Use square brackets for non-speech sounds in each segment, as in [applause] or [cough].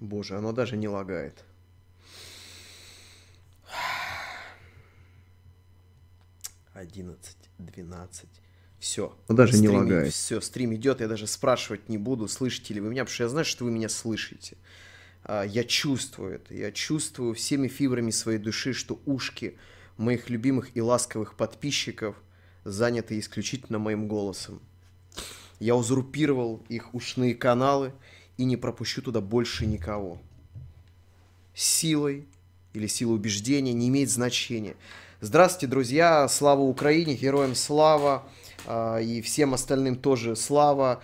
Боже, оно даже не лагает. Одиннадцать, двенадцать. Все. Ну, даже стрим, не лагает. Все, стрим идет, я даже спрашивать не буду, слышите ли вы меня, потому что я знаю, что вы меня слышите. А, я чувствую это, я чувствую всеми фибрами своей души, что ушки моих любимых и ласковых подписчиков заняты исключительно моим голосом. Я узурпировал их ушные каналы и не пропущу туда больше никого. Силой или силой убеждения не имеет значения. Здравствуйте, друзья! Слава Украине! Героям слава! А, и всем остальным тоже слава.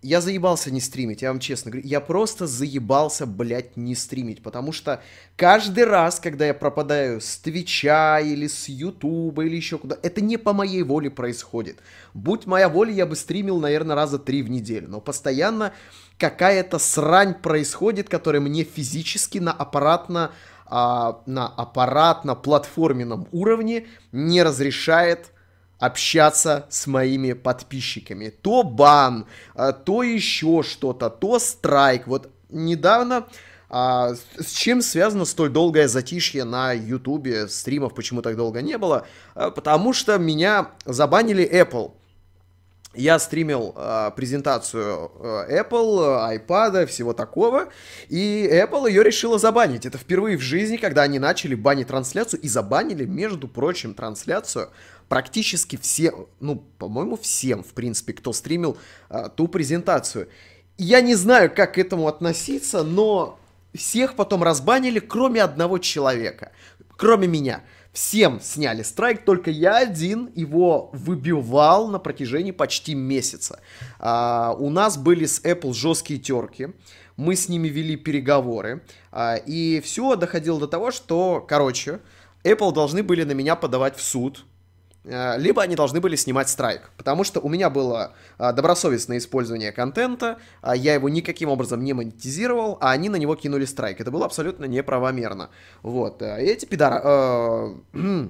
Я заебался не стримить, я вам честно говорю. Я просто заебался, блядь, не стримить. Потому что каждый раз, когда я пропадаю с Твича или с Ютуба или еще куда, это не по моей воле происходит. Будь моя воля, я бы стримил, наверное, раза три в неделю. Но постоянно какая-то срань происходит, которая мне физически на аппаратно, а, на аппаратно-платформенном уровне не разрешает общаться с моими подписчиками. То бан, а, то еще что-то, то страйк. Вот недавно а, с чем связано столь долгое затишье на Ютубе? Стримов почему так долго не было? А, потому что меня забанили Apple. Я стримил э, презентацию э, Apple, iPad, всего такого, и Apple ее решила забанить. Это впервые в жизни, когда они начали банить трансляцию, и забанили, между прочим, трансляцию практически все, ну, по-моему, всем, в принципе, кто стримил а, ту презентацию. Я не знаю, как к этому относиться, но всех потом разбанили, кроме одного человека, кроме меня. Всем сняли страйк, только я один его выбивал на протяжении почти месяца. А, у нас были с Apple жесткие терки, мы с ними вели переговоры, а, и все доходило до того, что, короче, Apple должны были на меня подавать в суд, либо они должны были снимать страйк, потому что у меня было э, добросовестное использование контента, а я его никаким образом не монетизировал, а они на него кинули страйк. Это было абсолютно неправомерно. Вот. Э, эти пидора... [clears throat]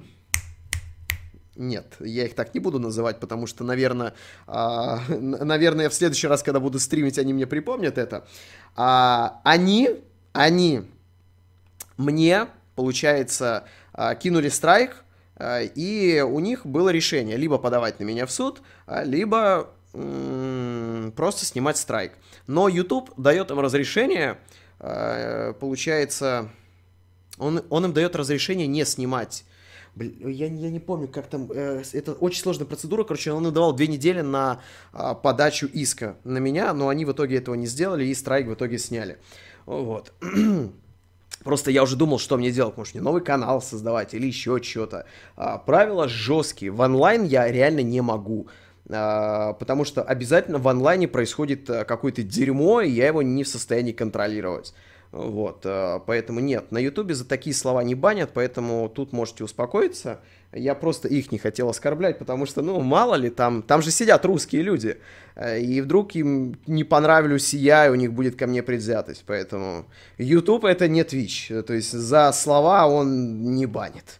Нет, я их так не буду называть, потому что, наверное, а, [laughs] наверное, в следующий раз, когда буду стримить, они мне припомнят это. А, они, они мне, получается, кинули страйк, Э, и у них было решение либо подавать на меня в суд, а, либо просто снимать страйк. Но YouTube дает им разрешение, э, получается, он, он им дает разрешение не снимать. Я, я не помню, как там, э, это очень сложная процедура, короче, он давал две недели на а, подачу иска на меня, но они в итоге этого не сделали и страйк в итоге сняли. Вот. [clears throat] Просто я уже думал, что мне делать, может мне новый канал создавать или еще что-то. А, правила жесткие. В онлайн я реально не могу. А, потому что обязательно в онлайне происходит а, какое-то дерьмо, и я его не в состоянии контролировать. Вот, а, поэтому нет, на ютубе за такие слова не банят, поэтому тут можете успокоиться. Я просто их не хотел оскорблять, потому что, ну, мало ли, там, там же сидят русские люди, э, и вдруг им не понравлюсь я, и у них будет ко мне предвзятость, поэтому YouTube это не Twitch, то есть за слова он не банит.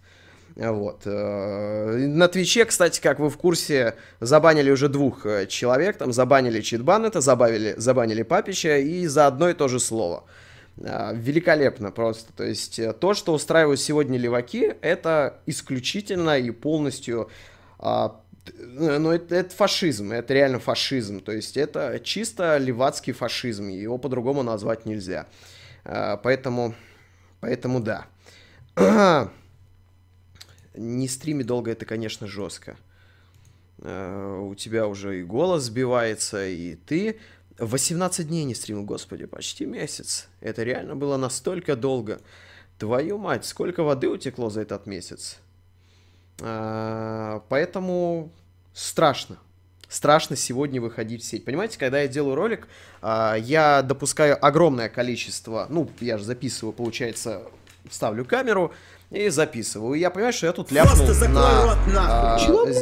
Вот. Э, на Твиче, кстати, как вы в курсе, забанили уже двух э, человек, там забанили читбан это, забавили, забанили Папича и за одно и то же слово. А, великолепно просто. То есть э, то, что устраивают сегодня леваки, это исключительно и полностью а, ну, это, это фашизм, это реально фашизм. То есть это чисто левацкий фашизм, его по-другому назвать нельзя. А, поэтому, поэтому да. [clears throat] Не стрими долго, это, конечно, жестко. У тебя уже и голос сбивается, и ты 18 дней не стримил, господи, почти месяц. Это реально было настолько долго. Твою мать, сколько воды утекло за этот месяц. А, поэтому страшно. Страшно сегодня выходить в сеть. Понимаете, когда я делаю ролик, а, я допускаю огромное количество, ну, я же записываю, получается, ставлю камеру, и записываю. Я понимаю, что я тут ляпнул на... А,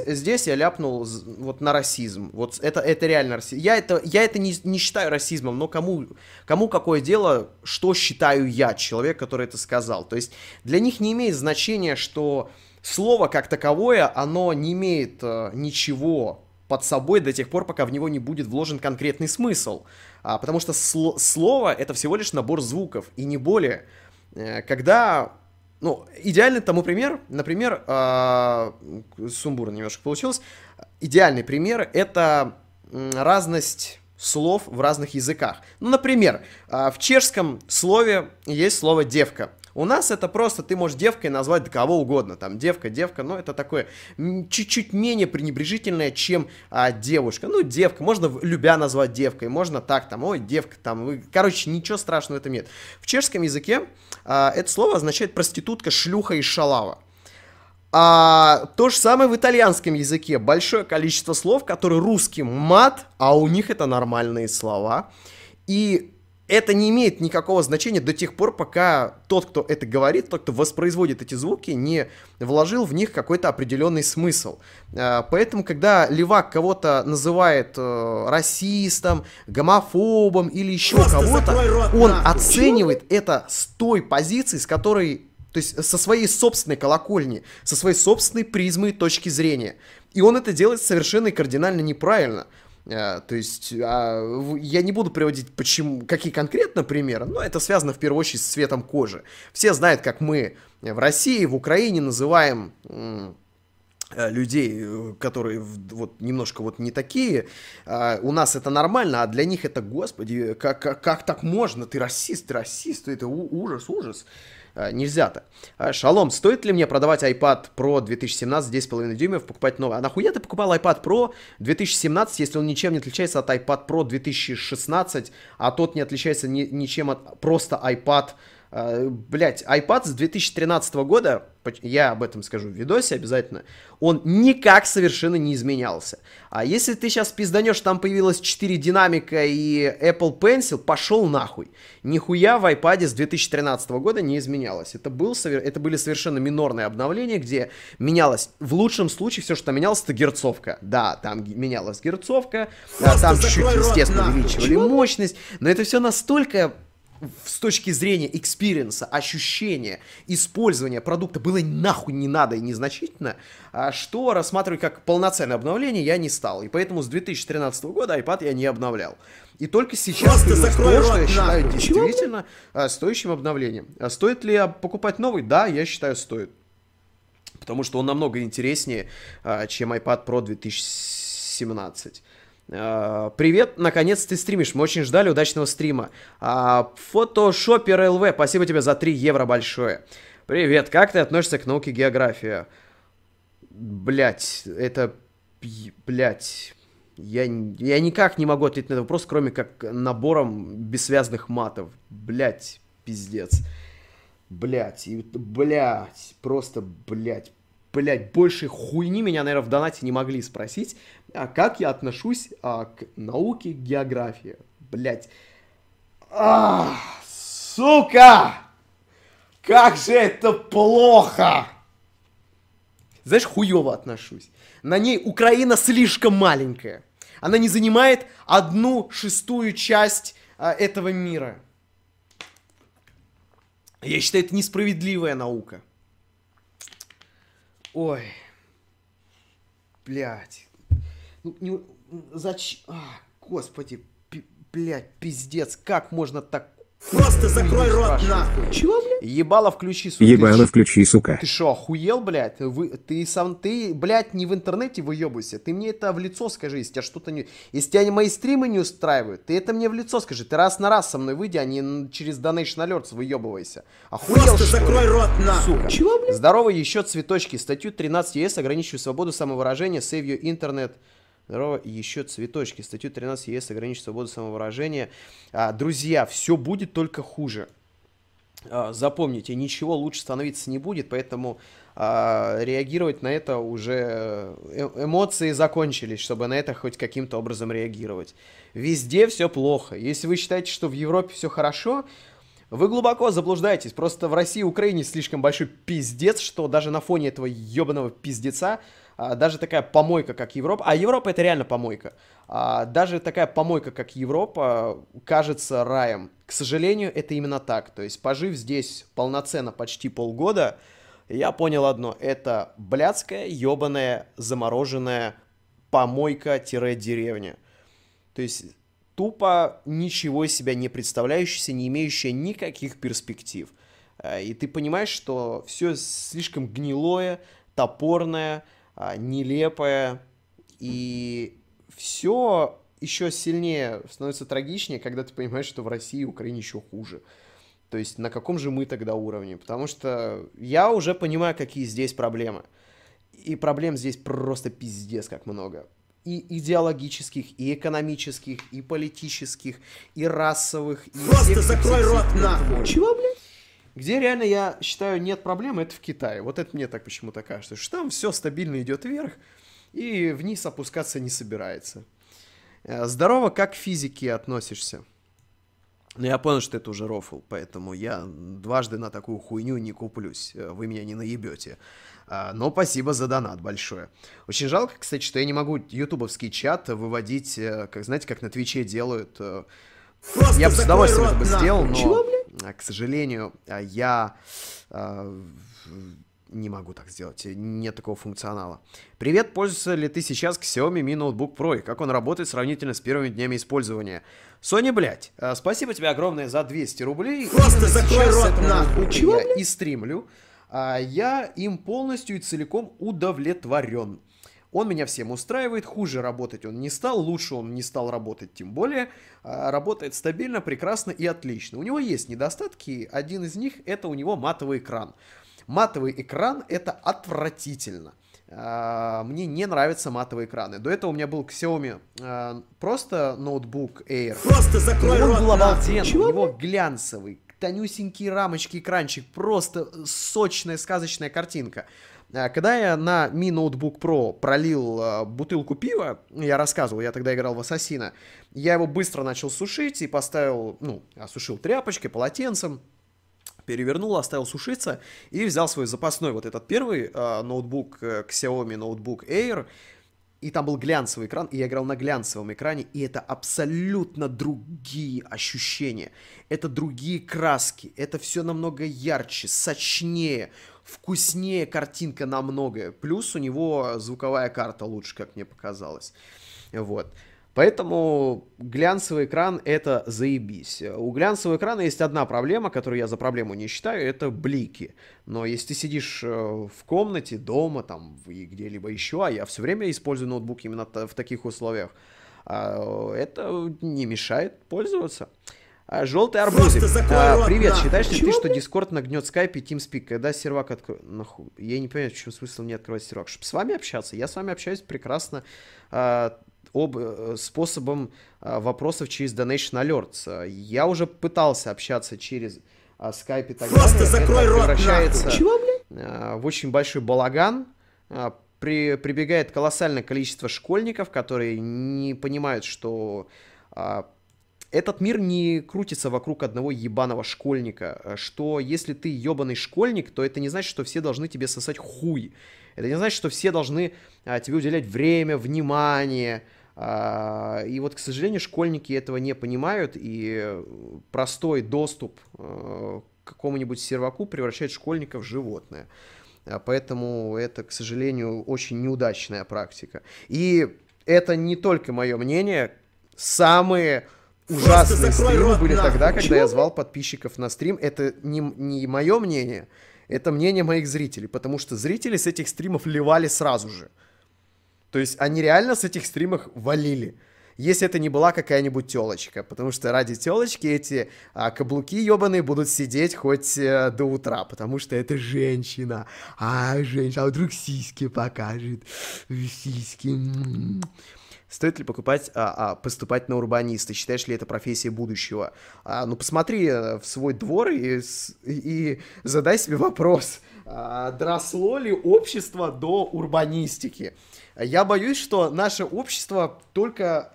здесь я ляпнул вот на расизм. Вот это, это реально расизм. Я это, я это не, не считаю расизмом, но кому, кому какое дело, что считаю я, человек, который это сказал. То есть для них не имеет значения, что слово как таковое, оно не имеет uh, ничего под собой до тех пор, пока в него не будет вложен конкретный смысл. А, потому что сло- слово это всего лишь набор звуков, и не более. Э, когда ну, идеальный тому пример, например, э, немножко получилось, идеальный пример это разность слов в разных языках. Ну, например, э, в чешском слове есть слово девка. У нас это просто, ты можешь девкой назвать кого угодно, там, девка, девка, но это такое чуть-чуть менее пренебрежительное, чем а, девушка. Ну, девка, можно любя назвать девкой, можно так, там, ой, девка, там, вы... короче, ничего страшного в этом нет. В чешском языке а, это слово означает проститутка, шлюха и шалава. А, то же самое в итальянском языке. Большое количество слов, которые русским мат, а у них это нормальные слова. И это не имеет никакого значения до тех пор, пока тот, кто это говорит, тот, кто воспроизводит эти звуки, не вложил в них какой-то определенный смысл. А, поэтому, когда левак кого-то называет э, расистом, гомофобом или еще кого-то, он оценивает это с той позиции, с которой то есть со своей собственной колокольни, со своей собственной призмы и точки зрения. И он это делает совершенно и кардинально неправильно. А, то есть а, я не буду приводить почему, какие конкретно примеры, но это связано в первую очередь с цветом кожи. Все знают, как мы в России, в Украине называем э, людей, которые вот немножко вот не такие, а, у нас это нормально, а для них это, господи, как, как, как так можно, ты расист, ты расист, это ужас, ужас. А, нельзя-то. А, Шалом, стоит ли мне продавать iPad Pro 2017 10,5 дюймов, покупать новый? А нахуя ты покупал iPad Pro 2017, если он ничем не отличается от iPad Pro 2016, а тот не отличается ни, ничем от просто iPad блять, iPad с 2013 года, я об этом скажу в видосе обязательно, он никак совершенно не изменялся. А если ты сейчас пизданешь, там появилось 4 динамика и Apple Pencil, пошел нахуй. Нихуя в iPad с 2013 года не изменялось. Это, был, это были совершенно минорные обновления, где менялось, в лучшем случае, все, что менялось, это герцовка. Да, там менялась герцовка, да, там чуть-чуть, естественно, увеличивали мощность, но это все настолько с точки зрения экспириенса, ощущения, использования продукта было нахуй не надо и незначительно, а что рассматривать как полноценное обновление я не стал. И поэтому с 2013 года iPad я не обновлял. И только сейчас появилось то, что я считаю нахуй. действительно Чего? стоящим обновлением. А стоит ли покупать новый? Да, я считаю, стоит. Потому что он намного интереснее, а, чем iPad Pro 2017. Uh, привет, наконец ты стримишь, мы очень ждали удачного стрима. Фотошопер ЛВ, спасибо тебе за 3 евро большое. Привет, как ты относишься к науке география? Блять, это... Блять, я, я никак не могу ответить на этот вопрос, кроме как набором бессвязных матов. Блять, пиздец. Блять, блять, просто, блять, блять, больше хуйни меня, наверное, в донате не могли спросить. А как я отношусь а, к науке географии? Блять. А, сука! Как же это плохо! Знаешь, хуево отношусь. На ней Украина слишком маленькая. Она не занимает одну шестую часть а, этого мира. Я считаю, это несправедливая наука. Ой. Блять. Ну, не... Зачем? А, господи. Пи... Блять, пиздец. Как можно так Просто закрой рот нахуй. Чего, блядь? Ебало включи, сука. Ебало включи, сука. Ты шо, охуел, блядь? Вы, ты сам, ты, блядь, не в интернете выебывайся. Ты мне это в лицо скажи, если тебя что-то не... Если тебя мои стримы не устраивают, ты это мне в лицо скажи. Ты раз на раз со мной выйди, а не через Donation Alerts выебывайся. Охуел, Просто что закрой ли? рот нахуй. Сука. Чего, блядь? Здорово, еще цветочки. Статью 13 ЕС ограничиваю свободу самовыражения, save your internet... Здорово, еще цветочки. Статью 13 ЕС ограничит свободу самовыражения. А, друзья, все будет только хуже. А, запомните, ничего лучше становиться не будет, поэтому а, реагировать на это уже... Э эмоции закончились, чтобы на это хоть каким-то образом реагировать. Везде все плохо. Если вы считаете, что в Европе все хорошо, вы глубоко заблуждаетесь. Просто в России и Украине слишком большой пиздец, что даже на фоне этого ебаного пиздеца даже такая помойка, как Европа, а Европа это реально помойка, а, даже такая помойка, как Европа, кажется раем. К сожалению, это именно так. То есть, пожив здесь полноценно почти полгода, я понял одно. Это блядская, ебаная, замороженная помойка-деревня. То есть тупо ничего из себя не представляющаяся, не имеющая никаких перспектив. Э, и ты понимаешь, что все слишком гнилое, топорное, а, нелепое, и все еще сильнее становится трагичнее, когда ты понимаешь, что в России и Украине еще хуже. То есть на каком же мы тогда уровне? Потому что я уже понимаю, какие здесь проблемы. И проблем здесь просто пиздец как много и идеологических, и экономических, и политических, и расовых, и Просто всех, закрой всех, рот нахуй! Чего, блядь? Где реально, я считаю, нет проблем, это в Китае. Вот это мне так почему-то кажется, что там все стабильно идет вверх, и вниз опускаться не собирается. Э, здорово, как к физике относишься? Но я понял, что это уже рофл, поэтому я дважды на такую хуйню не куплюсь. Э, вы меня не наебете. А, но спасибо за донат большое. Очень жалко, кстати, что я не могу ютубовский чат выводить, э, как знаете, как на Твиче делают. Э. Просто я бы с удовольствием это бы сделал, но, Чего, к сожалению, я не могу так сделать, нет такого функционала. Привет, пользуешься ли ты сейчас Xiaomi Mi Notebook Pro и как он работает сравнительно с первыми днями использования? Соня, блядь, э, спасибо тебе огромное за 200 рублей. Просто закрой рот нахуй. Чего, я и стримлю. А я им полностью и целиком удовлетворен. Он меня всем устраивает, хуже работать он не стал, лучше он не стал работать тем более. А, работает стабильно, прекрасно и отлично. У него есть недостатки, один из них это у него матовый экран. Матовый экран это отвратительно. А, мне не нравятся матовые экраны. До этого у меня был Xiaomi а, просто ноутбук Air. Просто закрой Он рот был обалденный, у него глянцевый, тонюсенькие рамочки, экранчик, просто сочная сказочная картинка. А, когда я на Mi Notebook Pro пролил бутылку пива, я рассказывал, я тогда играл в Ассасина, я его быстро начал сушить и поставил, ну, осушил тряпочкой, полотенцем, перевернул, оставил сушиться и взял свой запасной вот этот первый э, ноутбук э, Xiaomi ноутбук Air, и там был глянцевый экран, и я играл на глянцевом экране, и это абсолютно другие ощущения. Это другие краски, это все намного ярче, сочнее, вкуснее картинка намного. Плюс у него звуковая карта лучше, как мне показалось. Вот. Поэтому глянцевый экран это заебись. У глянцевого экрана есть одна проблема, которую я за проблему не считаю, это блики. Но если ты сидишь э, в комнате, дома, там, и где-либо еще, а я все время использую ноутбук именно в таких условиях, а, это не мешает пользоваться. А, Желтый арбузик. А, привет, рот, считаешь ли ты, что Discord нагнет Skype и TeamSpeak, когда сервак откроет? Нахуй. Я не понимаю, в чем смысл не открывать сервак. Чтобы с вами общаться. Я с вами общаюсь прекрасно. А, об, э, способом э, вопросов через Donation Alerts. Я уже пытался общаться через э, Skype и так Просто далее. закрой Это рот превращается Чего, в очень большой балаган. При, прибегает колоссальное количество школьников, которые не понимают, что этот мир не крутится вокруг одного ебаного школьника, что если ты ебаный школьник, то это не значит, что все должны тебе сосать хуй. Это не значит, что все должны а, тебе уделять время, внимание, а, и вот, к сожалению, школьники этого не понимают, и простой доступ э, к какому-нибудь серваку превращает школьника в животное. А, поэтому это, к сожалению, очень неудачная практика. И это не только мое мнение. Самые ужасные стримы были тогда, когда я звал подписчиков на стрим. Это не, не мое мнение, это мнение моих зрителей, потому что зрители с этих стримов ливали сразу же. То есть они реально с этих стримов валили. Если это не была какая-нибудь телочка, потому что ради телочки эти а, каблуки ебаные будут сидеть хоть а, до утра, потому что это женщина. А, женщина, а вдруг сиськи покажет. Сиськи. Стоит ли покупать, а, а, поступать на урбаниста? Считаешь ли это профессия будущего? А, ну, посмотри э, в свой двор и, и задай себе вопрос. А, дросло ли общество до урбанистики? Я боюсь, что наше общество только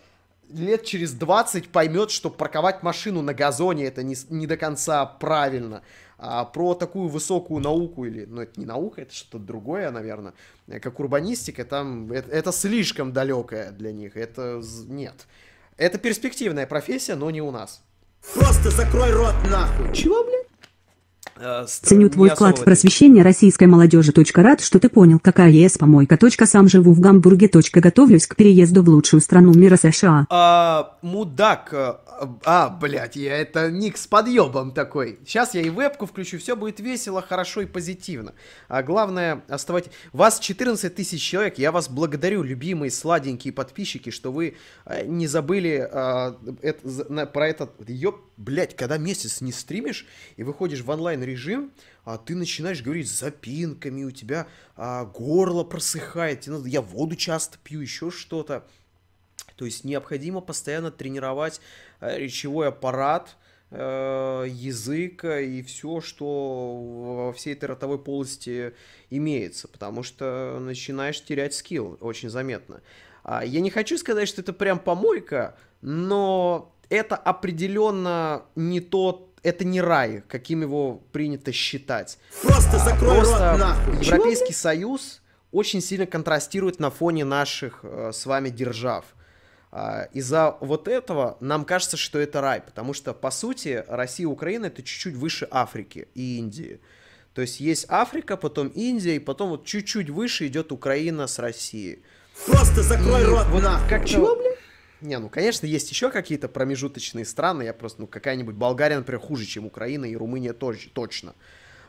лет через 20 поймет, что парковать машину на газоне это не, не до конца правильно. А про такую высокую науку или, ну это не наука, это что-то другое, наверное, как урбанистика, там это, это слишком далекое для них, это нет. Это перспективная профессия, но не у нас. Просто закрой рот нахуй. Чего, блядь? Э, Ценю твой вклад в просвещение российской молодежи. Рад, что ты понял, какая ЕС помойка. Сам живу в Гамбурге. Готовлюсь к переезду в лучшую страну мира США. А, мудак, э, а, блядь, я это ник с подъебом такой. Сейчас я и вебку включу, все будет весело, хорошо и позитивно. А главное, оставайтесь... Вас 14 тысяч человек, я вас благодарю, любимые сладенькие подписчики, что вы э, не забыли а, это, про этот... Ёп, блядь, когда месяц не стримишь и выходишь в онлайн-режим, а ты начинаешь говорить с запинками, у тебя а, горло просыхает, тебе надо, я воду часто пью, еще что-то. То есть необходимо постоянно тренировать э, речевой аппарат, э, язык и все, что во всей этой ротовой полости имеется, потому что начинаешь терять скилл очень заметно. А, я не хочу сказать, что это прям помойка, но это определенно не тот это не рай, каким его принято считать. Просто а, закрой Просто рот нахуй. Европейский Союз очень сильно контрастирует на фоне наших э, с вами держав. А, из-за вот этого нам кажется, что это рай, потому что, по сути, Россия и Украина это чуть-чуть выше Африки и Индии. То есть есть Африка, потом Индия, и потом вот чуть-чуть выше идет Украина с Россией. Просто закрой и рот вот нахуй. Как Чего, блин? Не, ну, конечно, есть еще какие-то промежуточные страны. Я просто, ну, какая-нибудь Болгария, например, хуже, чем Украина, и Румыния тоже, точно.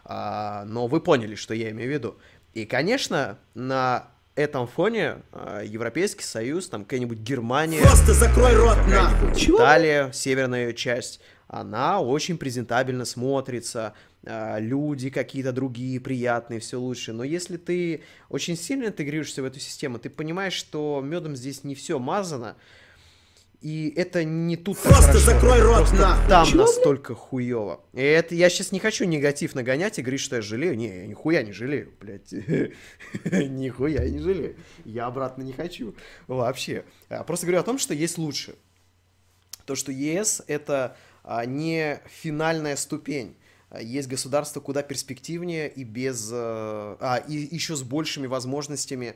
А, но вы поняли, что я имею в виду. И, конечно, на этом фоне э, Европейский Союз, там какая-нибудь Германия, Просто закрой рот нахуй. Италия, северная ее часть, она очень презентабельно смотрится, э, люди какие-то другие приятные, все лучше. Но если ты очень сильно интегрируешься в эту систему, ты понимаешь, что медом здесь не все мазано, и это не тут Просто хорошо. закрой рот Просто нахуй. Там Чего, настолько хуево. И это я сейчас не хочу негатив нагонять и говорить, что я жалею. Не, я нихуя не жалею, блядь. [laughs] нихуя не жалею. Я обратно не хочу. Вообще. А, просто говорю о том, что есть лучше. То, что ЕС это а, не финальная ступень. А, есть государство куда перспективнее и без... А, и еще с большими возможностями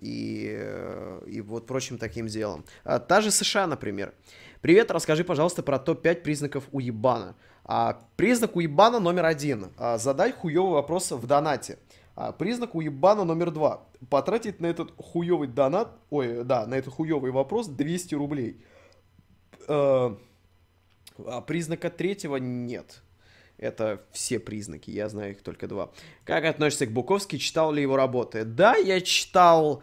и, э, и вот прочим таким делом. А, та же США, например. Привет, расскажи, пожалуйста, про топ-5 признаков уебана. А, признак уебана номер один. А, задай хуёвый вопрос в донате. А, признак уебана номер два. Потратить на этот хуёвый донат, ой, да, на этот хуёвый вопрос 200 рублей. А, а признака третьего нет. Это все признаки, я знаю их только два. Как относишься к Буковски? Читал ли его работы? Да, я читал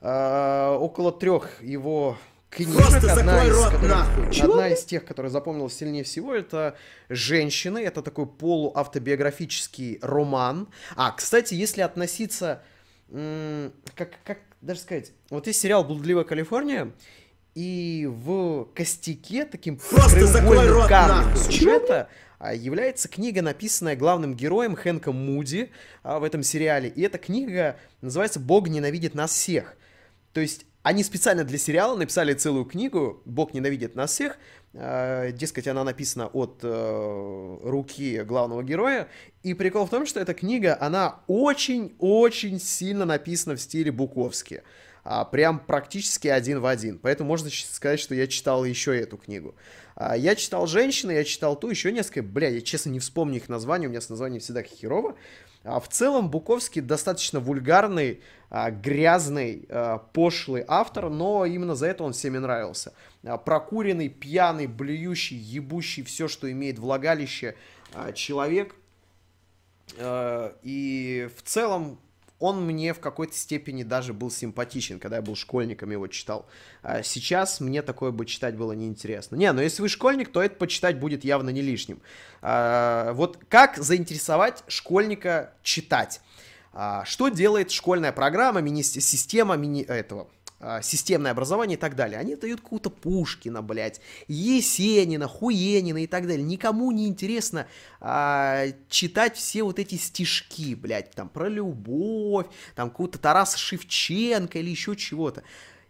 э, около трех его книжек. одна из, которых, одна из тех, которая запомнилась сильнее всего, это «Женщины». Это такой полуавтобиографический роман. А, кстати, если относиться... Как, как даже сказать? Вот есть сериал «Блудливая Калифорния», и в костяке таким Просто краеугольным камнем сюжета а, является книга, написанная главным героем Хэнком Муди а, в этом сериале. И эта книга называется «Бог ненавидит нас всех». То есть они специально для сериала написали целую книгу «Бог ненавидит нас всех». А, дескать, она написана от э, руки главного героя. И прикол в том, что эта книга, она очень-очень сильно написана в стиле Буковски а, прям практически один в один. Поэтому можно сказать, что я читал еще эту книгу. А, я читал «Женщины», я читал ту, еще несколько, бля, я честно не вспомню их название, у меня с названием всегда херово. А в целом Буковский достаточно вульгарный, а, грязный, а, пошлый автор, но именно за это он всеми нравился. А, прокуренный, пьяный, блюющий, ебущий все, что имеет влагалище а, человек. А, и в целом он мне в какой-то степени даже был симпатичен, когда я был школьником, его читал. А сейчас мне такое бы читать было неинтересно. Не, но если вы школьник, то это почитать будет явно не лишним. А, вот как заинтересовать школьника читать? А, что делает школьная программа, мини-система мини этого системное образование и так далее. Они дают какую-то Пушкина, блядь, Есенина, Хуенина и так далее. Никому не интересно а, читать все вот эти стишки, блядь, там про любовь, там какого-то Тараса Шевченко или еще чего-то.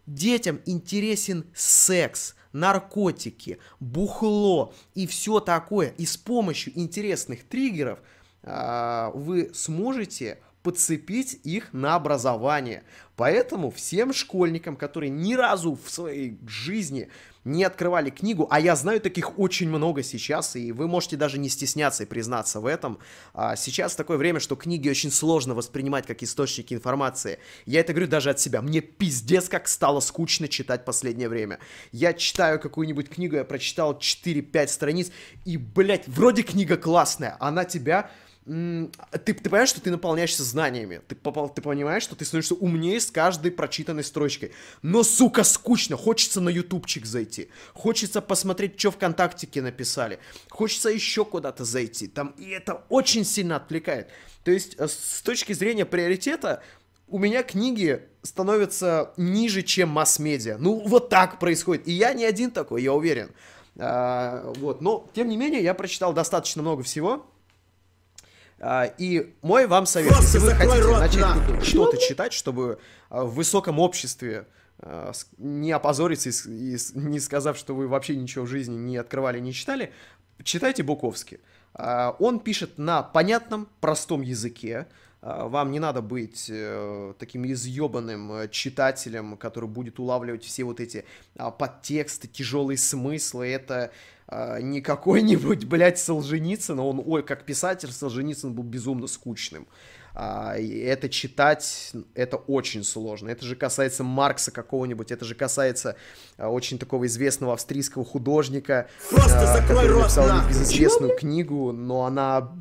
Детям интересен секс, наркотики, бухло и все такое. И с помощью интересных триггеров а, вы сможете подцепить их на образование. Поэтому всем школьникам, которые ни разу в своей жизни не открывали книгу, а я знаю таких очень много сейчас, и вы можете даже не стесняться и признаться в этом. А сейчас такое время, что книги очень сложно воспринимать как источники информации. Я это говорю даже от себя. Мне пиздец как стало скучно читать последнее время. Я читаю какую-нибудь книгу, я прочитал 4-5 страниц, и, блядь, вроде книга классная, она тебя ты, ты понимаешь, что ты наполняешься знаниями, ты, ты понимаешь, что ты становишься умнее с каждой прочитанной строчкой, но, сука, скучно, хочется на ютубчик зайти, хочется посмотреть, что ВКонтактике написали, хочется еще куда-то зайти, там, и это очень сильно отвлекает. То есть, э, с точки зрения приоритета, у меня книги становятся ниже, чем масс-медиа. Ну, вот так происходит. И я не один такой, я уверен. А, вот. Но, тем не менее, я прочитал достаточно много всего. А, и мой вам совет, Просто если вы хотите рот начать нахуй. что-то читать, чтобы а, в высоком обществе а, не опозориться и, не сказав, что вы вообще ничего в жизни не открывали, не читали, читайте Буковский. Он пишет на понятном, простом языке. А, Вам не надо быть э, таким изъебанным э, читателем, который будет улавливать все вот эти а, подтексты, тяжелые смыслы. Это а, не какой-нибудь, блядь, Солженицын, он, ой, как писатель Солженицын был безумно скучным. И это читать, это очень сложно. Это же касается Маркса какого-нибудь, это же касается очень такого известного австрийского художника, Просто который написал нахуй. небезызвестную книгу, но она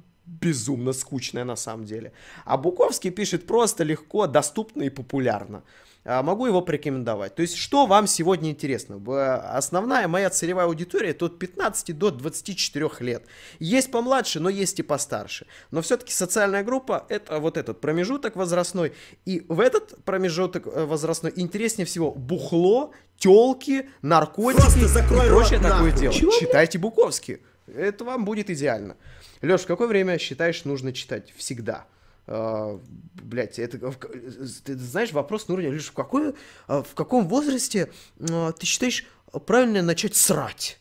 безумно скучная на самом деле. А Буковский пишет просто легко, доступно и популярно. А, Могу его порекомендовать. То есть, что вам сегодня интересно? Б- Основная моя целевая аудитория это от 15 до 24 лет. Есть помладше, но есть и постарше. Но все-таки социальная группа это вот этот промежуток возрастной. И в этот промежуток э, возрастной интереснее всего бухло, телки, наркотики и прочее рот, такое нахуй. дело. Чего, Читайте Буковский. Это вам будет идеально. Леш, в какое время считаешь нужно читать? Всегда. А, блядь, это, в ты знаешь, вопрос на уровне, Леш, в, какой, а, в каком возрасте а, ты считаешь правильно начать срать?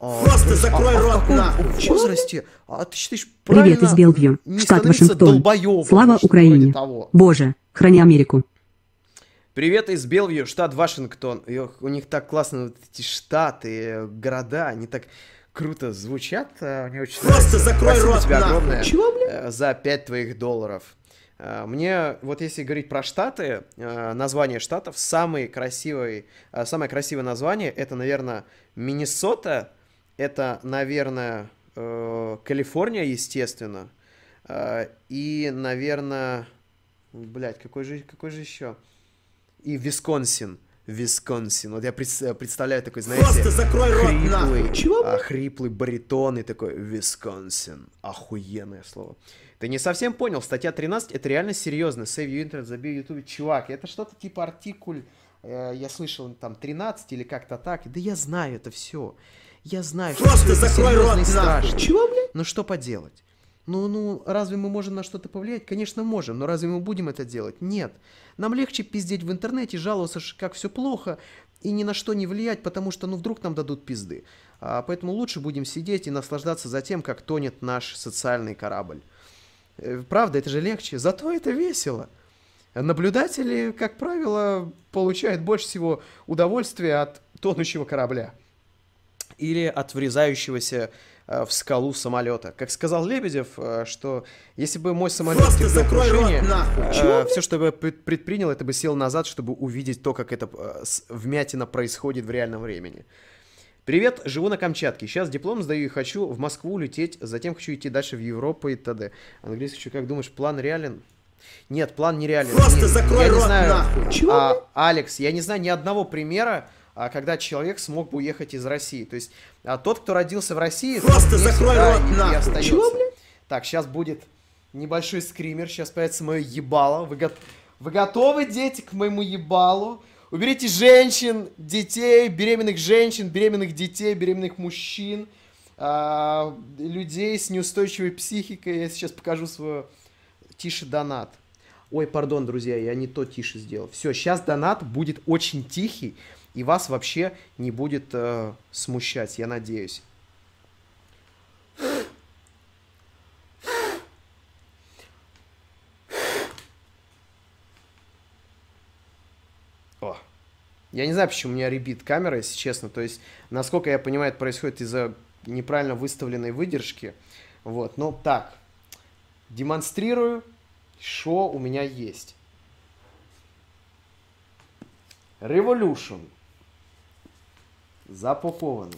А, Просто то есть, закрой а, а рот, в каком нахуй. возрасте а, ты считаешь Привет правильно из Белвью, не штат Вашингтон. Слава Украине. Боже, храни Америку. Привет из Белвью, штат Вашингтон. Ох, у них так классно вот эти штаты, города, они так круто звучат. э, Мне очень Просто нравится. закрой Спасибо рот, тебе нахуй. огромное Чего, э, за 5 твоих долларов. Э, Мне, вот если говорить про штаты, э, название штатов, самый красивый, э, самое красивое название, это, наверное, Миннесота, это, наверное, э, Калифорния, естественно, э, и, наверное, блядь, какой же, какой же еще? И Висконсин. Висконсин. Вот я пред- представляю такой, знаете, Просто закрой рот, хриплый, нахуй. Чего, а, хриплый баритон и такой Висконсин. Охуенное слово. Ты не совсем понял, статья 13 это реально серьезно. Save your internet, забей ютубе. Чувак, это что-то типа артикуль, э, я слышал там 13 или как-то так. Да я знаю это все. Я знаю, что Просто это закрой рот, нахуй. страшно. Чего, блядь? Ну что поделать? Ну, ну, разве мы можем на что-то повлиять? Конечно, можем, но разве мы будем это делать? Нет. Нам легче пиздеть в интернете, жаловаться, как все плохо, и ни на что не влиять, потому что, ну, вдруг нам дадут пизды. А, поэтому лучше будем сидеть и наслаждаться за тем, как тонет наш социальный корабль. Э, Правда, это же легче, зато это весело. Наблюдатели, как правило, получают больше всего удовольствия от тонущего корабля или от врезающегося в скалу самолета. Как сказал Лебедев, э, что если бы мой самолет Просто закрой рот, крушение, нахуй. Все, что бы я пред- предпринял, это бы сел назад, чтобы увидетт то, как это э, вмятина происходит в реальном времени. Привет, живу на Камчатке. Сейчас диплом сдаю и хочу в Москву лететь, затем хочу идти дальше в Европу и т.д. Английский учу. Как думаешь, план реален? Нет, план нереален. Просто Не- закрой я не рот, знаю, нахуй. А, Алекс, я не знаю ни одного примера, когда человек смог бы уехать из России. То есть а, тот, кто родился в России, Просто закрой рот, нахуй. остается. Чего, блядь? Так, сейчас будет небольшой скример, сейчас появится мое ебало. Вы, го- Вы готовы, дети, к моему ебалу? Уберите женщин, детей, беременных женщин, беременных детей, беременных мужчин, а, людей с неустойчивой психикой. Я сейчас покажу свою тише донат. Ой, пардон, друзья, я не то тише сделал. Все, сейчас донат будет очень тихий, и вас вообще не будет э, смущать, я надеюсь. О. Я не знаю, почему у меня ребит камера, если честно. То есть, насколько я понимаю, это происходит из-за неправильно выставленной выдержки. Вот, ну так. Демонстрирую, что у меня есть. Revolution. Запаковано.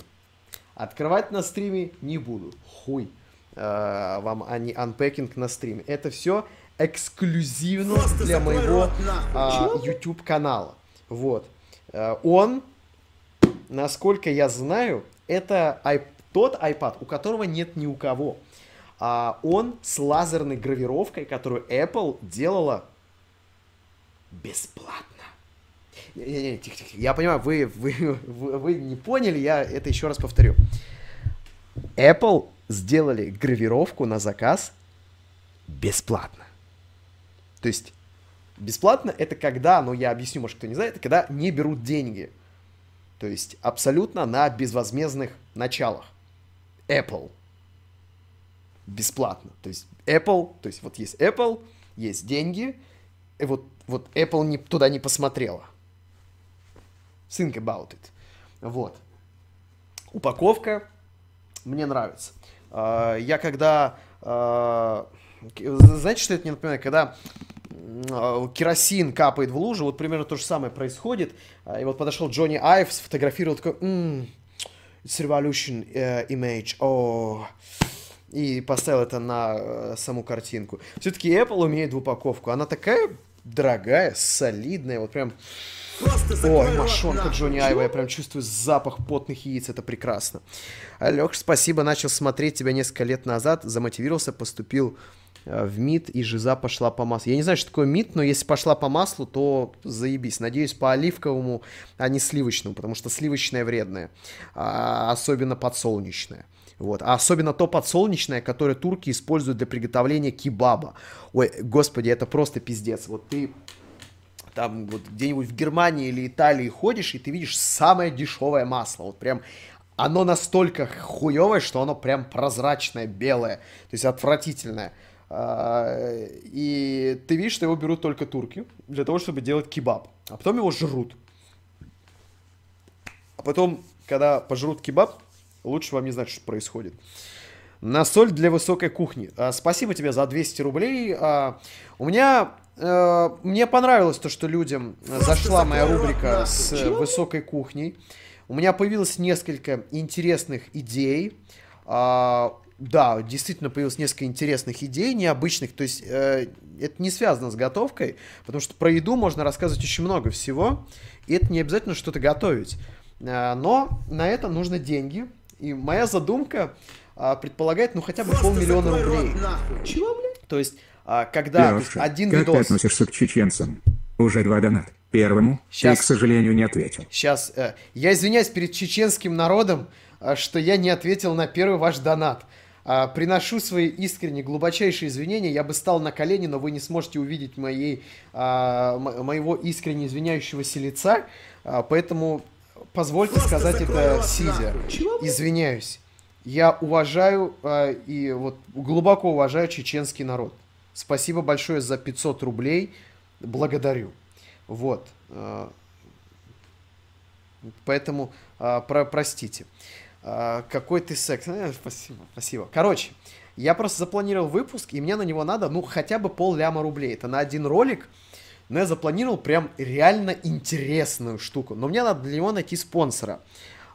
Открывать на стриме не буду. Хуй. Э, вам а не анпекинг на стриме. Это все эксклюзивно Просто для моего рот, а, YouTube канала. Вот. Э, Он, насколько я знаю, это ай- тот iPad, у которого нет ни у кого. А он с лазерной гравировкой, которую Apple делала бесплатно. Не-не-не, тихо-тихо. Я понимаю, вы, вы, вы, вы не поняли, я это еще раз повторю. Apple сделали гравировку на заказ бесплатно. То есть бесплатно это когда, ну я объясню, может кто не знает, это когда не берут деньги. То есть абсолютно на безвозмездных началах. Apple. Bесплатно. То есть Apple, то есть вот есть Apple, есть деньги, и вот, вот Apple не, туда не посмотрела. Think about it. Вот. Упаковка мне нравится. А, Я когда... а, Знаете, что это мне напоминает? Когда а, керосин капает в лужу, вот примерно то же самое происходит. И вот подошел Джонни Айв, сфотографировал такой... «М, It's revolution э, image. О, и поставил это на э, саму картинку. Все-таки Apple умеет в упаковку. Она такая дорогая, солидная, вот прям... Ой, мошонка нахуй. Джонни Айва, я прям чувствую запах потных яиц, это прекрасно. Лех, спасибо, начал смотреть тебя несколько лет назад, замотивировался, поступил э, в МИД, и жиза пошла по маслу. Я не знаю, что такое МИД, но если пошла по маслу, то заебись. Надеюсь, по оливковому, а не сливочному, потому что сливочное вредное, а, особенно подсолнечное. Вот. А особенно то подсолнечное, которое турки используют для приготовления кебаба. Ой, господи, это просто пиздец. Вот ты там вот где-нибудь в Германии или Италии ходишь, и ты видишь самое дешевое масло. Вот прям оно настолько хуевое, что оно прям прозрачное, белое, то есть отвратительное. А, И ты видишь, что его берут только турки для того, чтобы делать кебаб. А потом его жрут. А потом, когда пожрут кебаб, лучше вам не знать, что происходит. На соль для высокой кухни. А, спасибо тебе за 200 рублей. А, у меня... э, мне понравилось то, что людям э, зашла моя рубрика с э, Чего? высокой кухней. У меня появилось несколько интересных идей. А, да, действительно появилось несколько интересных идей, необычных. То есть э, это не связано с готовкой, потому что про еду можно рассказывать очень много всего, и это не обязательно что-то готовить. А, но на это нужно деньги. И моя задумка а, предполагает, ну, хотя бы Просто полмиллиона рублей. рот, нахуй. Чего, блядь? То есть, а, когда то есть, Леша, один как ты видос... относишься к чеченцам? Уже два донат. Первому Щас. ты, к сожалению, не ответил. Сейчас, э, я извиняюсь перед чеченским народом, э, что я не ответил на первый ваш донат. А, приношу свои искренние, глубочайшие извинения. Я бы стал на колени, но вы не сможете увидеть моей, мо- моего искренне извиняющегося лица. А, поэтому позвольте Просто сказать это сидя. Извиняюсь. Я уважаю а, и вот глубоко уважаю чеченский народ. Спасибо большое за 500 рублей. Благодарю. Вот. а, Поэтому а, про, простите. А, какой ты секс? Э, спасибо, спасибо. Короче, я просто запланировал выпуск, и мне на него надо, ну, хотя бы пол ляма рублей. Это на один ролик, но я запланировал прям реально интересную штуку. Но мне надо для него найти спонсора.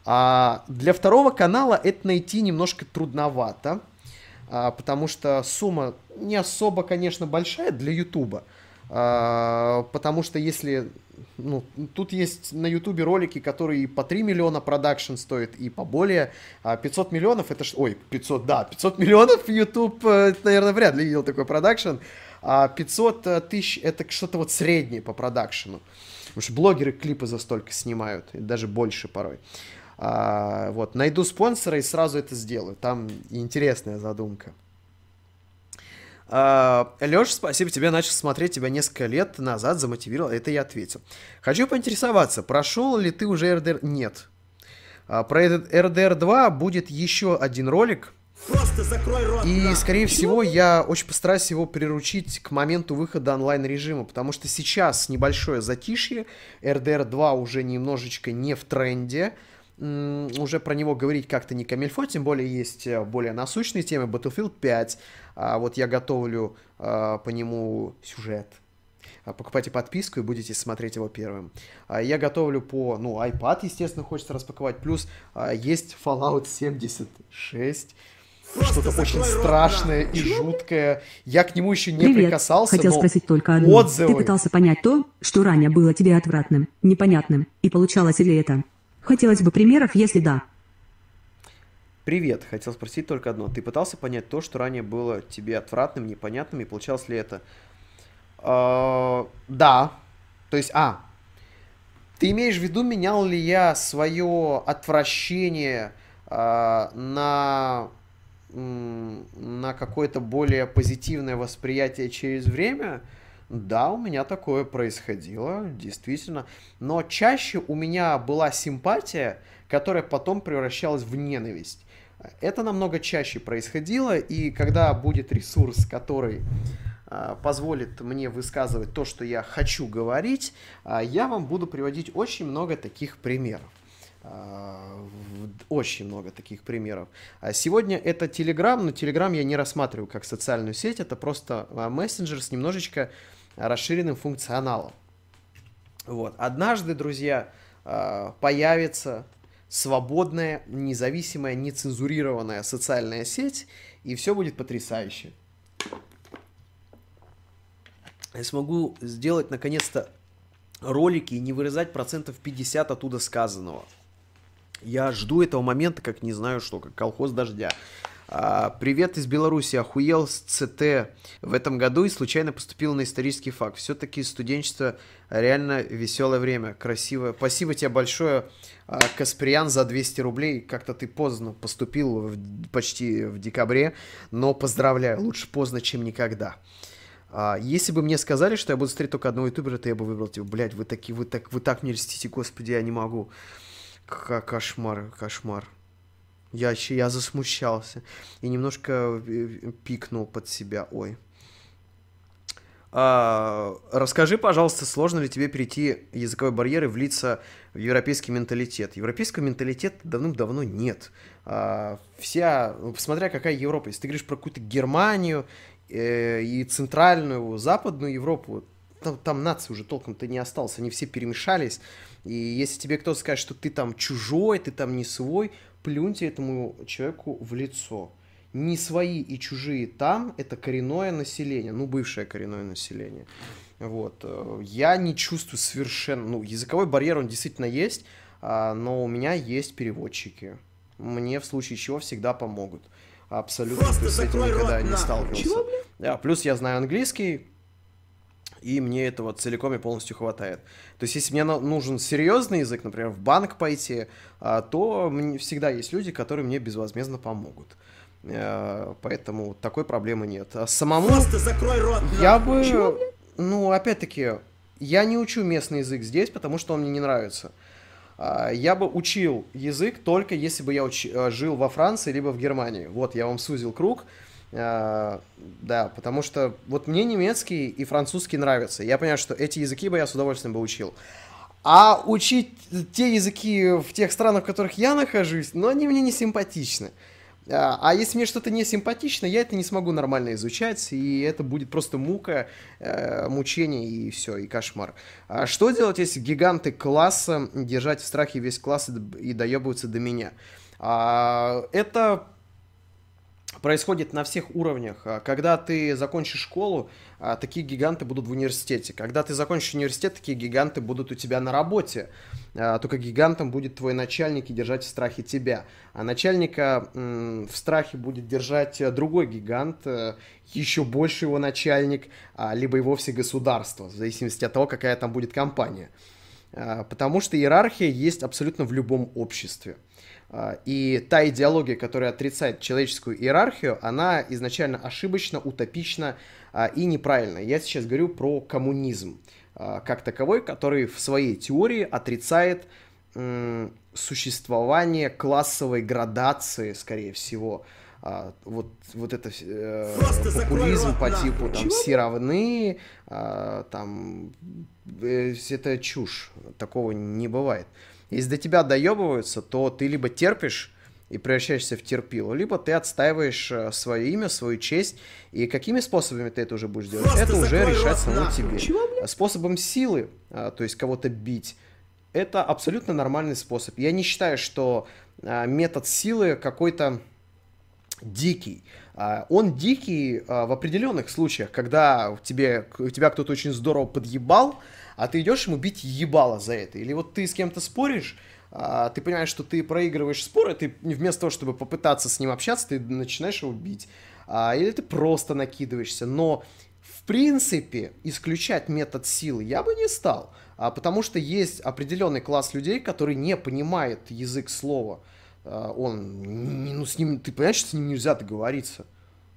А для второго канала это найти немножко трудновато, потому что сумма не особо, конечно, большая для Ютуба. А, потому что если... Ну, тут есть на Ютубе ролики, которые по 3 миллиона продакшн стоят, и поболее. А 500 миллионов это... ж- Ой, 500, да, 500 миллионов [laughs] YouTube, э, наверное, вряд ли видел такой продакшн. А 500 э, тысяч это что-то вот среднее по продакшену. Потому что блогеры клипы за столько снимают, и даже больше порой. А, вот, найду спонсора и сразу это сделаю. Там интересная задумка. Леш, спасибо тебе, начал смотреть тебя несколько лет назад, замотивировал, это я ответил. Хочу поинтересоваться, прошел ли ты уже РДР? Нет. А, про этот РДР 2 будет еще один ролик. Просто закрой рот. И, на. скорее всего, я очень постараюсь его приручить к моменту выхода онлайн-режима, потому что сейчас небольшое затишье, RDR 2 уже немножечко не в тренде, уже про него говорить как-то не камильфо, тем более есть э, более насущные темы, Battlefield 5, а вот я готовлю а, по нему сюжет, А, Покупайте подписку и будете смотреть его первым. А, Я готовлю по, ну, iPad, естественно, хочется распаковать. Плюс а, есть Fallout 76. Просто Что-то очень страшное и жуткое. Я к нему еще не Привет. прикасался, Хотел но спросить только одно. отзывы... Ты пытался понять то, что ранее было тебе отвратным, непонятным, и получалось ли это? Хотелось бы примеров, если да. Привет, хотел спросить только одно. Ты пытался понять то, что ранее было тебе отвратным, непонятным, и получалось ли это? А, Да. То есть, а, ты имеешь в виду, менял ли я свое отвращение а, на, на какое-то более позитивное восприятие через время? Да, у меня такое происходило, действительно. Но чаще у меня была симпатия, которая потом превращалась в ненависть. Это намного чаще происходило, и когда будет ресурс, который а, позволит мне высказывать то, что я хочу говорить, а, я вам буду приводить очень много таких примеров. А, Очень много таких примеров. Сегодня это Telegram, но Telegram я не рассматриваю как социальную сеть, это просто мессенджер с немножечко расширенным функционалом. Вот. Однажды, друзья, а, появится свободная, независимая, нецензурированная социальная сеть, и все будет потрясающе. Я смогу сделать, наконец-то, ролики и не вырезать процентов 50 оттуда сказанного. Я жду этого момента, как не знаю что, как колхоз дождя. А, привет из Беларуси. Охуел с ЦТ в этом году и случайно поступил на исторический факт. Все-таки студенчество реально веселое время, красивое. Спасибо тебе большое, а, Касприан, за 200 рублей. Как-то ты поздно поступил, в- почти в декабре, но поздравляю, лучше поздно, чем никогда. А, если бы мне сказали, что я буду смотреть только одного ютубера, то я бы выбрал, типа, блядь, вы такие, вы так, вы так мне льстите, господи, я не могу. Ка- Кошмар, кошмар. Я, я засмущался и немножко э, пикнул под себя. Ой. А, расскажи, пожалуйста, сложно ли тебе перейти языковой барьер и влиться в европейский менталитет? Европейского менталитета давным-давно нет. А, вся, ну, смотря какая Европа, если ты говоришь про какую-то Германию э, и центральную, западную Европу, там, там нации уже толком-то не осталось, они все перемешались. И если тебе кто-то скажет, что ты там чужой, ты там не свой, плюньте этому человеку в лицо. Не свои и чужие там – это коренное население, ну, бывшее коренное население. Вот. э, Я не чувствую совершенно... Ну, языковой барьер, он действительно есть, а, но у меня есть переводчики. Мне в случае чего всегда помогут. Абсолютно. Просто с этим никогда не сталкивался. Чего, Да, плюс я знаю английский, и мне этого целиком и полностью хватает. То есть, если мне нужен серьезный язык, например, в банк пойти, а, то всегда есть люди, которые мне безвозмездно помогут. Э, Поэтому такой проблемы нет. А самому Просто закрой рот. я бы, ну, опять-таки, я не учу местный язык здесь, потому что он мне не нравится. А, Я бы учил язык только если бы я уч- э, жил во Франции либо в Германии. Вот, я вам сузил круг. А, Да, потому что вот мне немецкий и французский нравятся. Я понимаю, что эти языки бы я с удовольствием бы учил. А учить те языки в тех странах, в которых я нахожусь, ну, они мне не симпатичны. А а если мне что-то не симпатично, я это не смогу нормально изучать, и это будет просто мука, э, мучение и все, и кошмар. А что делать, если гиганты класса держать в страхе весь класс и доебываются до меня? А, это происходит на всех уровнях. А, Когда ты закончишь школу, а, такие гиганты будут в университете. Когда ты закончишь университет, такие гиганты будут у тебя на работе. А, Только гигантом будет твой начальник и держать в страхе тебя. А начальника в страхе будет держать э, другой гигант, э, еще больше его начальник, либо и вовсе государство, в зависимости от того, какая там будет компания. Потому что иерархия есть абсолютно в любом обществе. А, И та идеология, которая отрицает человеческую иерархию, она изначально ошибочна, утопична а, и неправильна. Я сейчас говорю про коммунизм а, как таковой, который в своей теории отрицает существование классовой градации, скорее всего, а, вот, вот это э, популизм по типу там Чего? все равны, а, там э, это чушь, такого не бывает. Если до тебя доебываются, то ты либо терпишь и превращаешься в терпилу, либо ты отстаиваешь э, свое имя, свою честь. И какими способами ты это уже будешь делать? Просто это уже решать самому тебе. Способом силы, а, то есть кого-то бить, это абсолютно нормальный способ. Я не считаю, что а, метод силы какой-то дикий. А, Он дикий в определенных случаях, когда тебе, тебя кто-то очень здорово подъебал, а ты идешь ему бить ебало за это. Или вот ты с кем-то споришь, а, ты понимаешь, что ты проигрываешь спор, и ты вместо того, чтобы попытаться с ним общаться, ты начинаешь его бить. А, Или ты просто накидываешься. Но в принципе, исключать метод силы я бы не стал, а, потому что есть определенный класс людей, который не понимает язык слова. А, Он, ну, с ним, ты понимаешь, что с ним нельзя договориться.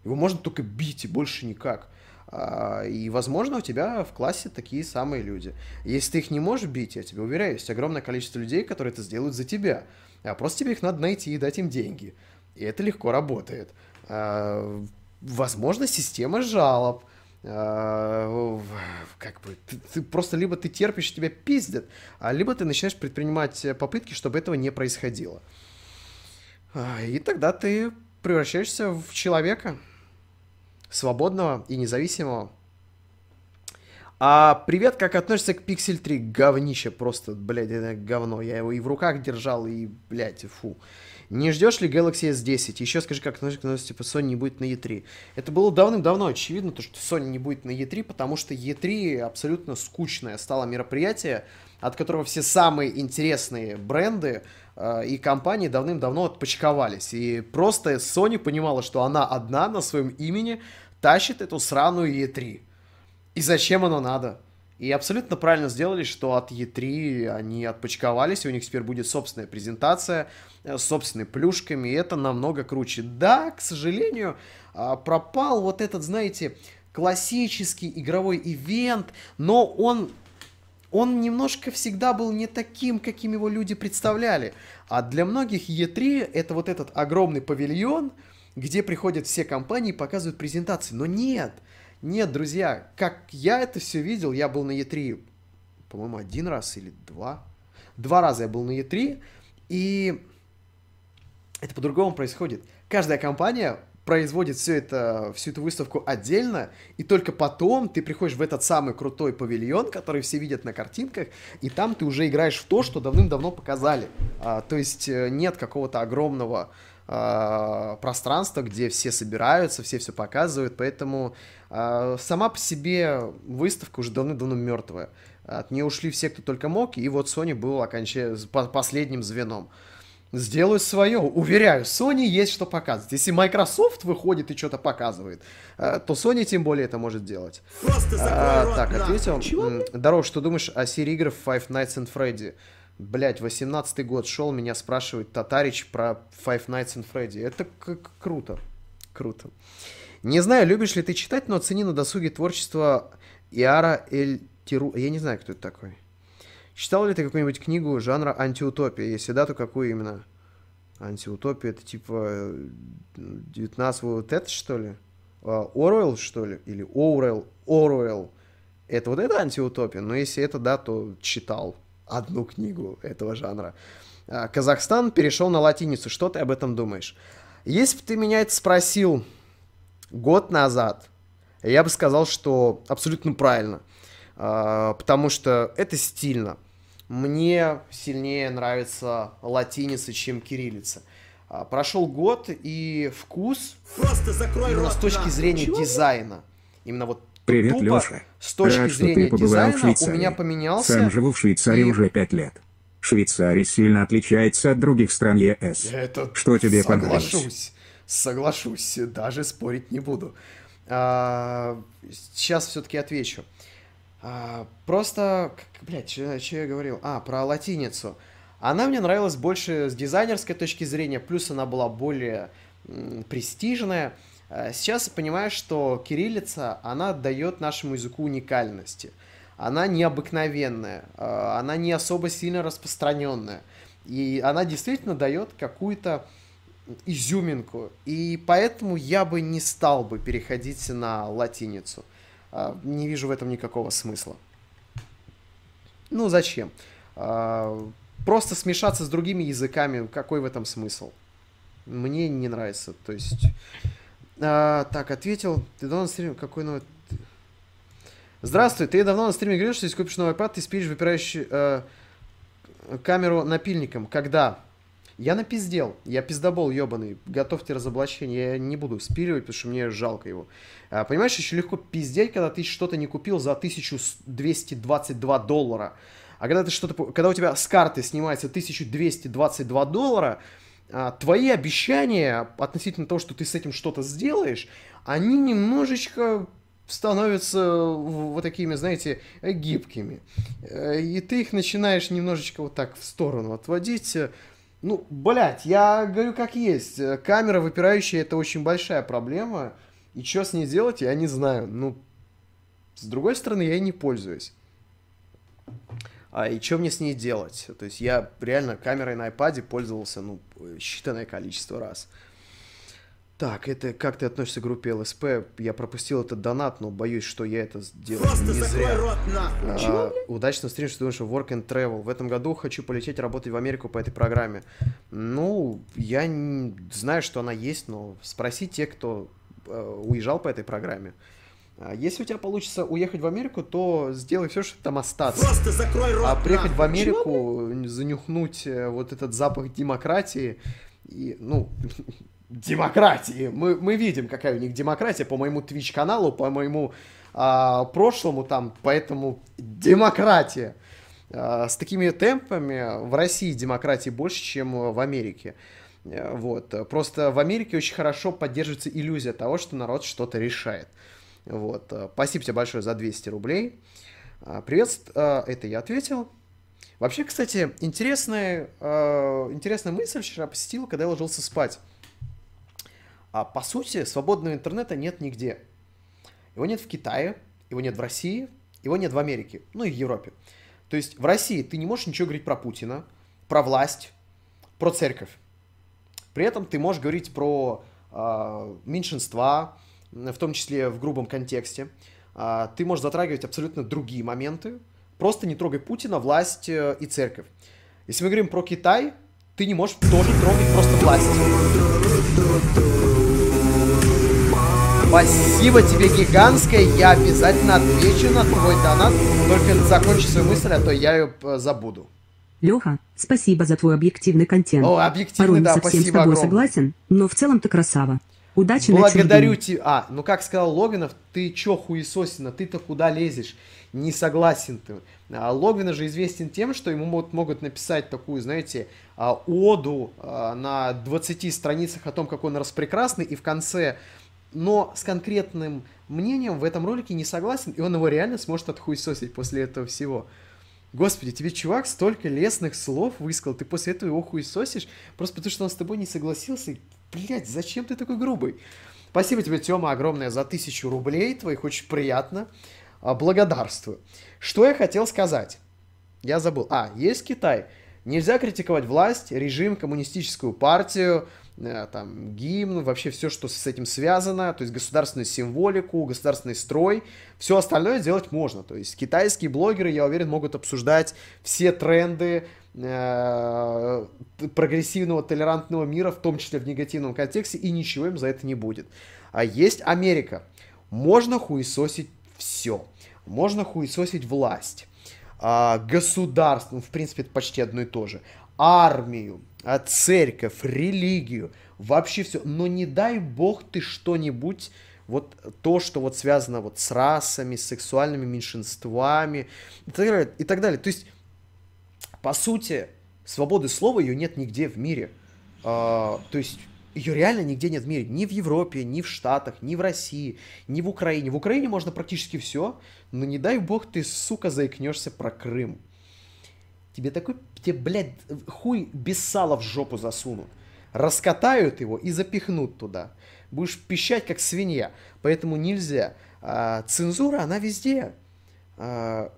Его можно только бить, и больше никак. А, И, возможно, у тебя в классе такие самые люди. Если ты их не можешь бить, я тебе уверяю, есть огромное количество людей, которые это сделают за тебя. А просто тебе их надо найти и дать им деньги. И это легко работает. А, Возможно, система жалоб. А, Как бы ты, ты просто либо ты терпишь, тебя пиздят, а либо ты начинаешь предпринимать попытки, чтобы этого не происходило. И тогда ты превращаешься в человека свободного и независимого. А привет, как относишься к Pixel 3? Говнище просто, блядь, это говно. Я его и в руках держал, и, блядь, фу. Не ждешь ли Galaxy S10? Еще скажи, как относишься, типа, Sony не будет на E3. Это было давным-давно очевидно, то, что Sony не будет на E3, потому что E3 абсолютно скучное стало мероприятие, от которого все самые интересные бренды и компании давным-давно отпочковались. И просто Sony понимала, что она одна на своем имени тащит эту сраную E3. И зачем оно надо? И абсолютно правильно сделали, что от E3 они отпочковались, и у них теперь будет собственная презентация э, с собственными плюшками, и это намного круче. Да, к сожалению, а, пропал вот этот, знаете, классический игровой ивент, но он он немножко всегда был не таким, каким его люди представляли. А для многих E3 это вот этот огромный павильон, где приходят все компании и показывают презентации. Но нет, нет, друзья, как я это все видел, я был на E3, по-моему, один раз или два. Два раза я был на E3, и это по-другому происходит. Каждая компания производит все это, всю эту выставку отдельно, и только потом ты приходишь в этот самый крутой павильон, который все видят на картинках, и там ты уже играешь в то, что давным-давно показали. А, то есть э, нет какого-то огромного а, пространства, где все собираются, все все показывают, поэтому а, сама по себе выставка уже давным-давно мертвая. От нее ушли все, кто только мог, и вот Sony был окончательно последним звеном сделают свое. Уверяю, Sony есть что показывать. Если Microsoft выходит и что-то показывает, э, то Sony тем более это может делать. А, рот, так, ответил. Чего, Здорово, что думаешь о серии игр Five Nights at Freddy? Блять, 18-й год шел, меня спрашивает Татарич про Five Nights at Freddy. Это к- к- круто. Круто. Не знаю, любишь ли ты читать, но оцени на досуге творчество Иара Эль Тиру... Я не знаю, кто это такой. Читал ли ты какую-нибудь книгу жанра антиутопия? Если да, то какую именно? Антиутопия, это типа э, 19 вот это, что ли? А, Оруэлл, что ли? Или Оруэлл? Оруэлл. Это вот это антиутопия? Но если это да, то читал одну книгу этого жанра. А, Казахстан перешел на латиницу. Что ты об этом думаешь? Если бы ты меня это спросил год назад, я бы сказал, что абсолютно правильно. А, Потому что это стильно. Мне сильнее нравится латиница, чем кириллица. А, Прошел год, и вкус Просто закрой именно рот, с точки зрения Чего? дизайна, именно вот Привет, тупо Леша. с точки Рад, что зрения ты побывал в дизайна у Швейцарии. меня поменялся. Сам живу в Швейцарии и- уже пять лет. Швейцария сильно отличается от других стран ЕС. Это Что тебе понравилось? соглашусь, соглашусь, даже спорить не буду. А, сейчас все-таки отвечу. А, просто, как- блядь, что я говорил? А, про латиницу. Она мне нравилась больше с дизайнерской точки зрения, плюс она была более м, престижная. А Сейчас понимаю, что кириллица, она дает нашему языку уникальности. Она необыкновенная, а, она не особо сильно распространенная. И она действительно дает какую-то изюминку. И поэтому я бы не стал бы переходить на латиницу. А, не вижу в этом никакого смысла. Ну, зачем? А, просто смешаться с другими языками, какой в этом смысл? Мне не нравится. То есть... А, так, ответил. Ты давно на стриме... Какой новый... Здравствуй, ты давно на стриме говорил, что если купишь новый iPad, ты спишь выпирающий камеру напильником. Когда? Я напиздел. Я пиздобол ебаный. Готовьте разоблачение. Я не буду спиливать, потому что мне жалко его. А, понимаешь, еще легко пиздеть, когда ты что-то не купил за 1222 доллара. А когда ты что-то... Когда у тебя с карты снимается 1222 доллара, а, твои обещания относительно того, что ты с этим что-то сделаешь, они немножечко становятся вот такими, знаете, гибкими. Э, и ты их начинаешь немножечко вот так в сторону отводить. Ну, блядь, я говорю как есть. Камера выпирающая это очень большая проблема. И что с ней делать, я не знаю. Ну, с другой стороны, я и не пользуюсь. А и что мне с ней делать? То есть я реально камерой на iPad пользовался, ну, считанное количество раз. Так, это как ты относишься к группе ЛСП? Я пропустил этот донат, но боюсь, что я это сделал Просто не закрой зря. рот нахуй. А, удачного стрима, что ты думаешь, work and travel. В этом году хочу полететь работать в Америку по этой программе. Ну, я не знаю, что она есть, но спроси те, кто э, уезжал по этой программе. А Если у тебя получится уехать в Америку, то сделай все, чтобы там остаться. Просто закрой рот А приехать в нахуй. Америку, занюхнуть э, вот этот запах демократии, и, ну, [laughs] демократии. Мы, мы видим, какая у них демократия по моему Twitch-каналу, по моему а, прошлому там, поэтому демократия. А, с такими темпами в России демократии больше, чем в Америке. Э, Вот. Просто в Америке очень хорошо поддерживается иллюзия того, что народ что-то решает. Вот. Спасибо тебе большое за 200 рублей. А, Привет, э, это я ответил. Вообще, кстати, интересная, э, интересная мысль вчера посетила, когда я ложился спать. А по сути, свободного интернета нет нигде. Его нет в Китае, его нет в России, его нет в Америке, ну и в Европе. То есть в России ты не можешь ничего говорить про Путина, про власть, про церковь. При этом ты можешь говорить про э, меньшинства, в том числе в грубом контексте. А, ты можешь затрагивать абсолютно другие моменты. Просто не трогай Путина, власть э, и церковь. Если мы говорим про Китай, ты не можешь тоже трогать просто власть. Спасибо тебе гигантское, я обязательно отвечу на твой донат, только закончи свою мысль, а то я ее э, забуду. Леха, спасибо за твой объективный контент. О, объективный, Порой не да, совсем с тобой огромное. согласен, но в целом ты красава. Удачи Благодарю тебя. А, ну как сказал Логвинов, ты чё, хуесосина, ты-то куда лезешь? Не согласен ты. А, Логвинов же известен тем, что ему могут, могут написать такую, знаете, а, оду а, на 20 страницах о том, какой он распрекрасный, и в конце, но с конкретным мнением в этом ролике не согласен, и он его реально сможет отхуесосить после этого всего. Господи, тебе чувак столько лестных слов высказал, ты после этого его хуесосишь, просто потому что он с тобой не согласился. Блять, зачем ты такой грубый? Спасибо тебе, Тёма, огромное за тысячу рублей, твоих очень приятно. А, Благодарствую. Что я хотел сказать? Я забыл. А, есть Китай. Нельзя критиковать власть, режим, коммунистическую партию, там, гимн, вообще все, что с этим связано, то есть государственную символику, государственный строй. Все остальное делать можно. То есть китайские блогеры, я уверен, могут обсуждать все тренды э, прогрессивного, толерантного мира, в том числе в негативном контексте, и ничего им за это не будет. А есть Америка. Можно хуесосить все. Можно хуесосить власть а, государство, ну, в принципе, это почти одно и то же, армию, а, церковь, религию, вообще все. Но не дай бог ты что-нибудь, вот то, что вот связано вот с расами, с сексуальными меньшинствами и так далее. И так далее. То есть, по сути, свободы слова ее нет нигде в мире. А, то есть ее реально нигде нет в мире. Ни в Европе, ни в Штатах, ни в России, ни в Украине. В Украине можно практически все, но не дай бог ты, сука, заикнешься про Крым. Тебе такой, тебе, блядь, хуй без сала в жопу засунут. Раскатают его и запихнут туда. Будешь пищать, как свинья. Поэтому нельзя. А, цензура, она везде. А,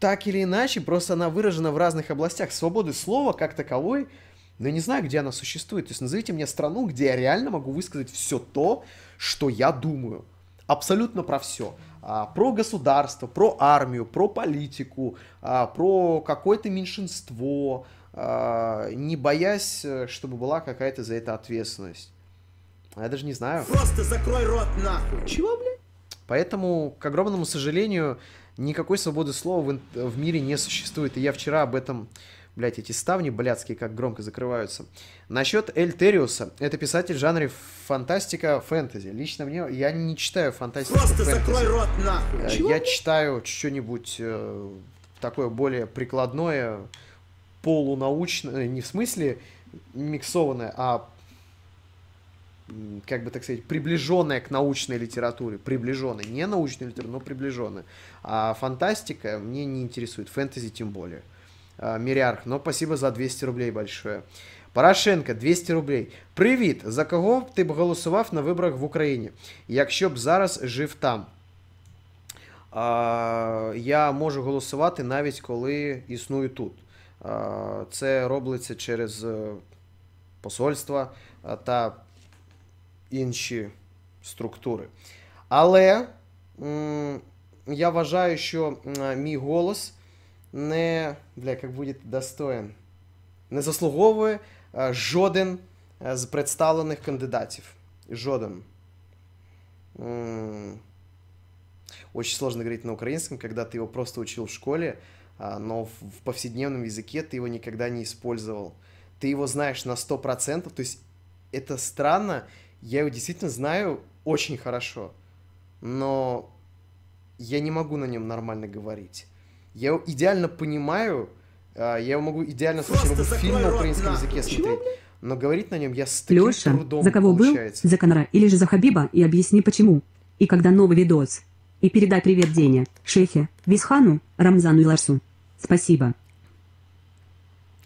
так или иначе, просто она выражена в разных областях. Свободы слова, как таковой, но я не знаю, где она существует. То есть назовите мне страну, где я реально могу высказать все то, что я думаю. Абсолютно про все. А, про государство, про армию, про политику, а, про какое-то меньшинство, а, не боясь, э, чтобы была какая-то за это ответственность. Я даже не знаю. Просто закрой рот нахуй. Чего, блядь? Поэтому, к огромному сожалению, никакой свободы слова в, в мире не существует. И я вчера об этом, блядь, эти ставни блядские, как громко закрываются. Насчет Эль Териуса. Это писатель в жанре фантастика, фэнтези. Лично мне, я не читаю фантастику, Просто закрой фэнтези. рот нахуй. Э, Я читаю что-нибудь э, такое более прикладное, полунаучное, не в смысле миксованное, а как бы так сказать, приближенная к научной литературе, приближенная, не научной литературе, но приближенная. А фантастика мне не интересует, фэнтези тем более. А, Мірярх, ну спасибо за 200 рублей большое. Порошенко, 200 рублей. Привіт! За кого ти б голосував на виборах в Україні, якщо б зараз жив там? Я можу голосувати навіть коли існую тут. Це робиться через е, посольства та інші структури. Але я вважаю, що мій голос не, бля, як буде достоин, не заслуговує жоден з представлених кандидатів. Жоден. Очень сложно говорить на украинском, когда ты его просто учил в школе, а, но в повседневном языке ты его никогда не использовал. Ты его знаешь на 100%, то есть это странно, я его действительно знаю очень хорошо, но я не могу на нем нормально говорить. Я его идеально понимаю, а, я его могу идеально слушать, могу фильм на украинском языке смотреть, но говорить на нем я с таким Леша, трудом за кого был? получается. За Конора или же за Хабиба и объясни почему. И когда новый видос. И передай привет Дене, Шехе, Висхану, Рамзану и Ларсу. Спасибо.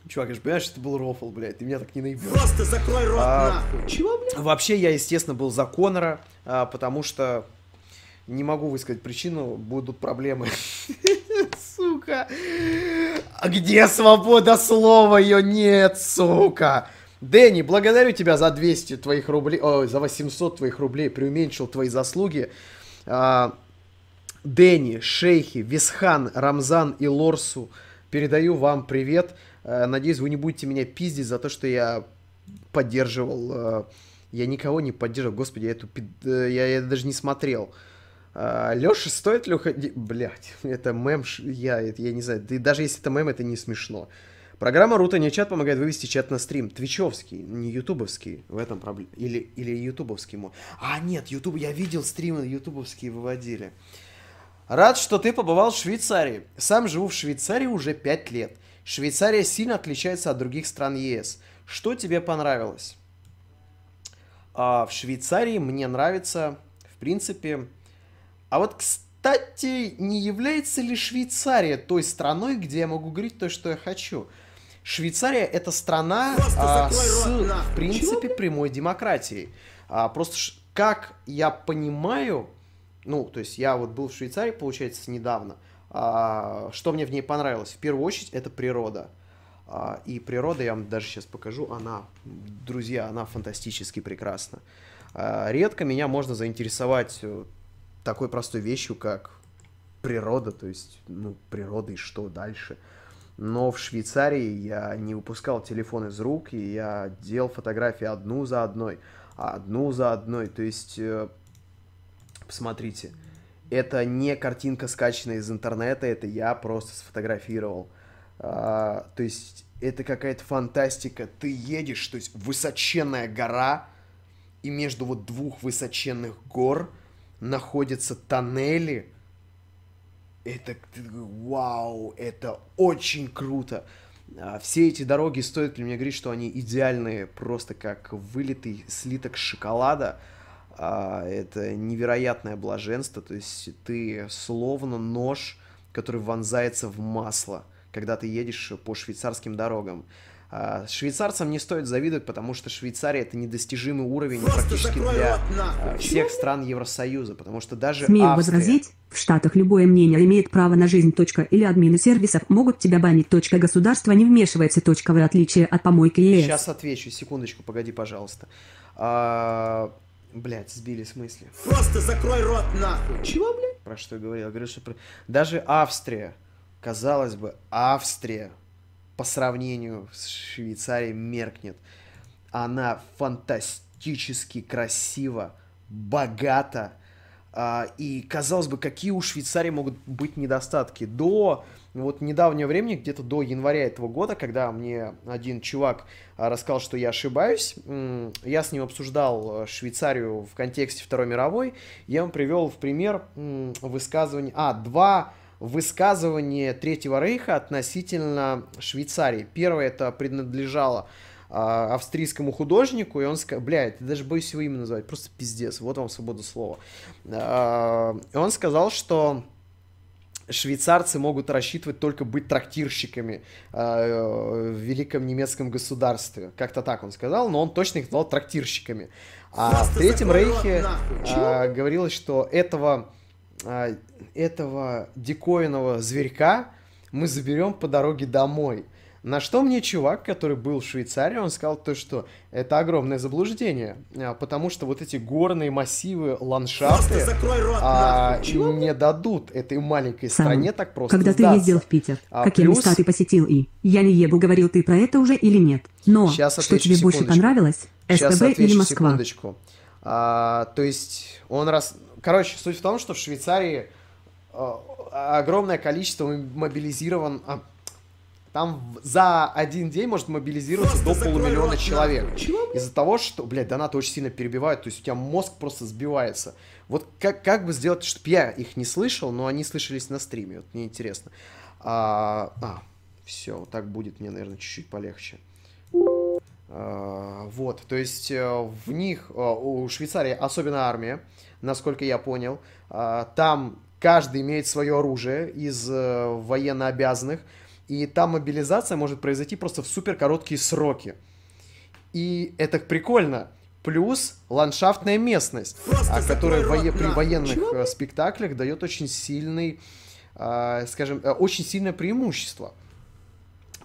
Чувак, я же понимаешь, что это был рофл, блядь, ты меня так не наебешь. Просто закрой рот А, нахуй. Чего, блядь? Вообще, я, естественно, был за Конора, а, потому что не могу высказать причину, будут проблемы. [laughs] Сука. А где свобода слова? Ее нет, сука. Дэнни, благодарю тебя за 200 твоих рублей, ой, за 800 твоих рублей, преуменьшил твои заслуги. А, Дэнни, Шейхи, Висхан, Рамзан и Лорсу, передаю вам привет. Э, Надеюсь, вы не будете меня пиздить за то, что я поддерживал. э, Я никого не поддерживал. Господи, я, эту, э, я, я даже не смотрел. Леша, стоит ли уходить? Блять, это мем, я, это, я не знаю. Да даже если это мем, это не смешно. Программа Рута не чат помогает вывести чат на стрим. Твичевский, не ютубовский. В этом проблема. Или, или ютубовский. мо- А, нет, ютуб, я видел стримы ютубовские выводили. Рад, что ты побывал в Швейцарии. Сам живу в Швейцарии уже 5 лет. Швейцария сильно отличается от других стран ЕС. Что тебе понравилось? А, в Швейцарии мне нравится, в принципе... А вот, кстати, не является ли Швейцария той страной, где я могу говорить то, что я хочу? Швейцария это страна а, с, рот в принципе, прямой демократией. А, просто как я понимаю, ну, то есть я вот был в Швейцарии, получается, недавно. А, что мне в ней понравилось? В первую очередь, это природа. А, и природа, я вам даже сейчас покажу, она, друзья, она фантастически прекрасна. А, редко меня можно заинтересовать э, такой простой вещью, как природа, то есть, ну, природа и что дальше. Но в Швейцарии я не выпускал телефон из рук, и я делал фотографии одну за одной, одну за одной. То есть, э, посмотрите, это не картинка, скачанная из интернета, это я просто сфотографировал. А, то есть, это какая-то фантастика. Ты едешь, то есть, высоченная гора, и между вот двух высоченных гор находятся тоннели. Это, вау, это очень круто. А, Все эти дороги, стоит ли мне говорить, что они идеальные, просто как вылитый слиток шоколада. А, Это невероятное блаженство, то есть ты словно нож, который вонзается в масло, когда ты едешь по швейцарским дорогам. А, Швейцарцам не стоит завидовать, потому что Швейцария это недостижимый уровень Просто практически закрой для рот нахуй. а, всех стран Евросоюза, потому что даже Смею Австрия... возразить, в Штатах любое мнение имеет право на жизнь. Точка, или админы сервисов могут тебя банить. Точка, государство не вмешивается. Точка, в отличие от помойки ЕС. Сейчас отвечу, секундочку, погоди, пожалуйста. А, Блять, сбили с мысли. Просто закрой рот нахуй. Чего, блядь? Про что я говорил? Я говорю, что про- даже Австрия, казалось бы, Австрия по сравнению с Швейцарией меркнет. Она фантастически красива, богата. и, казалось бы, какие у Швейцарии могут быть недостатки? До вот недавнего времени, где-то до января этого года, когда мне один чувак а, рассказал, что я ошибаюсь, я с ним обсуждал э, Швейцарию в контексте Второй мировой, я ему привел в пример высказывание, а, два высказывания Третьего Рейха относительно Швейцарии. Первое это принадлежало а, австрийскому художнику, и он сказал, бля, я даже боюсь его имя называть, просто пиздец, вот вам свобода слова. А, И он сказал, что швейцарцы могут рассчитывать только быть трактирщиками э, в великом немецком государстве. Как-то так он сказал, но он точно их назвал трактирщиками. А в Третьем Рейхе а, говорилось, что этого, а, этого диковинного зверька мы заберем по дороге домой. На что мне чувак, который был в Швейцарии, он сказал то, что это огромное заблуждение, а, потому что вот эти горные массивы, ландшафты рот а, не дадут этой маленькой Сам, стране так просто Когда ты сдаться. ездил в Питер, А, какие плюс- места ты посетил и... Я не ебу, говорил ты про это уже или нет. Но, Щас что тебе больше секундочку. понравилось? Сейчас СТБ или отвечу, Москва? секундочку. А, то есть он раз... Короче, суть в том, что в Швейцарии а, огромное количество мобилизирован... а, там за один день может мобилизироваться Просто до полумиллиона человек. Из-за того, что, блядь, донаты очень сильно перебивают, то есть у тебя мозг просто сбивается. Вот как, как бы сделать, чтобы я их не слышал, но они слышались на стриме, вот мне интересно. А, а все, так будет мне, наверное, чуть-чуть полегче. А, Вот, то есть э, в них, э, у Швейцарии особенно армия, насколько я понял. А, Там каждый имеет свое оружие из э, военно обязанных, и там мобилизация может произойти просто в супер короткие сроки. И это прикольно. Плюс ландшафтная местность, Просто а, которая вое- при военных э, спектаклях дает очень сильный, а, скажем, э, очень сильное преимущество.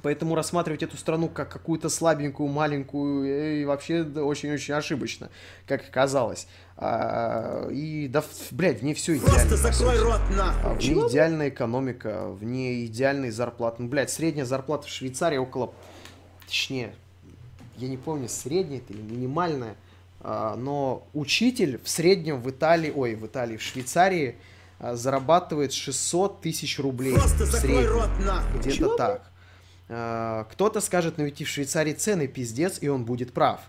Поэтому рассматривать эту страну как какую-то слабенькую, маленькую, э, и вообще очень-очень ошибочно, как оказалось. А, и да, блядь, в ней все идеально. Просто закрой рот А нахуй. В ней идеальная экономика, в ней идеальные зарплаты. Ну, блядь, средняя зарплата в Швейцарии около... Точнее, я не помню, средняя это или минимальная. а, но учитель в среднем в Италии, ой, в Италии, в Швейцарии а, зарабатывает 600 тысяч рублей Просто в закрой среднем. рот нахуй. Где-то так. А, Кто-то скажет, ну ведь и в Швейцарии цены пиздец, и он будет прав.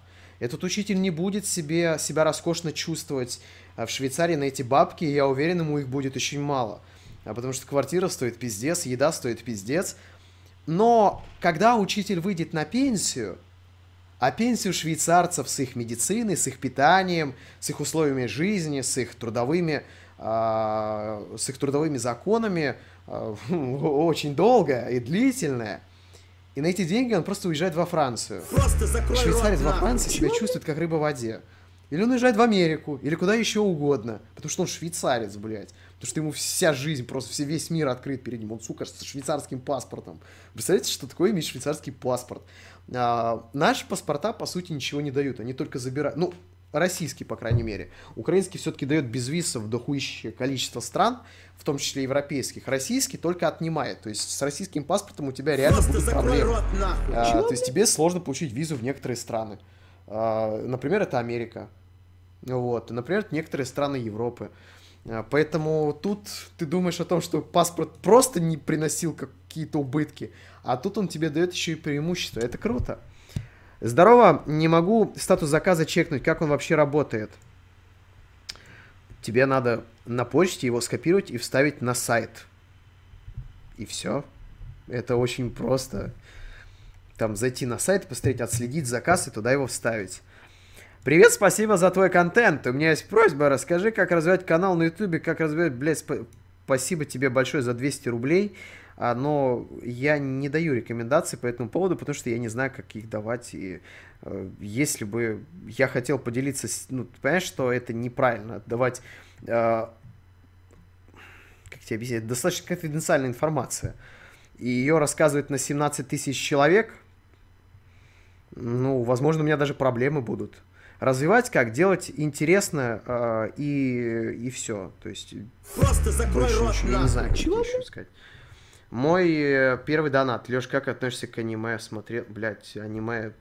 Этот учитель не будет себе, себя роскошно чувствовать а, в Швейцарии на эти бабки, и я уверен, ему их будет очень мало. А потому что квартира стоит пиздец, еда стоит пиздец. Но когда учитель выйдет на пенсию, а пенсию швейцарцев с их медициной, с их питанием, с их условиями жизни, с их трудовыми, а, с их трудовыми законами а, [laughs] очень долгая и длительная. И на эти деньги он просто уезжает во Францию. Просто закрой Швейцарец рот во. Франции себя чувствует как рыба в воде. Или он уезжает в Америку, или куда еще угодно. Потому что он швейцарец, блядь. Потому что ему вся жизнь, просто все, весь мир открыт перед ним. Он, сука, с швейцарским паспортом. Представляете, что такое иметь швейцарский паспорт? А, наши паспорта, по сути, ничего не дают. Они только забирают... Ну, российский, по крайней мере. Украинский все-таки дает безвизов в дохуищее количество стран, в том числе европейских. Российский только отнимает. То есть с российским паспортом у тебя реально Просто будут закрой проблемы. рот нахуй. А, то есть тебе сложно получить визу в некоторые страны. А, Например, это Америка. Вот. Например, это некоторые страны Европы. А, Поэтому тут ты думаешь о том, что паспорт просто не приносил какие-то убытки, а тут он тебе дает еще и преимущество. Это круто. Здорово, не могу статус заказа чекнуть, как он вообще работает. Тебе надо на почте его скопировать и вставить на сайт. И все. Это очень просто там зайти на сайт, посмотреть, отследить заказ и туда его вставить. Привет, спасибо за твой контент. У меня есть просьба, расскажи, как развивать канал на ютубе, как развивать, блядь, спа- спасибо тебе большое за 200 рублей. А, но я не даю рекомендаций по этому поводу, потому что я не знаю, как их давать. И э, если бы я хотел поделиться, с- ну, ты понимаешь, что это неправильно давать, э, как тебе объяснить, достаточно конфиденциальная информация. И ее рассказывать на 17 тысяч человек, ну, возможно, у меня даже проблемы будут. Развивать как? Делать интересно э, и, и все. То есть Просто закрой рот ничего, я не знаю, тебе еще сказать. Мой э, первый донат. Леш, как относишься к аниме? Смотрел, блядь, аниме...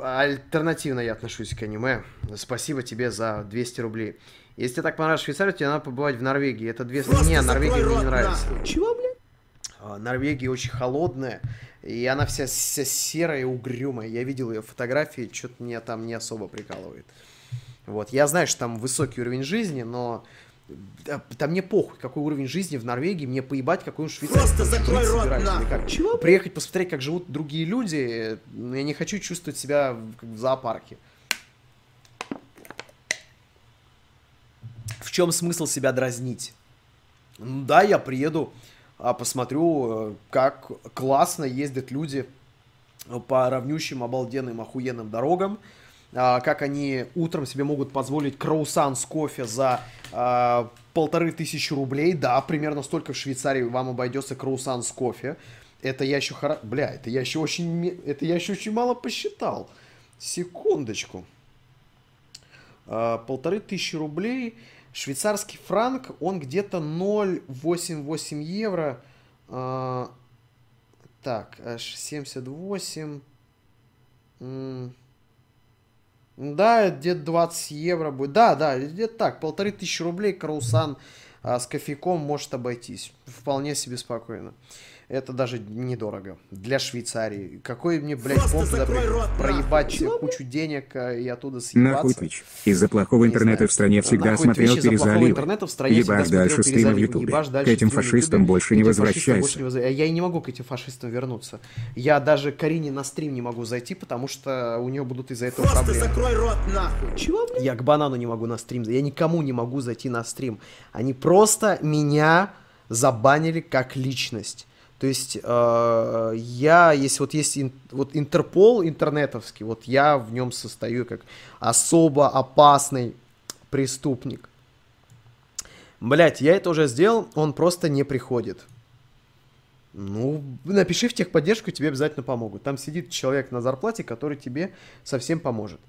Альтернативно я отношусь к аниме. Спасибо тебе за 200 рублей. Если тебе так понравилась Швейцария, тебе надо побывать в Норвегии. Это две... Просто Не, Норвегия мне не нравится. Чего, блядь? А, Норвегия очень холодная, и она вся, вся серая и угрюмая. Я видел ее фотографии, что-то меня там не особо прикалывает. Вот, я знаю, что там высокий уровень жизни, но да, да мне похуй, какой уровень жизни в Норвегии, мне поебать, какой он в Швейцарии. Просто Там закрой рот нахуй. как. Чего, Приехать посмотреть, как живут другие люди, ну, я не хочу чувствовать себя как в зоопарке. В чем смысл себя дразнить? Ну Да, я приеду, а, посмотрю, э, как классно ездят люди по равнющим, обалденным, охуенным дорогам, как они утром себе могут позволить круассан с кофе за а, полторы тысячи рублей, да, примерно столько в Швейцарии вам обойдется круассан с кофе. Это я еще хоро... Бля, это я еще очень... Это я еще очень мало посчитал. Секундочку. А, полторы тысячи рублей. Швейцарский франк, он где-то 0,88 евро. А, так, аж 78. Да, где-то 20 евро будет. Да, да, где-то так. Полторы тысячи рублей круассан а, с кофейком может обойтись. Вполне себе спокойно. Это даже недорого. Для Швейцарии. Какой мне, блядь, план туда рот, проебать кучу денег а, и оттуда Нахуй съебаться? Twitch. Из-за плохого Не интернета знаю. в стране всегда Нахуй смотрел Twitch из-за плохого интернета в стране всегда Ебашь смотрел дальше стримы в перезаливы. Ютубе. Ебашь К дальше этим стримы в фашистам Ютубе. больше К не этим фашистам больше возвращайся. не возвра- Я не могу к этим фашистам вернуться. Я даже Карине на стрим не могу зайти, потому что у нее будут из-за этого Просто проблемы. закрой рот нахуй. Чего, блядь? Я к банану не могу на стрим. Я никому не могу зайти на стрим. Они просто меня забанили как личность. То есть э, я, если вот есть вот Интерпол интернетовский, вот я в нем состою как особо опасный преступник. Блять, я это уже сделал, он просто не приходит. Ну, напиши в техподдержку, тебе обязательно помогут. Там сидит человек на зарплате, который тебе совсем поможет.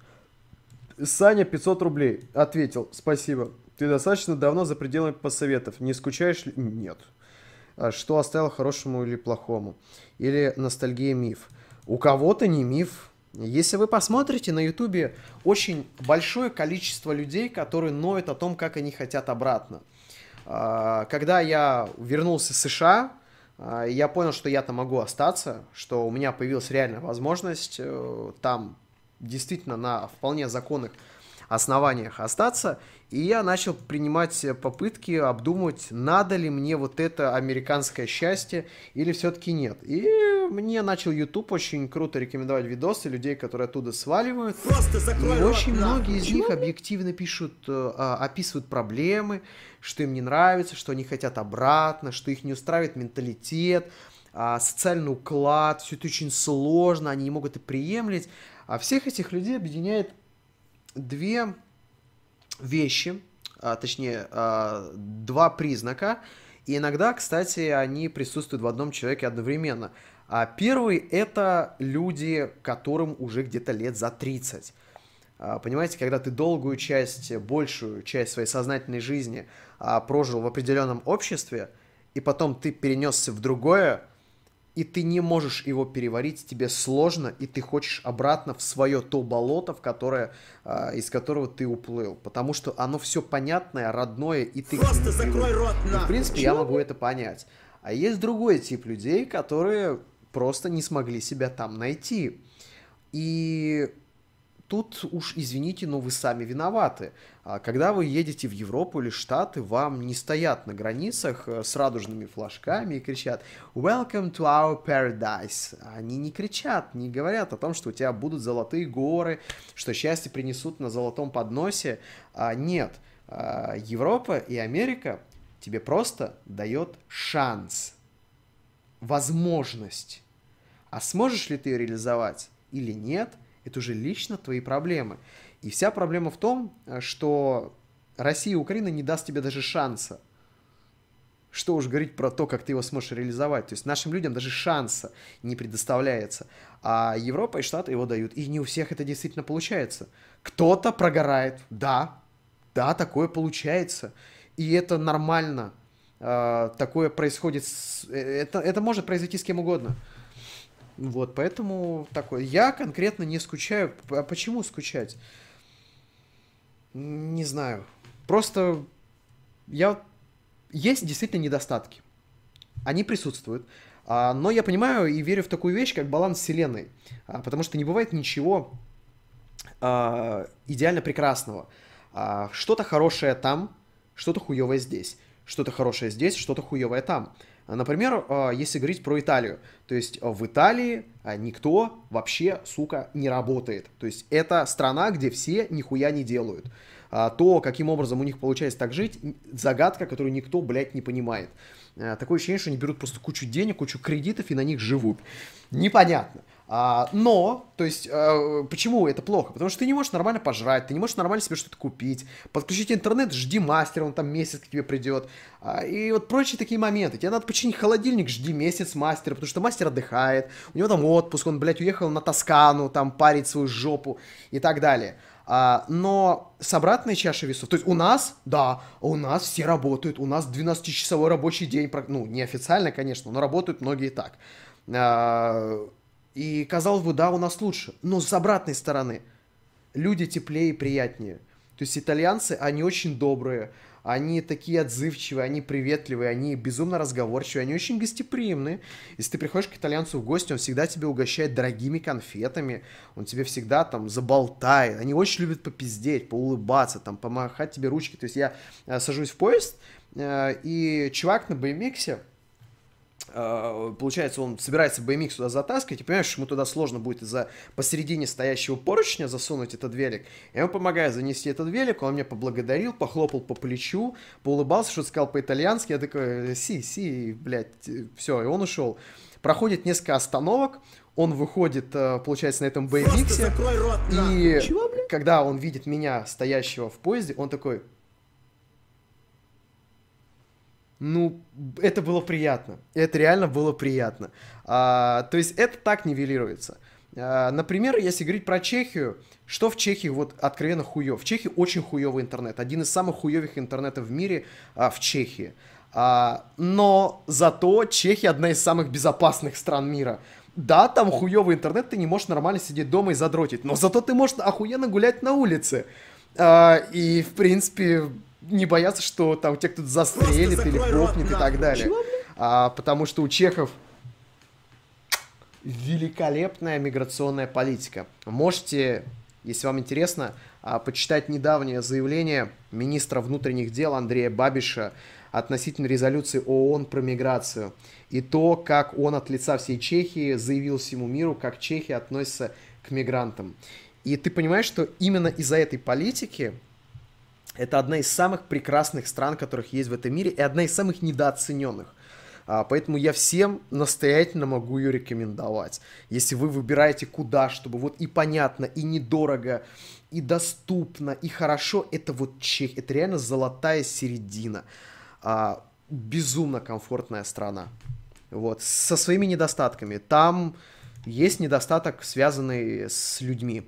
Саня, 500 рублей. Ответил, спасибо. Ты достаточно давно за пределами посоветов. Не скучаешь ли? Нет. А Что оставил хорошему или плохому? Или ностальгия миф? У кого-то не миф. Если вы посмотрите на ютубе очень большое количество людей, которые ноют о том, как они хотят обратно. А, Когда я вернулся в США, а, я понял, что я там могу остаться, что у меня появилась реальная возможность э, там действительно на вполне законных основаниях остаться, и я начал принимать попытки обдумывать, надо ли мне вот это американское счастье или все-таки нет. И мне начал YouTube очень круто рекомендовать видосы людей, которые оттуда сваливают. Просто И закрой рот очень нахуй. многие из Чего, них объективно пишут, э, а, описывают проблемы, что им не нравится, что они хотят обратно, что их не устраивает менталитет, а, социальный уклад, все это очень сложно, они не могут это приемлить. А всех этих людей объединяет две вещи, а, точнее, а, два признака. И иногда, кстати, они присутствуют в одном человеке одновременно. А первый это люди, которым уже где-то лет за 30. А, Понимаете, когда ты долгую часть, большую часть своей сознательной жизни а, прожил в определенном обществе, и потом ты перенесся в другое, и ты не можешь его переварить, тебе сложно, и ты хочешь обратно в свое то болото, в которое, а, из которого ты уплыл. Потому что оно все понятное, родное, и ты Просто закрой рот И, в принципе, я Чего, могу это понять. А есть другой тип людей, которые просто не смогли себя там найти. И тут уж, извините, но вы сами виноваты. А Когда вы едете в Европу или Штаты, вам не стоят на границах э, с радужными флажками и кричат «Welcome to our paradise». Они не кричат, не говорят о том, что у тебя будут золотые горы, что счастье принесут на золотом подносе. А, Нет. А, Европа и Америка тебе просто дает шанс, возможность. А сможешь ли ты ее реализовать или нет, это уже лично твои проблемы. И вся проблема в том, э, что Россия и Украина не даст тебе даже шанса. Что уж говорить про то, как ты его сможешь реализовать. То есть нашим людям даже шанса не предоставляется. А Европа и Штаты его дают. И не у всех это действительно получается. Кто-то прогорает. Да, да, такое получается. И это нормально. А, такое происходит. С... э, Это, это может произойти с кем угодно. Вот, поэтому такое. Я конкретно не скучаю. А почему скучать? Не знаю. Просто я... Есть действительно недостатки. Они присутствуют. А, Но я понимаю и верю в такую вещь, как баланс Вселенной. А, Потому что не бывает ничего а, идеально прекрасного. Что-то хорошее там, что-то хуевое здесь. Что-то хорошее здесь, что-то хуевое там. А, Например, а, если говорить про Италию, то есть а, в Италии никто вообще, сука, не работает. То есть это страна, где все нихуя не делают. То, каким образом у них получается так жить, загадка, которую никто, блядь, не понимает. Такое ощущение, что они берут просто кучу денег, кучу кредитов и на них живут. Непонятно. А, но, то есть, э, почему это плохо? Потому что ты не можешь нормально пожрать, ты не можешь нормально себе что-то купить. Подключить интернет, жди мастера, он там месяц к тебе придет. А, и вот прочие такие моменты. Тебе надо починить холодильник, жди месяц мастера, потому что мастер отдыхает, у него там отпуск, он, блядь, уехал на Тоскану, там парить свою жопу и так далее. А, но с обратной чаши весов, то есть у нас, да, у нас все работают, у нас 12-часовой рабочий день, ну, неофициально, конечно, но работают многие так. И казалось бы, да, у нас лучше, но с обратной стороны, люди теплее и приятнее. То есть итальянцы, они очень добрые, они такие отзывчивые, они приветливые, они безумно разговорчивые, они очень гостеприимные. Если ты приходишь к итальянцу в гости, он всегда тебя угощает дорогими конфетами, он тебе всегда там заболтает. Они очень любят попиздеть, поулыбаться, там, помахать тебе ручки. То есть я э, сажусь в поезд, э, и чувак на BMX, получается, он собирается BMX туда затаскивать, и понимаешь, что ему туда сложно будет из-за посередине стоящего поручня засунуть этот велик. Я ему помогаю занести этот велик, он меня поблагодарил, похлопал по плечу, поулыбался, что-то сказал по-итальянски, я такой, си, си, блядь, все, и он ушел. Проходит несколько остановок, он выходит, э, получается, на этом BMX, и Чего, когда он видит меня, стоящего в поезде, он такой, ну, это было приятно. Это реально было приятно. А, то есть это так нивелируется. А, например, если говорить про Чехию, что в Чехии вот откровенно хуев? В Чехии очень хуевый интернет. Один из самых хуевых интернетов в мире а, в Чехии. А, но зато Чехия одна из самых безопасных стран мира. Да, там хуевый интернет, ты не можешь нормально сидеть дома и задротить, но зато ты можешь охуенно гулять на улице. А, и, в принципе, не бояться, что там тебя кто-то застрелит или хлопнет и так далее. Чего? А, потому что у чехов великолепная миграционная политика. Можете, если вам интересно, а, почитать недавнее заявление министра внутренних дел Андрея Бабиша относительно резолюции ООН про миграцию. И то, как он от лица всей Чехии заявил всему миру, как Чехия относится к мигрантам. И ты понимаешь, что именно из-за этой политики это одна из самых прекрасных стран, которых есть в этом мире, и одна из самых недооцененных. А, Поэтому я всем настоятельно могу ее рекомендовать. Если вы выбираете куда, чтобы вот и понятно, и недорого, и доступно, и хорошо, это вот Чех, это реально золотая середина. А, Безумно комфортная страна. Вот, со своими недостатками. Там есть недостаток, связанный с людьми.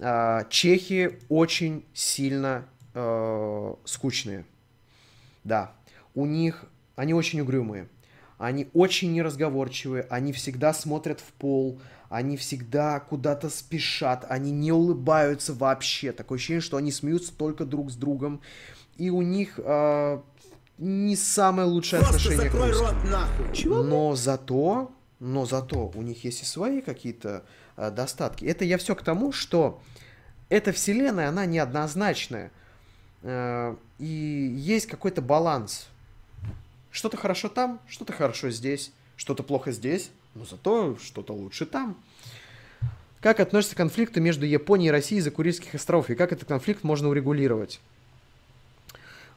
А, Чехи очень сильно э, скучные. Да, у них, они очень угрюмые, они очень неразговорчивые, они всегда смотрят в пол, они всегда куда-то спешат, они не улыбаются вообще. Такое ощущение, что они смеются только друг с другом. И у них э, не самое лучшее Просто отношение к закрой русским. рот, нахуй. Чего? Но зато, но зато у них есть и свои какие-то э, достатки. Это я все к тому, что эта вселенная, она неоднозначная. Э, и есть какой-то баланс. Что-то хорошо там, что-то хорошо здесь, что-то плохо здесь, но зато что-то лучше там. Как относятся конфликты между Японией и Россией из-за Курильских островов, и как этот конфликт можно урегулировать?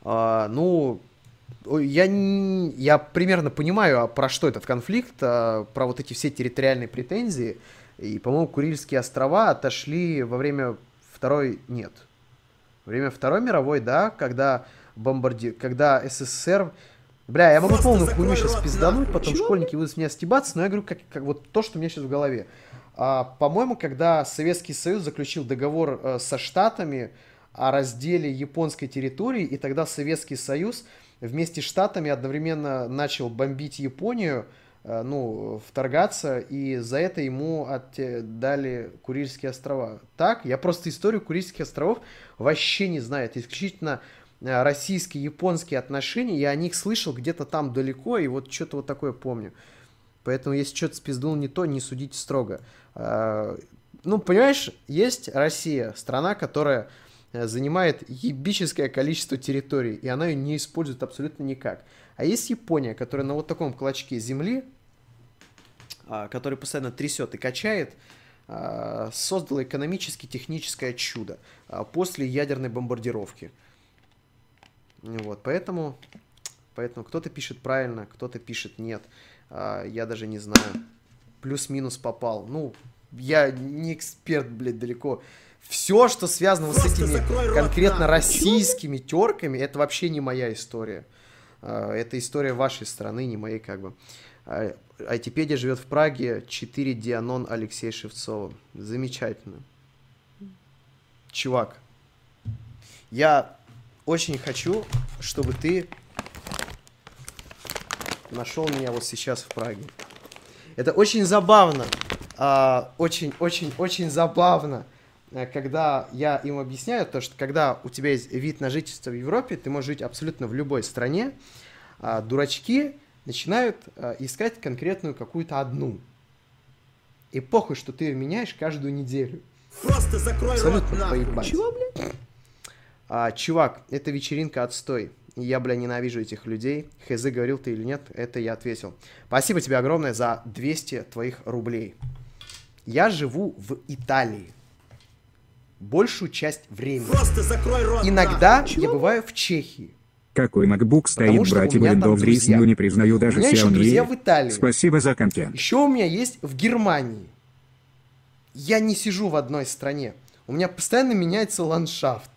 А, ну, я, я примерно понимаю, а про что этот конфликт, а, про вот эти все территориальные претензии. И, по-моему, Курильские острова отошли во время Второй... Нет. Время Второй мировой, да, когда бомбарди... когда СССР... Бля, я могу Просто полную хуйню сейчас пиздануть, нахуй. потом Чего, школьники будут с меня стебаться, но я говорю, как, как вот то, что у меня сейчас в голове. А, по-моему, когда Советский Союз заключил договор э, со Штатами о разделе японской территории, и тогда Советский Союз вместе с Штатами одновременно начал бомбить Японию, ну, вторгаться, и за это ему отдали Курильские острова. Так, я просто историю Курильских островов вообще не знаю, это исключительно э, российские, японские отношения, я о них слышал где-то там далеко, и вот что-то вот такое помню. Поэтому, если что-то спиздул не то, не судите строго. А, Ну, понимаешь, есть Россия, страна, которая э, занимает ебическое количество территорий, и она ее не использует абсолютно никак. А есть Япония, которая на вот таком клочке земли, а, который постоянно трясет и качает, а, создала экономически техническое чудо а, после ядерной бомбардировки. Вот, поэтому, поэтому кто-то пишет правильно, кто-то пишет нет. Я даже не знаю. Плюс-минус попал. Ну, я не эксперт, блядь, далеко. Все, что связано вот с Просто этими рот, конкретно нахуй. российскими терками, это вообще не моя история. А, Это история вашей страны, не моей как бы. А, Айтипедия живет в Праге, 4 Дианон Алексей Шевцова. Замечательно. Чувак, я очень хочу, чтобы ты нашел меня вот сейчас в Праге. Это очень забавно. а, Очень, очень, очень забавно, когда я им объясняю то, что когда у тебя есть вид на жительство в Европе, ты можешь жить абсолютно в любой стране, а дурачки начинают а, искать конкретную какую-то одну. И похуй, что ты ее меняешь каждую неделю. Просто закрой рот, Абсолютно нахуй. поебать. Чего, блядь? А, чувак, эта вечеринка отстой. Я, бля, ненавижу этих людей. Хз, говорил ты или нет, это я ответил. Спасибо тебе огромное за 200 твоих рублей. Я живу в Италии. Большую часть времени. Просто закрой рот, Иногда нахуй. я бываю в Чехии. Какой MacBook стоит, что братья у меня там Windows друзья. но не признаю У даже меня еще друзья в. Италии. Спасибо за контент. Еще у меня есть в Германии. Я не сижу в одной стране. У меня постоянно меняется ландшафт.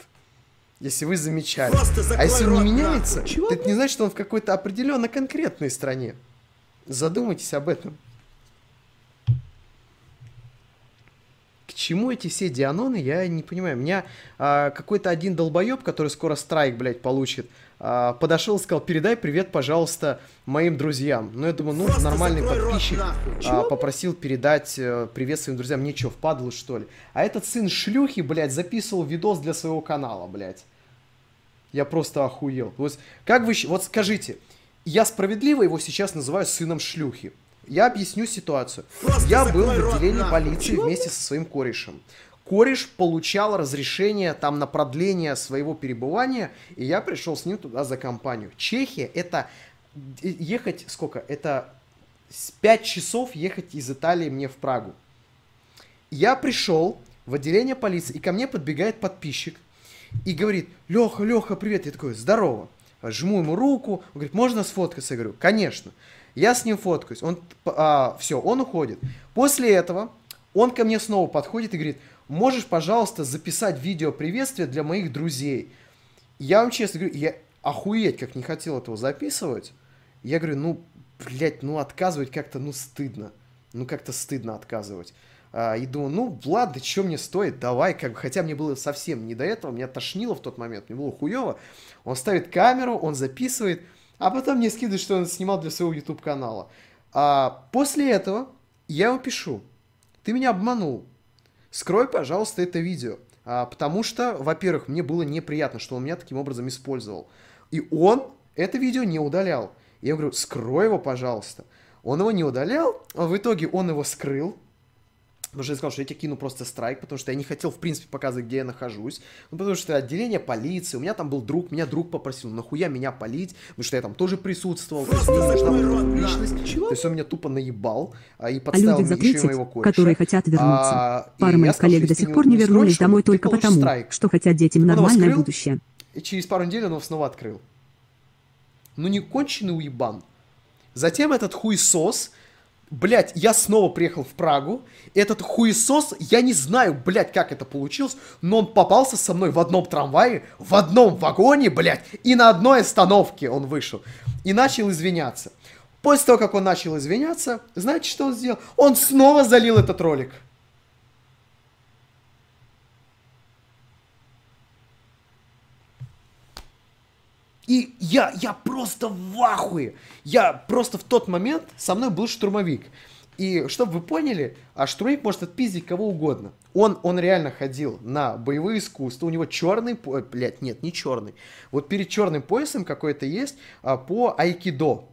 Если вы замечали. А если он не меняется, нахуй. То это не значит, что он в какой-то определенно конкретной стране. Задумайтесь об этом. Чему эти все дианоны, я не понимаю. Меня а, какой-то один долбоеб, который скоро страйк, блядь, получит, а, подошел и сказал, передай привет, пожалуйста, моим друзьям. Ну, я думаю, ну, Просто нормальный подписчик а, попросил передать э, привет своим друзьям. Мне что, впадло, что ли? А этот сын шлюхи, блядь, записывал видос для своего канала, блядь. Я просто охуел. Вот как вы, вот скажите, я справедливо его сейчас называю сыном шлюхи. Я объясню ситуацию. Просто я был в рот, отделении нахуй. полиции Чего, вместе со своим корешем. Кореш получал разрешение там на продление своего перебывания, и я пришел с ним туда за компанию. Чехия это ехать сколько? Это 5 часов ехать из Италии мне в Прагу. Я пришел в отделение полиции, и ко мне подбегает подписчик и говорит, Леха, Леха, привет. Я такой, здорово. Жму ему руку, он говорит, можно сфоткаться? Я говорю, конечно. Я с ним фоткаюсь. Он, все, он уходит. После этого он ко мне снова подходит и говорит, можешь, пожалуйста, записать видео приветствия для моих друзей. Я вам честно говорю, я охуеть как не хотел этого записывать. Я говорю, ну, блядь, ну отказывать как-то, ну, стыдно. Ну, как-то стыдно отказывать. А, и думаю, ну, ладно, что мне стоит, давай, как бы, хотя мне было совсем не до этого, меня тошнило в тот момент, мне было хуево. Он ставит камеру, он записывает, а потом мне скидывает, что он снимал для своего YouTube-канала. А после этого я ему пишу, ты меня обманул, скрой, пожалуйста, это видео. А, потому что, во-первых, мне было неприятно, что он меня таким образом использовал. И он это видео не удалял. Я говорю, скрой его, пожалуйста. Он его не удалял, а в итоге он его скрыл. Потому что я сказал, что я тебе кину просто страйк, потому что я не хотел, в принципе, показывать, где я нахожусь. Ну, потому что отделение полиции, у меня там был друг, меня друг попросил, нахуя меня полить, потому что я там тоже присутствовал, то есть мне нужна была публичность. То есть он меня тупо наебал а, и А подставил люди за мне еще и 30, моего кореша. которые хотят вернуться. А, Пара моих коллег до сих пор не вернулись домой только потому, страйк. что хотят детям нормальное скрыл? будущее. И через пару недель он его снова открыл. Ну не конченый уебан. Затем этот хуесос, блядь, я снова приехал в Прагу. Этот хуесос, я не знаю, блядь, как это получилось, но он попался со мной в одном трамвае, в одном вагоне, блядь, и на одной остановке он вышел. И начал извиняться. После того, как он начал извиняться, знаете, что он сделал? Он снова залил этот ролик. И я, я просто в ахуе. Я просто в тот момент, со мной был штурмовик. И чтобы вы поняли, а штурмовик может отпиздить кого угодно. Он, он реально ходил на боевые искусства, у него черный, по... блядь, нет, не черный. Вот перед черным поясом какой-то есть а, по айкидо.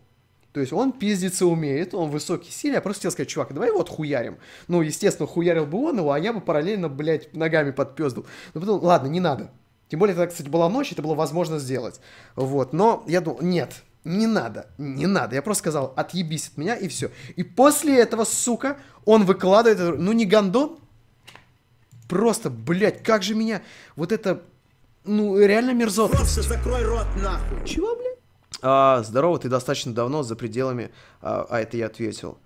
То есть он пиздиться умеет, он высокий, сильный. Я просто хотел сказать, чувак, давай его отхуярим. Ну, естественно, хуярил бы он его, а я бы параллельно, блядь, ногами подпездал. Ну, потом, ладно, не надо. Тем более, это, кстати, была ночь, это было возможно сделать. Вот, но я думал, нет, не надо, не надо. Я просто сказал, отъебись от меня, и все. И после этого, сука, он выкладывает, ну не гандон, просто, блядь, как же меня, вот это, ну реально мерзотно. Просто закрой рот нахуй. Чего, блядь? А, здорово, ты достаточно давно за пределами, а, а это я ответил.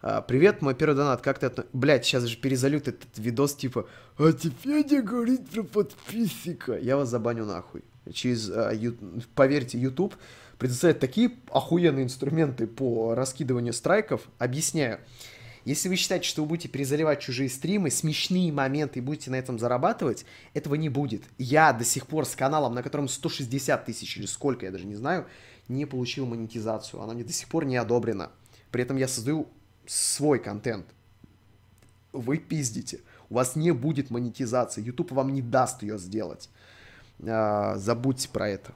А, привет, мой первый донат, как ты отно... Блять, сейчас же перезалют этот видос, типа, а теперь не говорить про подписчика. Я вас забаню нахуй. Через, а, ю... поверьте, YouTube предоставляет такие охуенные инструменты по раскидыванию страйков. Объясняю. Если вы считаете, что вы будете перезаливать чужие стримы, смешные моменты и будете на этом зарабатывать, этого не будет. Я до сих пор с каналом, на котором 160 тысяч или сколько, я даже не знаю, не получил монетизацию. Она мне до сих пор не одобрена. При этом я создаю свой контент. Вы пиздите. У вас не будет монетизации. YouTube вам не даст ее сделать. А, забудьте про это.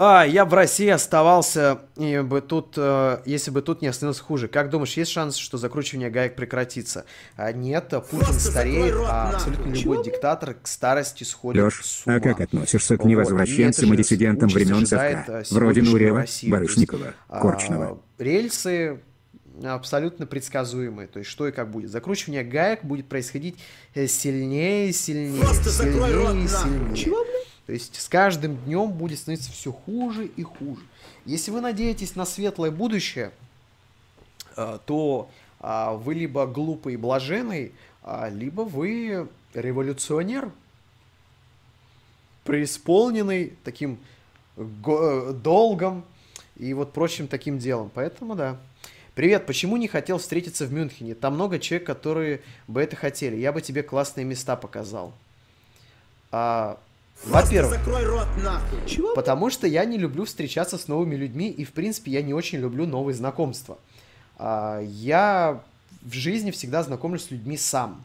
А, я в России оставался, и бы тут, э, если бы тут не остановился хуже. Как думаешь, есть шанс, что закручивание гаек прекратится? А, нет, Путин Просто стареет, рот, а абсолютно любой Чего? диктатор к старости сходит Леш, с ума. а как относишься к Вот, и невозвращенцам это и диссидентам времен Совка? а, Вроде Нурева, Барышникова, а, Корчнова. Рельсы абсолютно предсказуемые. То есть что и как будет. Закручивание гаек будет происходить э, сильнее, сильнее, Просто закрой рот, сильнее и сильнее. Чего, То есть с каждым днем будет становиться все хуже и хуже. Если вы надеетесь на светлое будущее, э, то а, вы либо глупый и блаженный, а, либо вы революционер, преисполненный таким э, долгом и вот прочим таким делом. Поэтому да. Привет, почему не хотел встретиться в Мюнхене? Там много человек, которые бы это хотели. Я бы тебе классные места показал. А, во-первых, закрой рот нахуй. Чего? Потому что я не люблю встречаться с новыми людьми, и, в принципе, я не очень люблю новые знакомства. А, Я в жизни всегда знакомлюсь с людьми сам.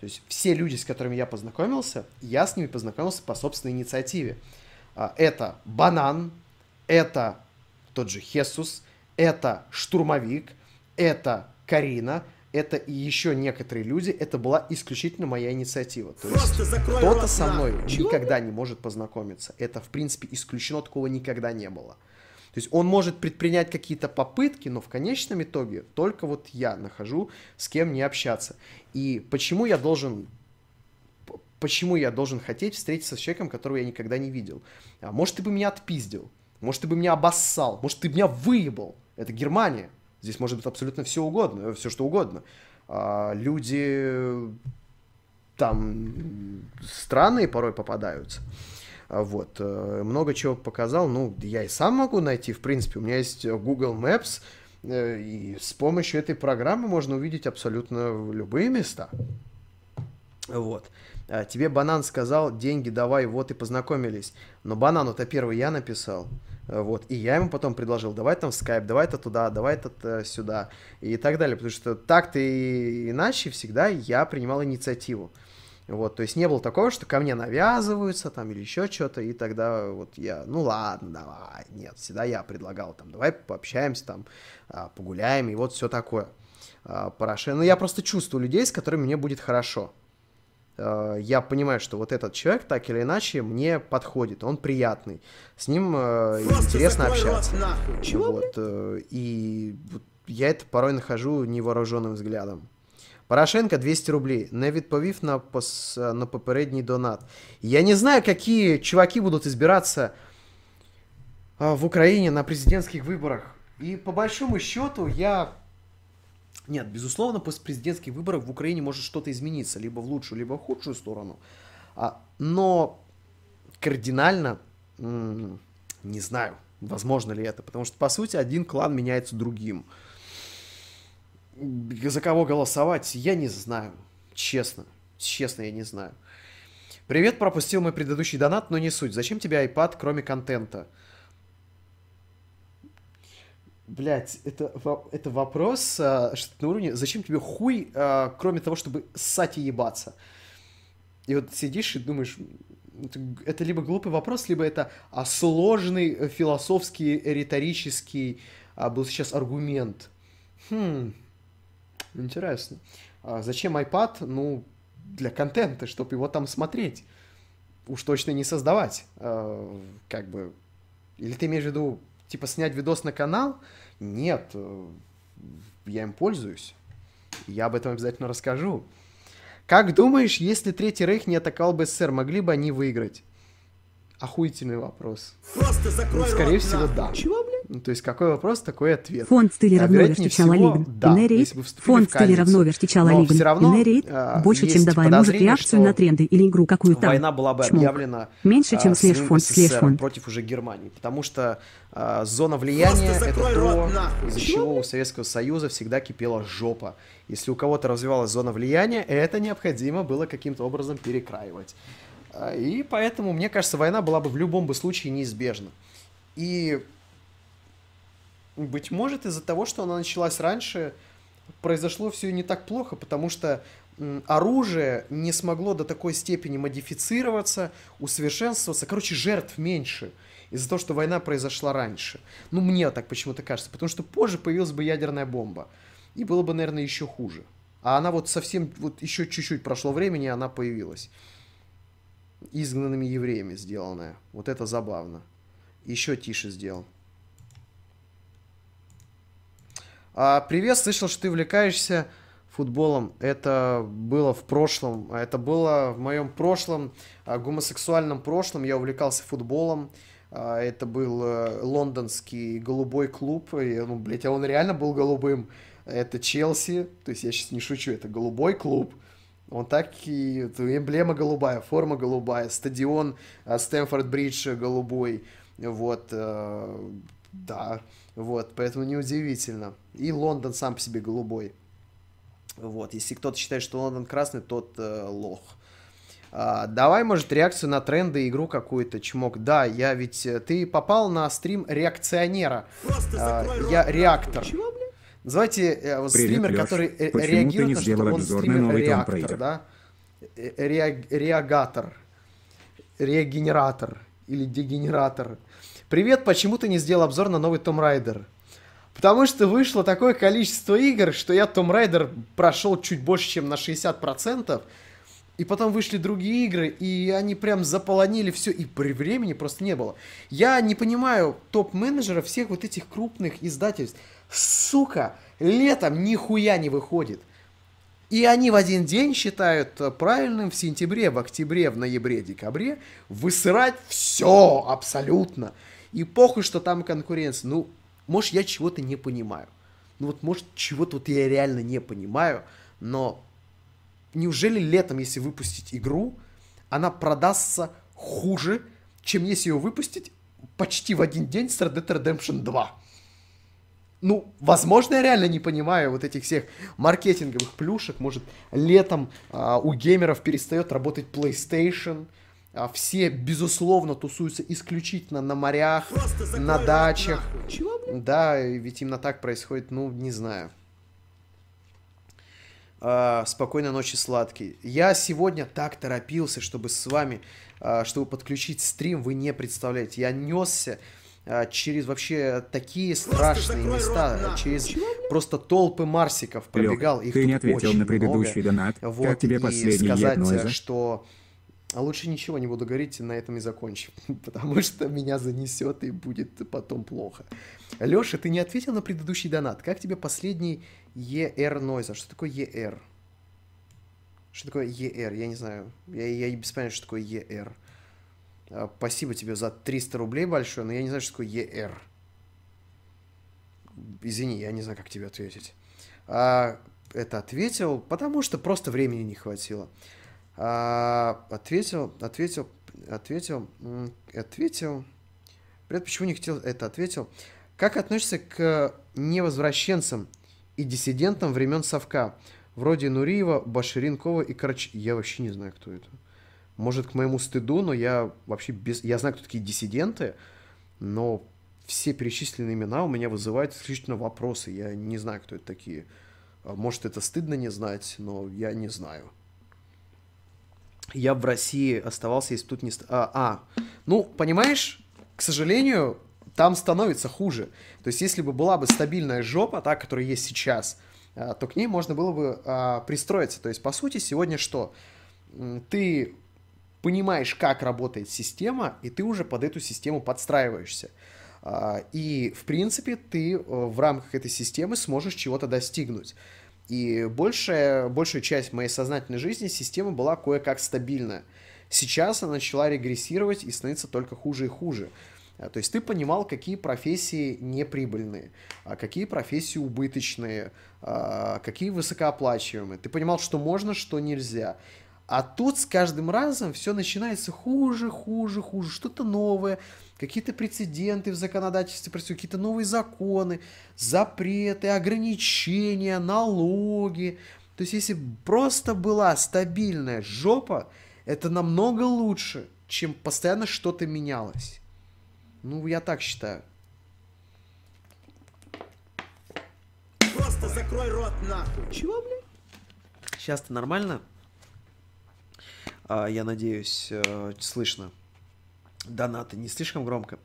То есть все люди, с которыми я познакомился, я с ними познакомился по собственной инициативе. А, Это Банан, это тот же Хесус, это Штурмовик, это Карина, это и еще некоторые люди. Это была исключительно моя инициатива. То есть Просто кто-то со мной. Чего? никогда не может познакомиться. Это, в принципе, исключено, такого никогда не было. То есть он может предпринять какие-то попытки, но в конечном итоге только вот я нахожу, с кем не общаться. И почему я должен почему я должен хотеть встретиться с человеком, которого я никогда не видел? А может, ты бы меня отпиздил, может, ты бы меня обоссал, может, ты бы меня выебал. Это Германия. Здесь может быть абсолютно все угодно, все что угодно. А, люди там м, странные порой попадаются. А, Вот. э, Много чего показал. Ну, я и сам могу найти, в принципе. У меня есть э, Google Maps, э, и с помощью этой программы можно увидеть абсолютно любые места. Вот. А, Тебе банан сказал, деньги давай, вот и познакомились. Но банану-то первый я написал. А, Вот. И я ему потом предложил, давай там в скайп, давай то туда, давай то э, сюда. И так далее. Потому что так-то и иначе всегда я принимал инициативу. Вот, то есть не было такого, что ко мне навязываются там или еще что-то, и тогда вот я, ну ладно, давай, нет, всегда я предлагал там, давай пообщаемся там, а, погуляем, и вот все такое. А, Порошенко, ну я просто чувствую людей, с которыми мне будет хорошо. А, Я понимаю, что вот этот человек так или иначе мне подходит, он приятный, с ним э, Просто интересно закрой рот общаться. нахуй. Чего? Вот, э, и вот я это порой нахожу невооруженным взглядом. Порошенко 200 рублей. Не відповів на, пос... на попередній донат. Я не знаю, какие чуваки будут избираться а, в Украине на президентских выборах. И по большому счету я... нет, безусловно, после президентских выборов в Украине может что-то измениться, либо в лучшую, либо в худшую сторону. А, но кардинально не знаю, возможно ли это, потому что, по сути, один клан меняется другим. За кого голосовать, я не знаю. Честно. Честно, я не знаю. Привет, пропустил мой предыдущий донат, но не суть. Зачем тебе iPad, кроме контента? Блять, это, это вопрос а, что на уровне, зачем тебе хуй, а, кроме того, чтобы ссать и ебаться? И вот сидишь и думаешь, это, это либо глупый вопрос, либо это а, сложный э, философский, риторический а, был сейчас аргумент. Хм, интересно. А зачем iPad? Ну, для контента, чтобы его там смотреть. Уж точно не создавать. А, как бы... Или ты имеешь в виду, типа, снять видос на канал? Нет, э, я им пользуюсь. Я об этом обязательно расскажу. Как думаешь, если Третий Рейх не атаковал бы СССР, могли бы они выиграть? Охуительный вопрос. Просто закрой Ну, скорее рот, всего, да. Чего? Ну, то есть, какой вопрос, такой ответ. Фонд стиля А, равно всего, лигн. да, если бы вступили Фонд в стиля равно всё равно, Инерит. а, Больше, чем давай, может, реакцию на тренды или игру какую-то. Война была бы Чмок. объявлена Меньше, чем а, слэш фонд, слэш фонд. против уже Германии, потому что а, зона влияния это то, из-за Чего, у Советского Союза всегда кипела жопа. Если у кого-то развивалась зона влияния, это необходимо было каким-то образом перекраивать. А, И поэтому, мне кажется, война была бы в любом бы случае неизбежна. И, быть может, из-за того, что она началась раньше, произошло все не так плохо, потому что оружие не смогло до такой степени модифицироваться, усовершенствоваться. Короче, жертв меньше из-за того, что война произошла раньше. Ну, мне так почему-то кажется. Потому что позже появилась бы ядерная бомба. И было бы, наверное, еще хуже. А она вот совсем, вот еще чуть-чуть прошло времени, она появилась. Изгнанными евреями сделанная. Вот это забавно. Еще тише сделал. А, привет, слышал, что ты увлекаешься футболом. Это было в прошлом. а Это было в моем прошлом, а, гомосексуальном прошлом. Я увлекался футболом. А, Это был э, лондонский голубой клуб. И, ну, блядь, а он реально был голубым. Это Челси. То есть я сейчас не шучу, это голубой клуб. Он так и... это Эмблема голубая, форма голубая, стадион а, Стэнфорд Бридж голубой. Вот, э, да, вот, поэтому неудивительно. И Лондон сам по себе голубой. Вот, если кто-то считает, что Лондон красный, тот э, лох. А, давай, может, реакцию на тренды, игру какую-то, чмок. Да, я ведь... э, Ты попал на стрим реакционера. Просто А, рот, я реактор. Чего, блядь? Называйте э, вот Привет, стример, Лёш. который э, Почему ты реагирует не на сделал что он стример новый реактор, да? Реаг- реагатор. Регенератор. Или дегенератор. Привет, почему ты не сделал обзор на новый Том Райдер? Потому что вышло такое количество игр, что я Том Райдер прошел чуть больше, чем на 60%. И потом вышли другие игры, и они прям заполонили все, и при времени просто не было. Я не понимаю топ-менеджеров всех вот этих крупных издательств. Сука, летом нихуя не выходит. И они в один день считают э, правильным в сентябре, в октябре, в ноябре, декабре высырать все абсолютно. И похуй, что там конкуренция. Ну, может, я чего-то не понимаю. Ну вот, может, чего-то вот я реально не понимаю, но неужели летом, если выпустить игру, она продастся хуже, чем если ее выпустить почти в один день с Red Dead Redemption 2? Ну, возможно, я реально не понимаю вот этих всех маркетинговых плюшек. Может, летом а, у геймеров перестает работать PlayStation. А, все, безусловно, тусуются исключительно на морях, на дачах. нахуй. Чего? Да, и ведь именно так происходит, ну, не знаю. А, спокойной ночи, сладкий. Я сегодня так торопился, чтобы с вами, а, чтобы подключить стрим, вы не представляете. Я несся а, через вообще такие страшные места, рот, через Чего, просто толпы марсиков пробегал. Лёх, Их ты не ответил очень на предыдущий много. донат. Вот, Как тебе и последний сказать, Ед э, что а лучше ничего не буду говорить, на этом и закончим. [laughs] Потому что меня занесет и будет потом плохо. Леша, ты не ответил на предыдущий донат. Как тебе последний ER Noise? Что такое ER? Что такое ER? Я не знаю. Я, я без понятия, что такое ER. Спасибо тебе за 300 рублей большое, но я не знаю, что такое ЕР. Извини, я не знаю, как тебе ответить. А, это ответил, потому что просто времени не хватило. А, ответил, ответил, ответил, ответил. Привет, почему не хотел это ответил? Как относишься к невозвращенцам и диссидентам времен Совка? Вроде Нуриева, Баширинкова и Карач... Я вообще не знаю, кто это. Может, к моему стыду, но я вообще без... Я знаю, кто такие диссиденты, но все перечисленные имена у меня вызывают исключительно вопросы. Я не знаю, кто это такие. А Может, это стыдно не знать, но я не знаю. Я в России оставался, если тут не... А, а, ну, понимаешь, к сожалению, там становится хуже. То есть, если бы была бы стабильная жопа, та, которая есть сейчас, а, то к ней можно было бы а, пристроиться. То есть, по сути, сегодня что? Ты понимаешь, как работает система, и ты уже под эту систему подстраиваешься. А, И, в принципе, ты э, в рамках этой системы сможешь чего-то достигнуть. И большая, большая часть моей сознательной жизни система была кое-как стабильная. Сейчас она начала регрессировать и становится только хуже и хуже. А, То есть ты понимал, какие профессии неприбыльные, а какие профессии убыточные, а, какие высокооплачиваемые. Ты понимал, что можно, что нельзя. А тут с каждым разом все начинается хуже, хуже, хуже, что-то новое, какие-то прецеденты в законодательстве какие-то новые законы, запреты, ограничения, налоги. То есть если просто была стабильная жопа, это намного лучше, чем постоянно что-то менялось. Ну, я так считаю. Просто закрой рот нахуй. Чего, блин? Сейчас-то нормально? А, я надеюсь, э, слышно. Донаты не слишком громко.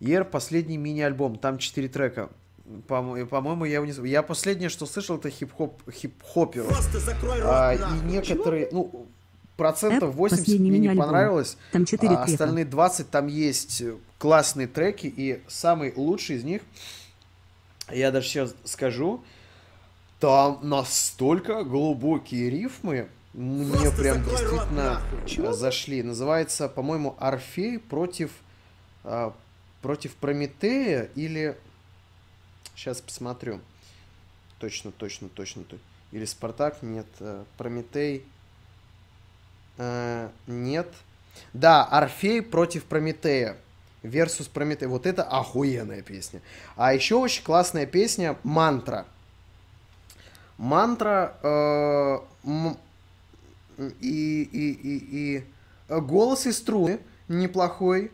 Ер последний мини-альбом, там 4 трека. По- По-моему, я его не... Я последнее, что слышал, это хип-хоп, хип-хоперу. Просто закрой рот А, и некоторые, ну, процентов Эп, 80 последний мне не понравилось. Там четыре а трека. остальные 20 там есть э, классные треки, и самый лучший из них, я даже сейчас скажу, там настолько глубокие рифмы, мне прям действительно э, зашли. Называется, по-моему, Орфей против, а, против Прометея или... Сейчас посмотрю. Точно, точно, точно. то- Или Спартак, нет. э, Прометей. Э, нет. Да, Орфей против Прометея. Версус Прометей. Вот это охуенная песня. А еще очень классная песня Мантра. Мантра э, и, и, и, и голос и струны неплохой.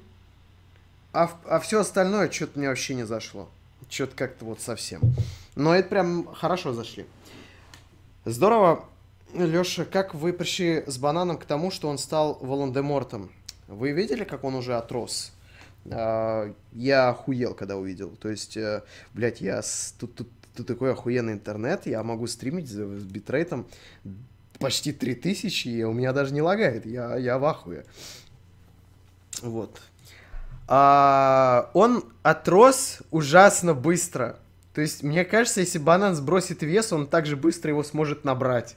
А, а все остальное что-то мне вообще не зашло. Что-то как-то вот совсем. Но это прям хорошо зашли. Здорово. Леша, как вы пришли с бананом к тому, что он стал Волан-де-Мортом? Вы видели, как он уже отрос? А, Я охуел, когда увидел. То есть, э, блядь, я с- тут, тут, тут такой охуенный интернет, я могу стримить с битрейтом почти 3000, и у меня даже не лагает. Я, я в ахуе. Вот. А, он отрос ужасно быстро. То есть, мне кажется, если банан сбросит вес, он также быстро его сможет набрать.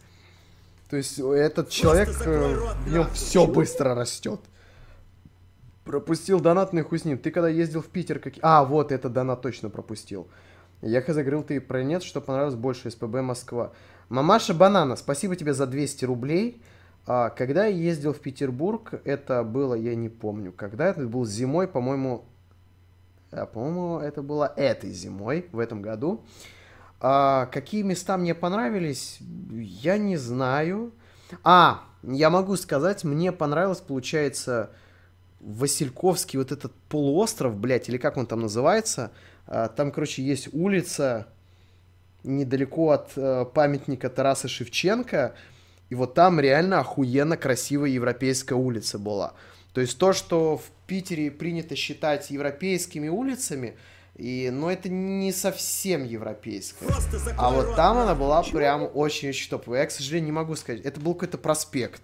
То есть, этот человек, э, рот, в нем все быстро растет. Пропустил донат, ну хуй с ним. Ты когда ездил в Питер, как... А, вот, это донат точно пропустил. Я хз говорил ты про нет, что понравилось больше, СПБ Москва. Мамаша Банана, спасибо тебе за 200 рублей. А, когда я ездил в Петербург, это было, я не помню, когда это был зимой, по-моему, а, по-моему, это было этой зимой, в этом году. А, какие места мне понравились, я не знаю. А, я могу сказать, мне понравилось, получается, Васильковский вот этот полуостров, блядь, или как он там называется. А, Там, короче, есть улица недалеко от э, памятника Тараса Шевченко. И вот там реально охуенно красивая европейская улица была. То есть то, что в Питере принято считать европейскими улицами, и, но это не совсем европейская. А вот там она была Чего? прям очень-очень топовая. Я, к сожалению, не могу сказать. Это был какой-то проспект.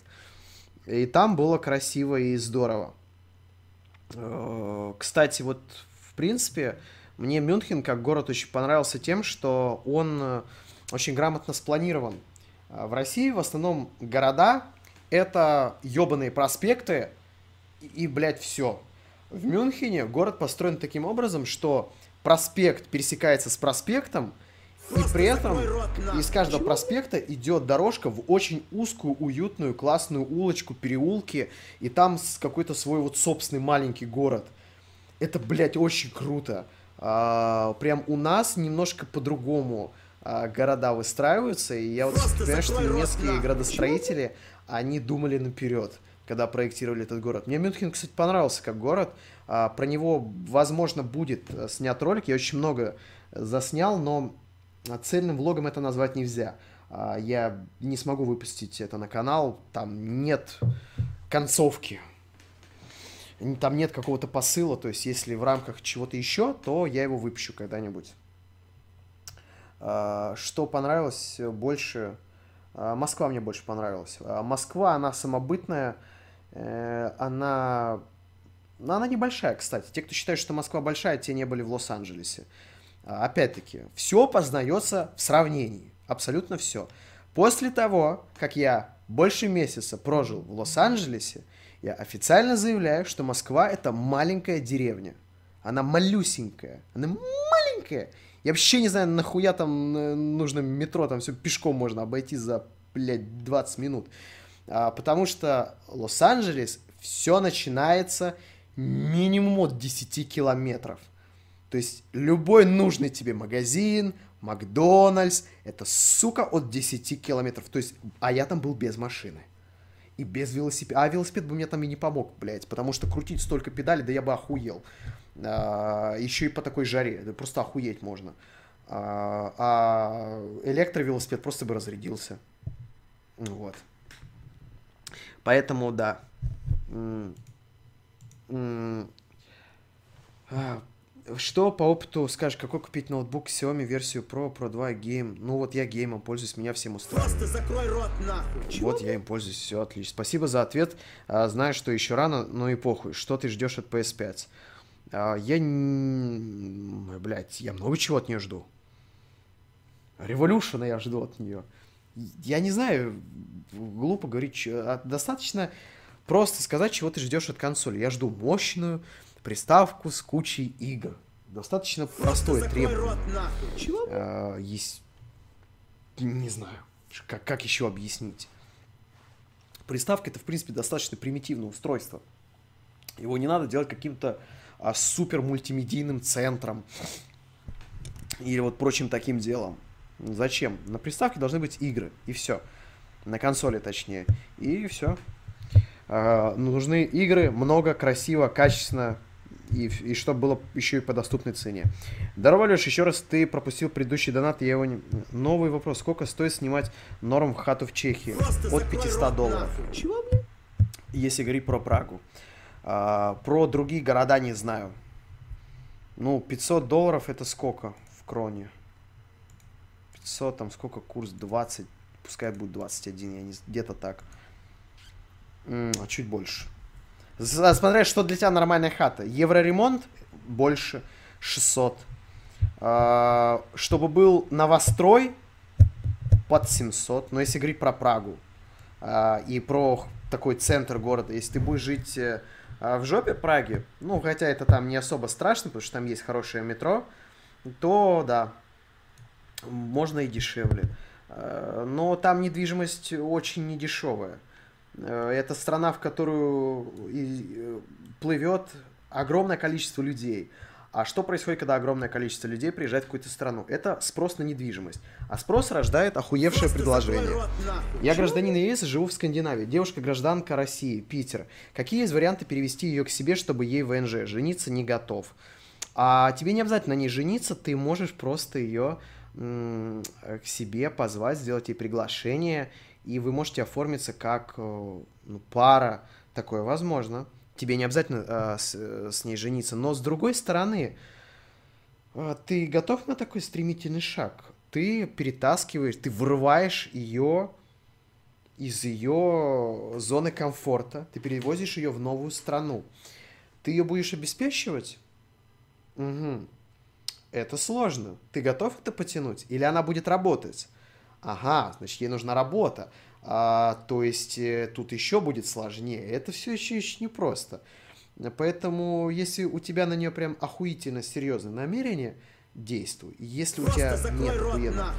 И там было красиво и здорово. Э, Кстати, вот в принципе, мне Мюнхен как город очень понравился тем, что он э, очень грамотно спланирован. А В России в основном города это ебаные проспекты, и, блядь, все. В Мюнхене город построен таким образом, что проспект пересекается с проспектом, и при этом из каждого проспекта идет дорожка в очень узкую, уютную, классную улочку, переулки, и там какой-то свой вот собственный маленький город. Это, блядь, очень круто. А, прям у нас немножко по-другому а, города выстраиваются, и я вот понимаю, что немецкие нахуй. градостроители, они думали наперед, когда проектировали этот город. Мне Мюнхен, кстати, понравился как город. А, Про него, возможно, будет э, снят ролик. Я очень много заснял, но цельным влогом это назвать нельзя. Я не смогу выпустить это на канал. Там нет концовки. Там нет какого-то посыла. То есть, если в рамках чего-то еще, то я его выпущу когда-нибудь. А, Что понравилось больше? А, Москва мне больше понравилась. А, Москва, она самобытная, э, она... ну, она небольшая, кстати. Те, кто считает, что Москва большая, те не были в Лос-Анджелесе. Опять-таки, все познается в сравнении. Абсолютно все. После того, как я больше месяца прожил в Лос-Анджелесе, я официально заявляю, что Москва это маленькая деревня. Она малюсенькая. Она маленькая. Я вообще не знаю, нахуя там э, нужно метро, там все пешком можно обойти за, блядь, 20 минут. А, потому что Лос-Анджелес, все начинается минимум от 10 километров. То есть любой нужный тебе магазин, Макдональдс, это, сука, от 10 километров. То есть, а я там был без машины. И без велосипеда. А велосипед бы мне там и не помог, блядь, потому что крутить столько педалей, да я бы охуел. А, еще и по такой жаре, да просто охуеть можно. А, а электровелосипед просто бы разрядился. Вот. Поэтому, да. Что по опыту скажешь, какой купить ноутбук Xiaomi версию Pro, Pro 2, Game? Ну вот я геймом пользуюсь, меня всем устраивает. Просто закрой рот нахуй. Вот я им пользуюсь, все отлично. Спасибо за ответ. А, знаю, что еще рано, но и похуй. Что ты ждешь от PS5? А, я, блядь, я много чего от нее жду. Revolution я жду от нее. Я не знаю, глупо говорить, а достаточно просто сказать, чего ты ждешь от консоли. Я жду мощную приставку с кучей игр. Достаточно Просто простое требование. Чего? А, есть... Не знаю, как, как еще объяснить. Приставка это, в принципе, достаточно примитивное устройство. Его не надо делать каким-то а, супер мультимедийным центром или вот прочим таким делом. Зачем? На приставке должны быть игры, и все. На консоли, точнее. И все. нужны игры, много, красиво, качественно, и, и чтобы было еще и по доступной цене. Здорово, Леш, еще раз ты пропустил предыдущий донат, я его не... Новый вопрос. Сколько стоит снимать норм в хату в Чехии? Просто От закрой 500 рот долларов. Чего, блядь? Если говорить про Прагу. А, про другие города не знаю. Ну, 500 долларов это сколько в кроне? 500, там сколько курс? 20, пускай будет 21, я не где-то так. М, а чуть больше. З- Смотря, что для тебя нормальная хата. Евроремонт больше 600. А, чтобы был новострой под 700. Но если говорить про Прагу а, и про такой центр города, если ты будешь жить э, а, в жопе Праги, ну, хотя это там не особо страшно, потому что там есть хорошее метро, то да, можно и дешевле. Э, Но там недвижимость очень недешевая. Э, Это страна, в которую э, плывет огромное количество людей. А что происходит, когда огромное количество людей приезжает в какую-то страну? Это спрос на недвижимость. А спрос рождает охуевшее Просто предложение. рот. Я гражданин ЕС, живу в Скандинавии. Девушка гражданка России, Питер. Какие есть варианты перевести ее к себе, чтобы ей ВНЖ? Жениться не готов. А тебе не обязательно на ней жениться, ты можешь просто ее м, к себе позвать, сделать ей приглашение, и вы можете оформиться как э, ну, пара. Такое возможно. Тебе не обязательно э, с, э, с ней жениться. Но с другой стороны, а, ты готов на такой стремительный шаг? Ты перетаскиваешь, ты вырываешь ее из ее зоны комфорта, ты перевозишь ее в новую страну. Ты ее будешь обеспечивать? Угу. Это сложно. Ты готов это потянуть? Или она будет работать? Ага, значит, ей нужна работа. а, то есть э, тут еще будет сложнее. Это все еще, еще непросто. Поэтому, если у тебя на нее прям охуительно серьезное намерение, действуй. Если у Просто тебя закрой нет охуенно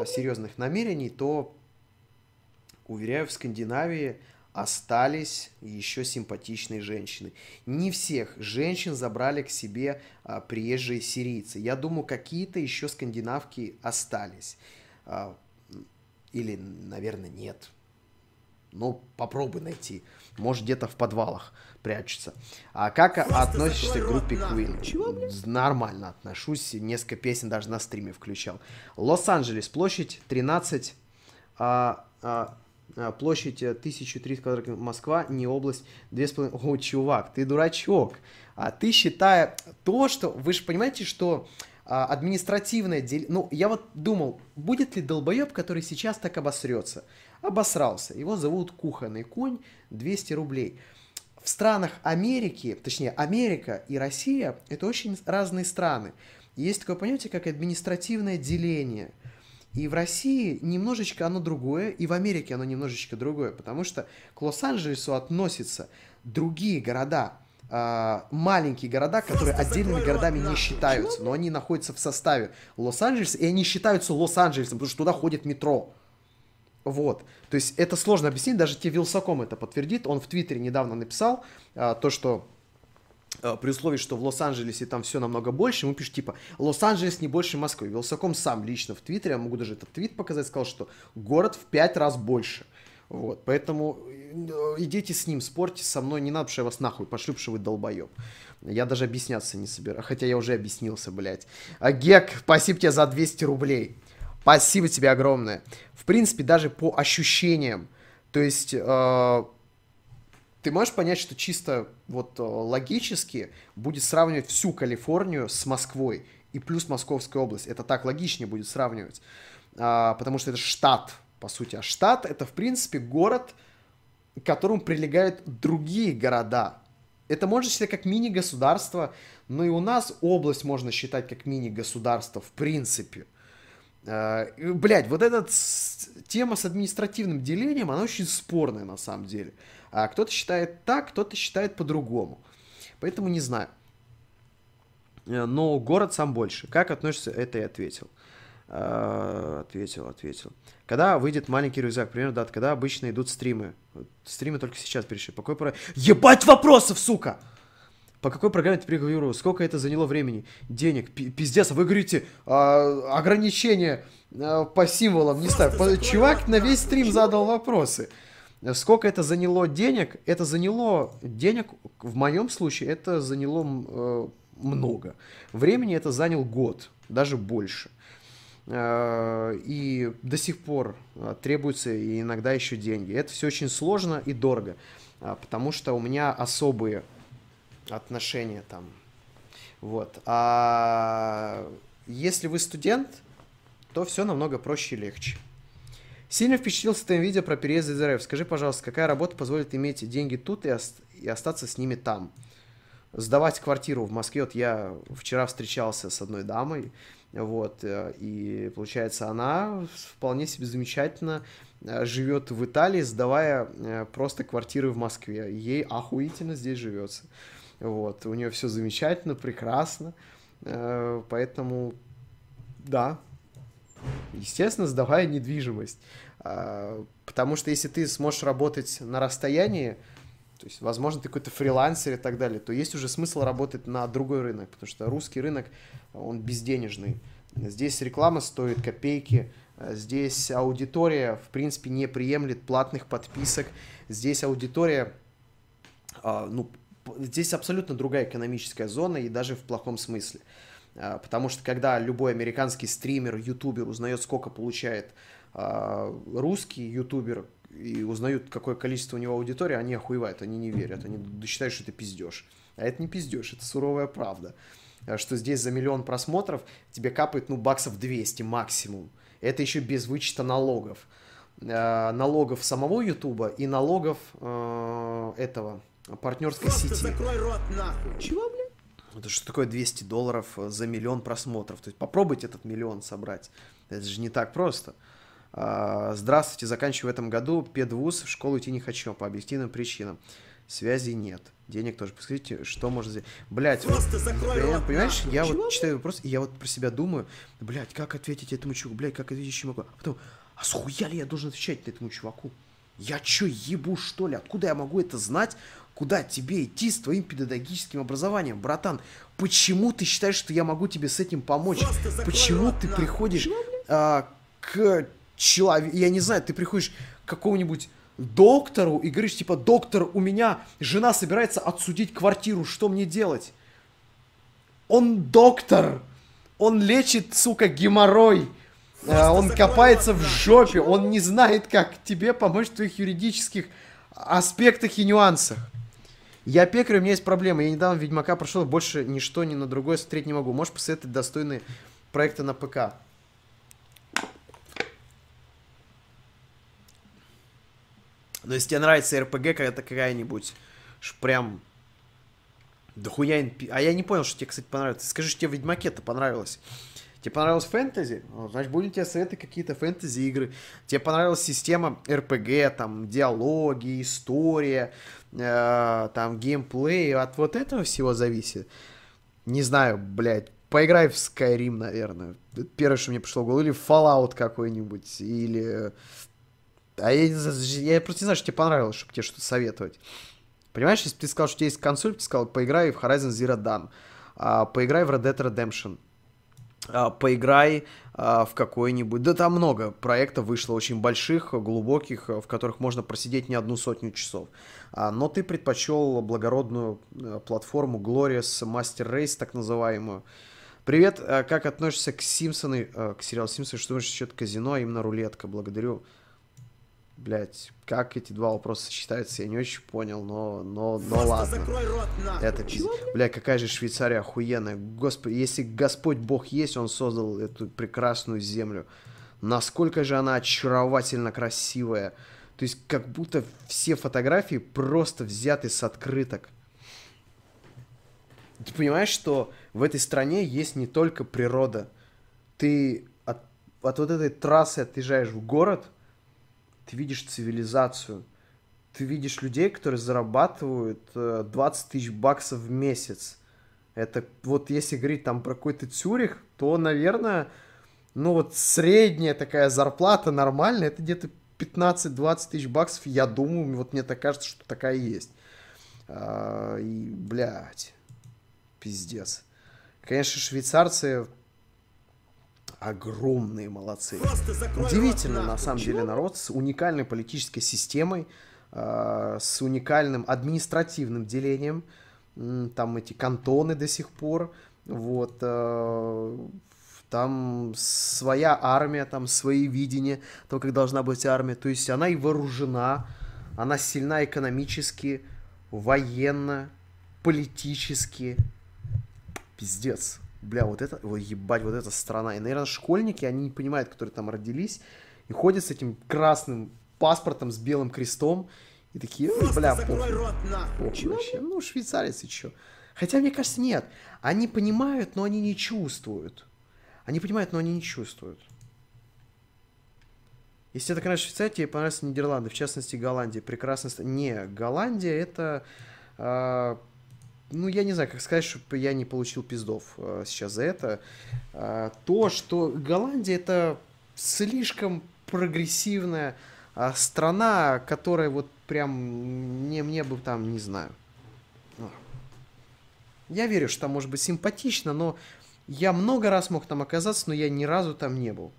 а, серьезных намерений, то, уверяю, в Скандинавии остались еще симпатичные женщины. Не всех женщин забрали к себе а, приезжие сирийцы. Я думаю, какие-то еще скандинавки остались. А, или, наверное, нет. Ну, попробуй найти. Может, где-то в подвалах прячется. А как Просто относишься к группе. Queen? Чего? Нормально отношусь. Несколько песен даже на стриме включал. Лос-Анджелес, площадь 13, а, а, а, площадь э, 1300 квадратных, Москва, не область, 2,5... О, чувак, ты дурачок. А ты считая то, что... Вы же понимаете, что а, административное деление... Ну, я вот думал, будет ли долбоеб, который сейчас так обосрется? Обосрался. Его зовут Кухонный конь, 200 рублей. В странах Америки, точнее, Америка и Россия, это очень разные страны. Есть такое понятие, как административное деление. И в России немножечко оно другое, и в Америке оно немножечко другое, потому что к Лос-Анджелесу относятся другие города, маленькие города, которые отдельными городами не считаются, но они находятся в составе Лос-Анджелеса, и они считаются Лос-Анджелесом, потому что туда ходит метро. Вот. То есть это сложно объяснить, даже тебе Вилсаком это подтвердит. Он в Твиттере недавно написал а, то, что а, при условии, что в Лос-Анджелесе там все намного больше, ему пишут типа Лос-Анджелес не больше Москвы. Вилсаком сам лично в Твиттере, я могу даже этот твит показать, сказал, что город в пять раз больше. Вот, поэтому э, идите с ним, спорьте со мной, не надо, что я вас нахуй пошлю, что вы долбоеб. Я даже объясняться не собираю, хотя я уже объяснился, блядь. А, Гек, спасибо тебе за 200 рублей. Спасибо тебе огромное. В принципе, даже по ощущениям, то есть э, ты можешь понять, что чисто вот э, логически будет сравнивать всю Калифорнию с Москвой и плюс Московская область. Это так логичнее будет сравнивать, А, потому что это штат, по сути. А штат это, в принципе, город, к которому прилегают другие города. Это можно считать как мини-государство, но и у нас область можно считать как мини-государство, в принципе. Э, и, Блядь, вот эта тема с административным делением, она очень спорная на самом деле. А кто-то считает так, кто-то считает по-другому. Поэтому не знаю. Э, Но город сам больше. Как относишься? Это я ответил. Э, Ответил, ответил. Когда выйдет маленький рюкзак? Примерно дата. Когда обычно идут стримы? Стримы только сейчас перешли. По какой про... Ебать вопросов, сука! По какой программе ты приговорил? Сколько это заняло времени? Денег? Пи- Пиздец, а вы говорите, а, ограничения а, по символам не ставь. Чувак на весь стрим задал вопросы. Сколько это заняло денег? Это заняло денег, в моем случае, это заняло э, много. Времени это занял год, даже больше. Э, И до сих пор э, требуются и иногда еще деньги. Это все очень сложно и дорого, а, потому что у меня особые отношения там. Вот. А если вы студент, то все намного проще и легче. Сильно впечатлился твоим видео про переезд из РФ. Скажи, пожалуйста, какая работа позволит иметь деньги тут и, ос- и остаться с ними там? Сдавать квартиру в Москве. Вот я вчера встречался с одной дамой, вот, э, и получается, она вполне себе замечательно э, живет в Италии, сдавая э, просто квартиры в Москве. Ей охуительно здесь живется. Вот, у нее все замечательно, прекрасно. Поэтому, да, естественно, сдавая недвижимость. А, Потому что если ты сможешь работать на расстоянии, то есть, возможно, ты какой-то фрилансер и так далее, то есть уже смысл работать на другой рынок, потому что русский рынок, он безденежный. Здесь реклама стоит копейки, здесь аудитория, в принципе, не приемлет платных подписок, здесь аудитория, а, ну, здесь абсолютно другая экономическая зона и даже в плохом смысле. А, Потому что когда любой американский стример, ютубер узнает, сколько получает а, русский ютубер, и узнают, какое количество у него аудитории, они охуевают, они не верят, они считают, что это пиздеж. А это не пиздеж, это суровая правда. А Что здесь за миллион просмотров тебе капает, ну, баксов 200 максимум. Это еще без вычета налогов. Э, Налогов самого Ютуба и налогов э, этого партнерской Просто сети. закрой рот нахуй. Чего, блядь? Это что такое 200 долларов э, за миллион просмотров? То есть попробуйте этот миллион собрать. Это же не так просто. А, Здравствуйте, заканчиваю в этом году педвуз, в школу идти не хочу по объективным причинам. Связи нет. Денег тоже. Подскажите, что можно сделать? Блять, рот, понимаешь, я вот читаю вопрос, и я вот про себя думаю, блять, как ответить этому чуваку, блять, как ответить еще могу. А потом, а схуя ли я должен отвечать этому чуваку? Я чё, ебу, что ли? Откуда я могу это знать? Куда тебе идти с твоим педагогическим образованием, братан? Почему ты считаешь, что я могу тебе с этим помочь? Почему ты приходишь а, к человеку, я не знаю, ты приходишь к какому-нибудь доктору и говоришь, типа, доктор, у меня жена собирается отсудить квартиру, что мне делать? Он доктор, он лечит, сука, геморрой, А, он закрой копается в жопе, он не знает, как тебе помочь в твоих юридических аспектах и нюансах. Я пекарь, у меня есть проблема. Я недавно Ведьмака прошел, больше ничто ни на другое смотреть не могу. Можешь посоветовать достойные проекты на ПК? Но если тебе нравится РПГ какая-нибудь, прям да хуя NP. А я не понял, что тебе, кстати, понравилось. Скажи, что тебе в Ведьмаке-то понравилось. Тебе понравилось фэнтези? Ну, значит, будут тебе советы какие-то фэнтези игры. Тебе понравилась система РПГ, там, диалоги, история, э, там, геймплей. От вот этого всего зависит. Не знаю, блядь. Поиграй в Skyrim, наверное. Первое, что мне пришло в голову. Или Fallout какой-нибудь. Или... А я, я просто не знаю, что тебе понравилось, чтобы тебе что-то советовать. Понимаешь, если бы ты сказал, что у тебя есть консоль, ты сказал, поиграй в Horizon Zero Dawn, а, поиграй в Red Dead Redemption, а, поиграй а, в какой-нибудь... Да там много проектов вышло, очень больших, глубоких, в которых можно просидеть не одну сотню часов. А, но ты предпочел благородную а, платформу Glorious Master Race, так называемую. Привет, а, как относишься к Симпсоны, а, к сериалу Симпсоны, что думаешь насчет казино, а именно рулетка? Благодарю. Блять, как эти два вопроса сочетаются, я не очень понял, но, но, но Просто ладно. закрой рот, нахуй. Это пиздец. Бля, какая же Швейцария охуенная. Господи, если Господь Бог есть, Он создал эту прекрасную землю. Насколько же она очаровательно красивая. То есть, как будто все фотографии просто взяты с открыток. Ты понимаешь, что в этой стране есть не только природа. Ты от, от вот этой трассы отъезжаешь в город, ты видишь цивилизацию. Ты видишь людей, которые зарабатывают э, 20 тысяч баксов в месяц. Это вот если говорить там про какой-то Цюрих, то, наверное, ну вот средняя такая зарплата нормальная, это где-то 15-20 тысяч баксов, я думаю, вот мне так кажется, что такая есть. А, и, блядь, пиздец. Конечно, швейцарцы огромные молодцы. Удивительно, на самом деле, народ с уникальной политической системой, э, с уникальным административным делением. Там эти кантоны до сих пор. Вот. э, Там своя армия, там свои видения того, как должна быть армия. То есть она и вооружена, она сильна экономически, военно, политически. Пиздец. Бля, вот это, ой, ебать, вот эта страна. И, наверное, школьники, они не понимают, которые там родились, и ходят с этим красным паспортом с белым крестом, и такие, «Ой, Просто бля, похуй, рот, похуй вообще. Ну, швейцарец и чё. Хотя, мне кажется, нет. Они понимают, но они не чувствуют. Они понимают, но они не чувствуют. Если так нравится Швейцария, тебе понравятся Нидерланды, в частности, Голландия. Прекрасно. Не, Голландия это... а, ну, я не знаю, как сказать, чтобы я не получил пиздов а, сейчас за это. А, то, что Голландия это слишком прогрессивная а, страна, которая вот прям мне, мне бы там, не знаю. А. Я верю, что там может быть симпатично, но я много раз мог там оказаться, но я ни разу там не был.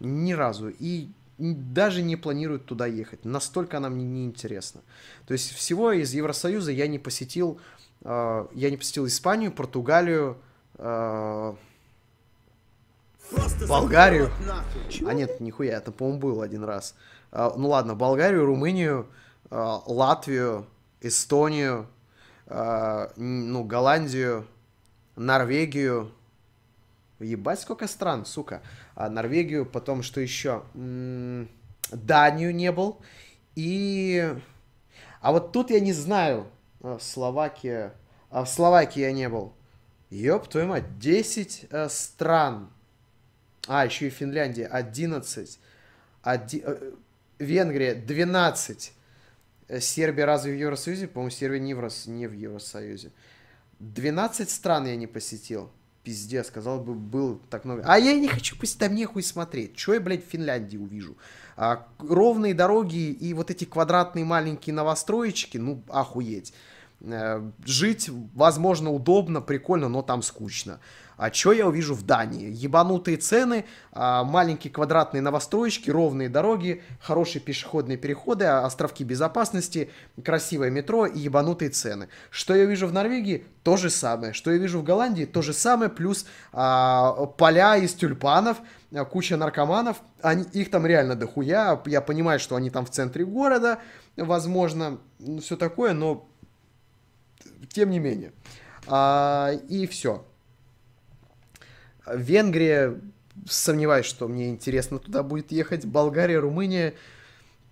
Ни разу. И даже не планирую туда ехать. Настолько она мне не интересна. То есть всего из Евросоюза я не посетил, э, я не посетил Испанию, Португалию, э, Просто Болгарию. а нет, нихуя, это, по-моему, был один раз. А, ну ладно, Болгарию, Румынию, а, Латвию, Эстонию, н- ну, Голландию, Норвегию. Ебать, сколько стран, сука. А, Норвегию, потом что еще? Данию не был. И... А вот тут я не знаю. А, Словакия. А в Словакии я не был. Ёб твою мать, 10 э, стран. А, еще и Финляндия, 11. Оди- э, Венгрия 12. Э, Сербия разве в Евросоюзе? По-моему, Сербия не в, Рос- не в Евросоюзе. 12 стран я не посетил. Пиздец, сказал бы, был так много. А я не хочу посетить, там нехуй смотреть. Че я, блядь, в Финляндии увижу? А, ровные дороги и вот эти квадратные маленькие новостроечки, ну, охуеть. Э, Жить, возможно, удобно, прикольно, но там скучно. А что я увижу в Дании? Ебанутые цены, а, маленькие квадратные новостроечки, ровные дороги, хорошие пешеходные переходы, а, островки безопасности, красивое метро и ебанутые цены. Что я вижу в Норвегии? То же самое. Что я вижу в Голландии? То же самое, плюс а, поля из тюльпанов, а, куча наркоманов. Они, их там реально дохуя. Я понимаю, что они там в центре города, возможно, все такое, но тем не менее. А, и все. Венгрия, сомневаюсь, что мне интересно туда будет ехать. Болгария, Румыния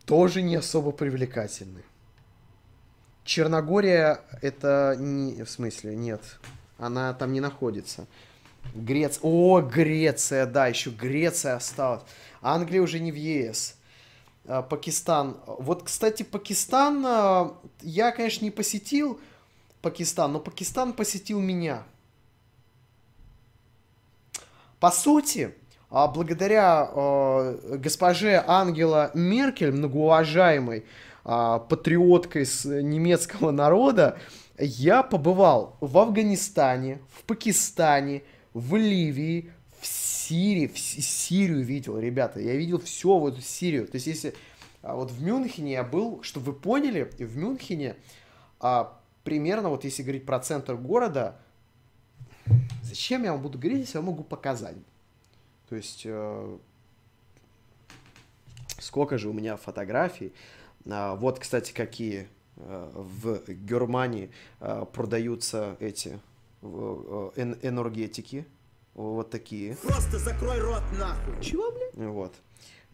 тоже не особо привлекательны. Черногория это не... В смысле, нет. Она там не находится. Греция. О, Греция, да, еще Греция осталась. Англия уже не в ЕС. А, Пакистан. Вот, кстати, Пакистан а, я, конечно, не посетил Пакистан, но Пакистан посетил меня. По сути, а, благодаря э, госпоже Ангела Меркель, многоуважаемой а, патриоткой с немецкого народа, я побывал в Афганистане, в Пакистане, в Ливии, в Сирии, в Си- Сирию видел, ребята, я видел все вот Сирию. То есть, если а, вот в Мюнхене я был, чтобы вы поняли, в Мюнхене а, примерно, вот если говорить про центр города, зачем я вам буду говорить, если я могу показать? То есть, э, сколько же у меня фотографий. А, вот, кстати, какие э, в Германии э, продаются эти э, эн- энергетики. Вот такие. Просто закрой рот нахуй. Чего, блин? Вот.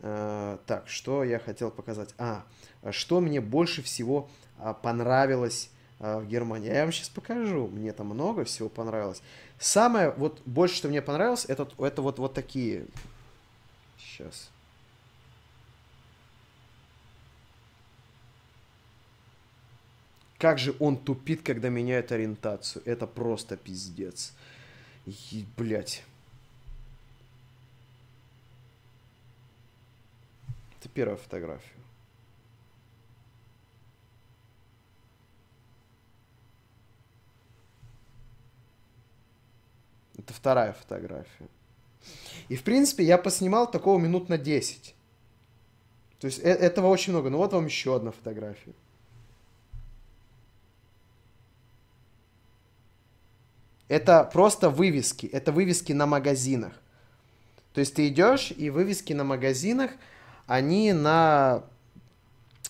Э, так, что я хотел показать? А, что мне больше всего а, понравилось в Германии? Я вам сейчас покажу. Мне там много всего понравилось. Самое, вот, больше, что мне понравилось, это, это вот, вот такие. Сейчас. Как же он тупит, когда меняет ориентацию. Это просто пиздец. И, блядь. Это первая фотография. Это вторая фотография. И, в принципе, я поснимал такого минут на 10. То есть э- этого очень много. Ну вот вам еще одна фотография. Это просто вывески. Это вывески на магазинах. То есть ты идешь, и вывески на магазинах, они на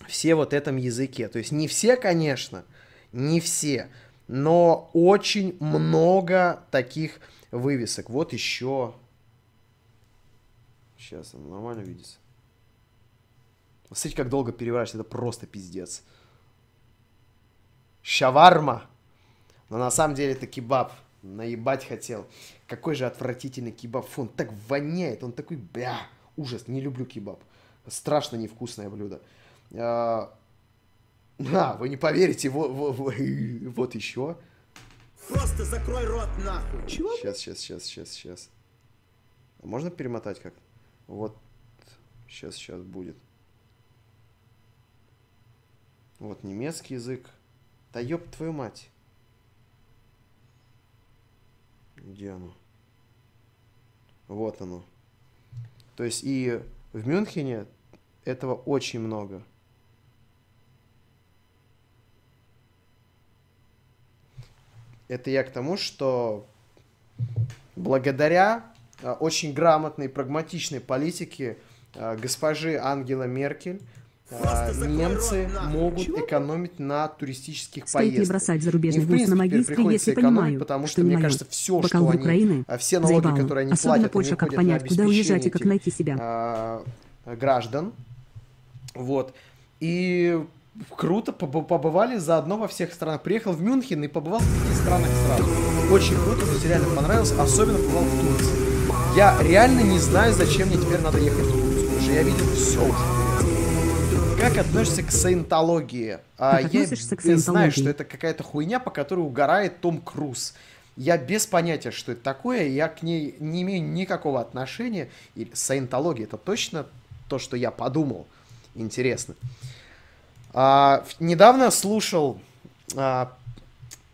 все вот этом языке. То есть не все, конечно, не все, но очень много таких вывесок. Вот еще. Сейчас, оно нормально видится. Смотрите, как долго переворачивается, это просто пиздец. Шаварма. Но на самом деле это кебаб. Наебать хотел. Какой же отвратительный кебаб. Фу, он так воняет. Он такой, бля, ужас. Не люблю кебаб. Страшно невкусное блюдо. А, [laughs] а, вы не поверите, вот, вот, [laughs] вот еще. Просто закрой рот нахуй. Чего? Сейчас, сейчас, сейчас, сейчас, сейчас. А можно перемотать как? Вот. Сейчас, сейчас будет. Вот немецкий язык. Да ёб твою мать. Где оно? Вот оно. То есть и в Мюнхене этого очень много. Это я к тому, что благодаря а, очень грамотной, прагматичной политике а, госпожи Ангела Меркель а, немцы рот, могут Чего? экономить на туристических Стоит поездках. бросать И, зарубежный вуз на магистре, если понимаю, потому что, что не мне кажется, все, Бокал что они, Украины а, все налоги, заебало. которые они Особенно платят, они Польша, как понять, куда уезжать и как найти себя. а, граждан. Вот. И круто побы- побывали заодно во всех странах. Приехал в Мюнхен и побывал в пяти странах сразу. Очень круто, мне реально понравилось. Особенно побывал в Турции. Я реально не знаю, зачем мне теперь надо ехать в Турцию. что я видел все уже. Как относишься к саентологии? А, я к знаю, что это какая-то хуйня, по которой угорает Том Круз. Я без понятия, что это такое, я к ней не имею никакого отношения. И саентология это точно то, что я подумал. Интересно. А, недавно слушал а,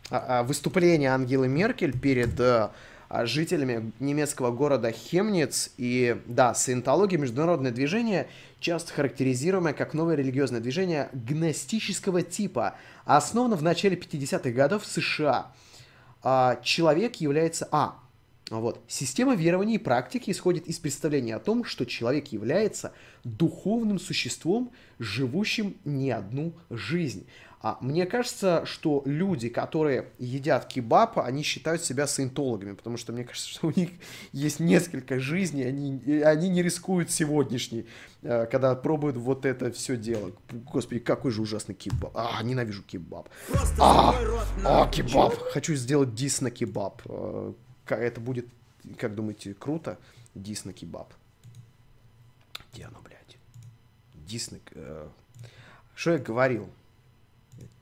а, а, выступление Ангелы Меркель перед э, а, жителями немецкого города Хемниц. И да, саентология – международное движение, часто характеризуемое как новое религиозное движение гностического типа, основано в начале 50-х годов в США. А, человек является... А, вот. Система верований и практики исходит из представления о том, что человек является духовным существом, живущим не одну жизнь. А мне кажется, что люди, которые едят кебаб, они считают себя саентологами, потому что мне кажется, что у них есть несколько жизней, они, они не рискуют сегодняшней, э, когда пробуют вот это все дело. Господи, какой же ужасный кебаб. А, ненавижу кебаб. А, а, кебаб. Хочу сделать дис на кебаб. Э, Это будет, как думаете, круто? Дис на кебаб. Где оно, блядь? Дис на... э, Что я говорил?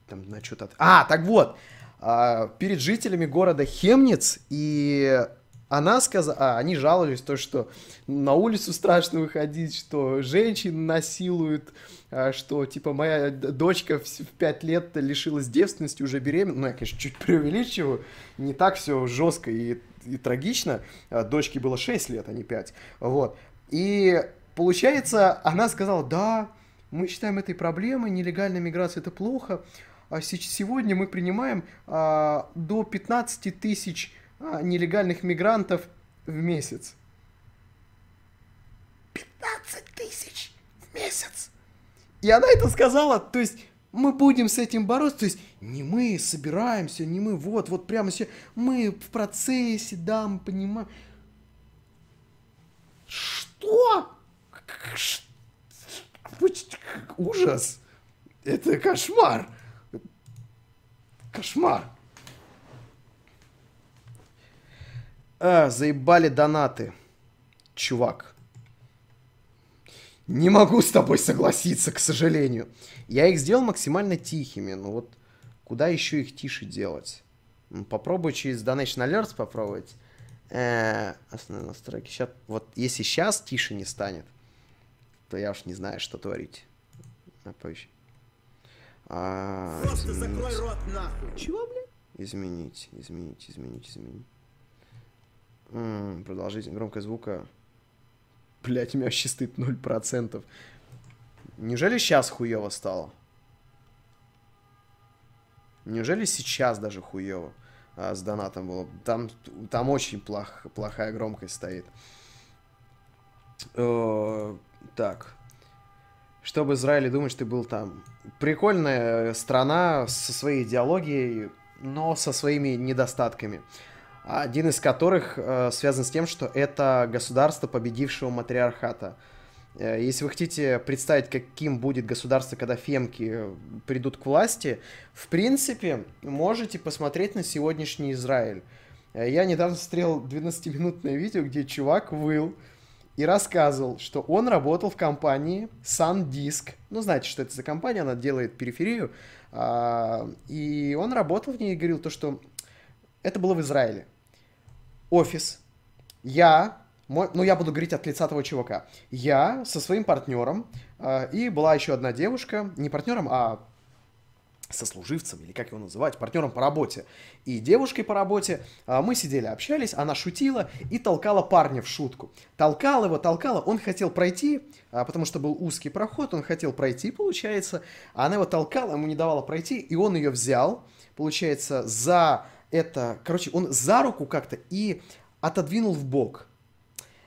Там на что-то... А, так вот. а, Перед жителями города Хемниц и она сказала, а, они жаловались то, что на улицу страшно выходить, что женщин насилуют, а, что типа моя дочка в 5 лет лишилась девственности, уже беременна. Ну, я, конечно, чуть преувеличиваю, не так все жестко и, и трагично. А, Дочке было 6 лет, а не 5. Вот. И получается, она сказала, да, мы считаем этой проблемой, нелегальная миграция это плохо. А се- сегодня мы принимаем а, до 15 тысяч а, нелегальных мигрантов в месяц. 15 тысяч в месяц! И она это сказала, то есть мы будем с этим бороться, то есть не мы собираемся, не мы, вот, вот прямо все, мы в процессе, да, мы понимаем. Что? Ужас! Это кошмар! Кошмар! А, заебали донаты. Чувак. Не могу с тобой согласиться, к сожалению. Я их сделал максимально тихими, но вот куда еще их тише делать? М, Попробую через Donation Alerts попробовать. Э, основные настройки. Сейчас, вот если сейчас тише не станет, то я уж не знаю, что творить. А, поищи. А, Просто закрой изменить. рот нахуй. Чего, блядь? Изменить, изменить, изменить, изменить. М, продолжительность громкость звука. Блять, у меня вообще стоит 0%. Неужели сейчас хуево стало? Неужели сейчас даже хуево а, с донатом было? Там, там очень плох, плохая громкость стоит. Э, так. Чтобы Израиль думать, что ты был там. Прикольная страна со своей идеологией, но со своими недостатками. Один из которых э, связан с тем, что это государство победившего матриархата. Э, Если вы хотите представить, каким будет государство, когда фемки э, придут к власти, в принципе, можете посмотреть на сегодняшний Израиль. Э, Я недавно смотрел 12-минутное видео, где чувак выл и рассказывал, что он работал в компании SanDisk. Ну, знаете, что это за компания, она делает периферию. А, И он работал в ней и говорил то, что это было в Израиле. Офис. Я, мой- ну я буду говорить от лица того чувака. Я со своим партнером, а, и была еще одна девушка, не партнером, а сослуживцем, или как его называть, партнером по работе, и девушкой по работе, а, мы сидели, общались, она шутила и толкала парня в шутку. Толкала его, толкала, он хотел пройти, а, потому что был узкий проход, он хотел пройти, получается, а она его толкала, ему не давала пройти, и он ее взял, получается, за это, короче, он за руку как-то и отодвинул в бок.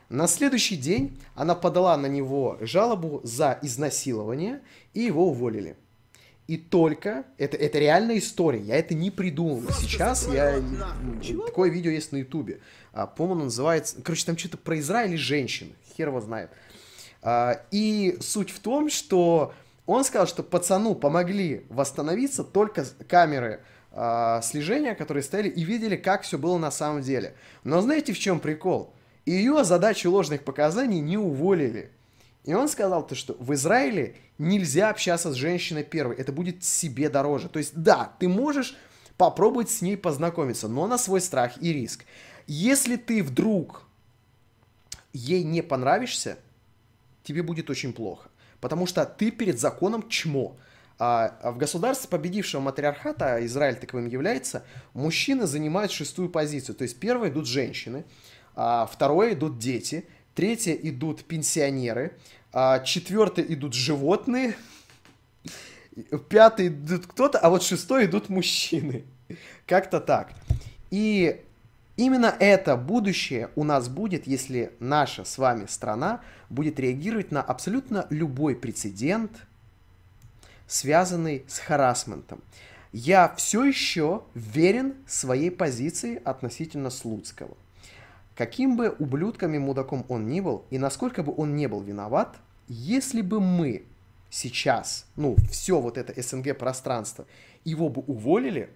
На следующий день она подала на него жалобу за изнасилование, и его уволили. И только, это, это реальная история, я это не придумал. Сейчас я, нахуй. м, такое видео есть на ютубе. А, по-моему, называется, короче, там что-то про Израиль и женщин, хер его знает. А, и суть в том, что он сказал, что пацану помогли восстановиться только камеры а, слежения, которые стояли и видели, как все было на самом деле. Но знаете, в чем прикол? Ее за дачу ложных показаний не уволили. И он сказал то, что в Израиле нельзя общаться с женщиной первой, это будет себе дороже. То есть, да, ты можешь попробовать с ней познакомиться, но на свой страх и риск. Если ты вдруг ей не понравишься, тебе будет очень плохо. Потому что ты перед законом чмо. А в государстве победившего матриархата, а Израиль таковым является, мужчины занимают шестую позицию. То есть первое идут женщины, а второе идут дети, третье идут пенсионеры, а четвертое идут животные, пятый идут кто-то, а вот шестой идут мужчины. Как-то так. И именно это будущее у нас будет, если наша с вами страна будет реагировать на абсолютно любой прецедент, связанный с харасментом. Я все еще верен своей позиции относительно Слуцкого. Каким бы ублюдком и мудаком он ни был, и насколько бы он не был виноват, если бы мы сейчас, ну, все вот это СНГ пространство, его бы уволили,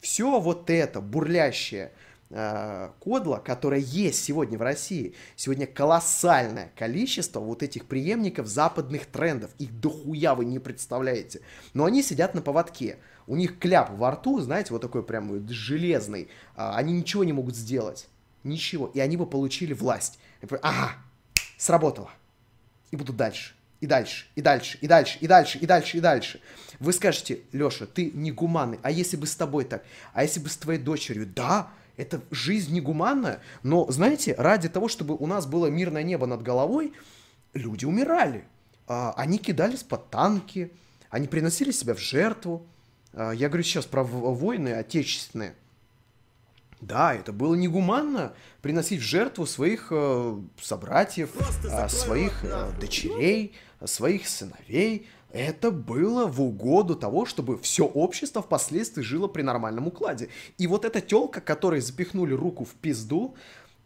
все вот это бурлящее э, кодло, которое есть сегодня в России, сегодня колоссальное количество вот этих преемников западных трендов, их дохуя вы не представляете, но они сидят на поводке, у них кляп во рту, знаете, вот такой прям железный, э, они ничего не могут сделать, ничего, и они бы получили власть. Ага, сработало, и будут дальше и дальше, и дальше, и дальше, и дальше, и дальше, и дальше. Вы скажете, Леша, ты негуманный, а если бы с тобой так, а если бы с твоей дочерью, да, это жизнь негуманная, но, знаете, ради того, чтобы у нас было мирное небо над головой, люди умирали. А, они кидались под танки, они приносили себя в жертву. А, я говорю сейчас про войны отечественные. Да, это было негуманно приносить в жертву своих э, собратьев, э, своих э, дочерей, своих сыновей. Это было в угоду того, чтобы все общество впоследствии жило при нормальном укладе. И вот эта телка, которой запихнули руку в пизду,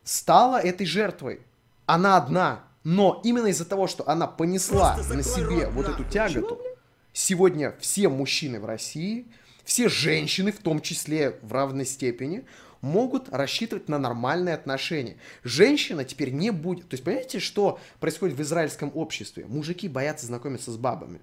стала этой жертвой. Она одна, но именно из-за того, что она понесла на себе вот эту тяготу, сегодня все мужчины в России, все женщины, в том числе в равной степени, могут рассчитывать на нормальные отношения. Женщина теперь не будет... То есть, понимаете, что происходит в израильском обществе? Мужики боятся знакомиться с бабами.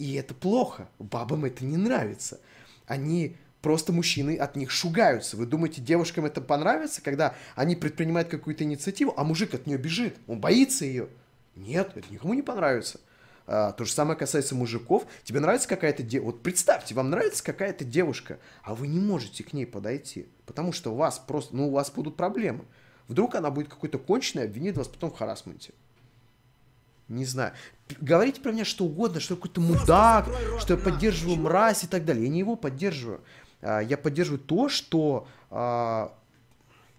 И это плохо. Бабам это не нравится. Они просто мужчины от них шугаются. Вы думаете, девушкам это понравится, когда они предпринимают какую-то инициативу, а мужик от нее бежит, он боится ее? Нет, это никому не понравится. А, то же самое касается мужиков. Тебе нравится какая-то девушка? Вот представьте, вам нравится какая-то девушка, а вы не можете к ней подойти, потому что у вас просто, ну, у вас будут проблемы. Вдруг она будет какой-то конченой, обвинит вас потом в харасменте. Не знаю. Говорите про меня что угодно, что я какой-то мудак, что я поддерживаю мразь и так далее. Я не его поддерживаю. А, я поддерживаю то, что а,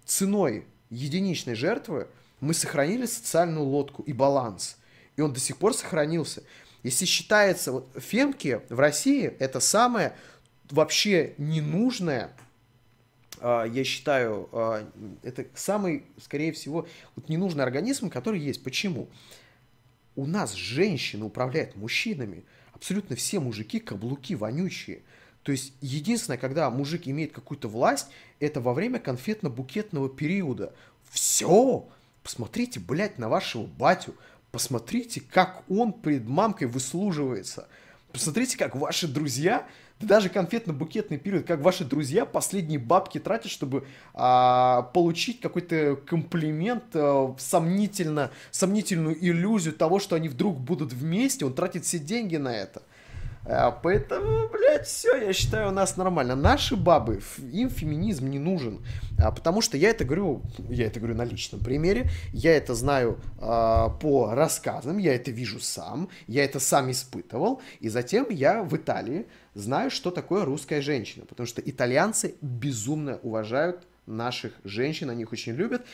ценой единичной жертвы мы сохранили социальную лодку и баланс – и он до сих пор сохранился. Если считается, вот фемки в России это самое вообще ненужное, а, я считаю, это самый, скорее всего, вот ненужный организм, который есть. Почему? У нас женщины управляют мужчинами. Абсолютно все мужики каблуки вонючие. То есть единственное, когда мужик имеет какую-то власть, это во время конфетно-букетного периода. Все! Посмотрите, блядь, на вашего батю. Посмотрите, как он перед мамкой выслуживается. Посмотрите, как ваши друзья, даже конфетно-букетный период, как ваши друзья последние бабки тратят, чтобы а, получить какой-то комплимент, а, сомнительно, сомнительную иллюзию того, что они вдруг будут вместе, он тратит все деньги на это. А, поэтому, блядь, все, я считаю, у нас нормально. Наши бабы, им феминизм не нужен. А, потому что я это говорю, я это говорю на личном примере, я это знаю а, по рассказам, я это вижу сам, я это сам испытывал. И затем я в Италии знаю, что такое русская женщина. Потому что итальянцы безумно уважают наших женщин, они их очень любят.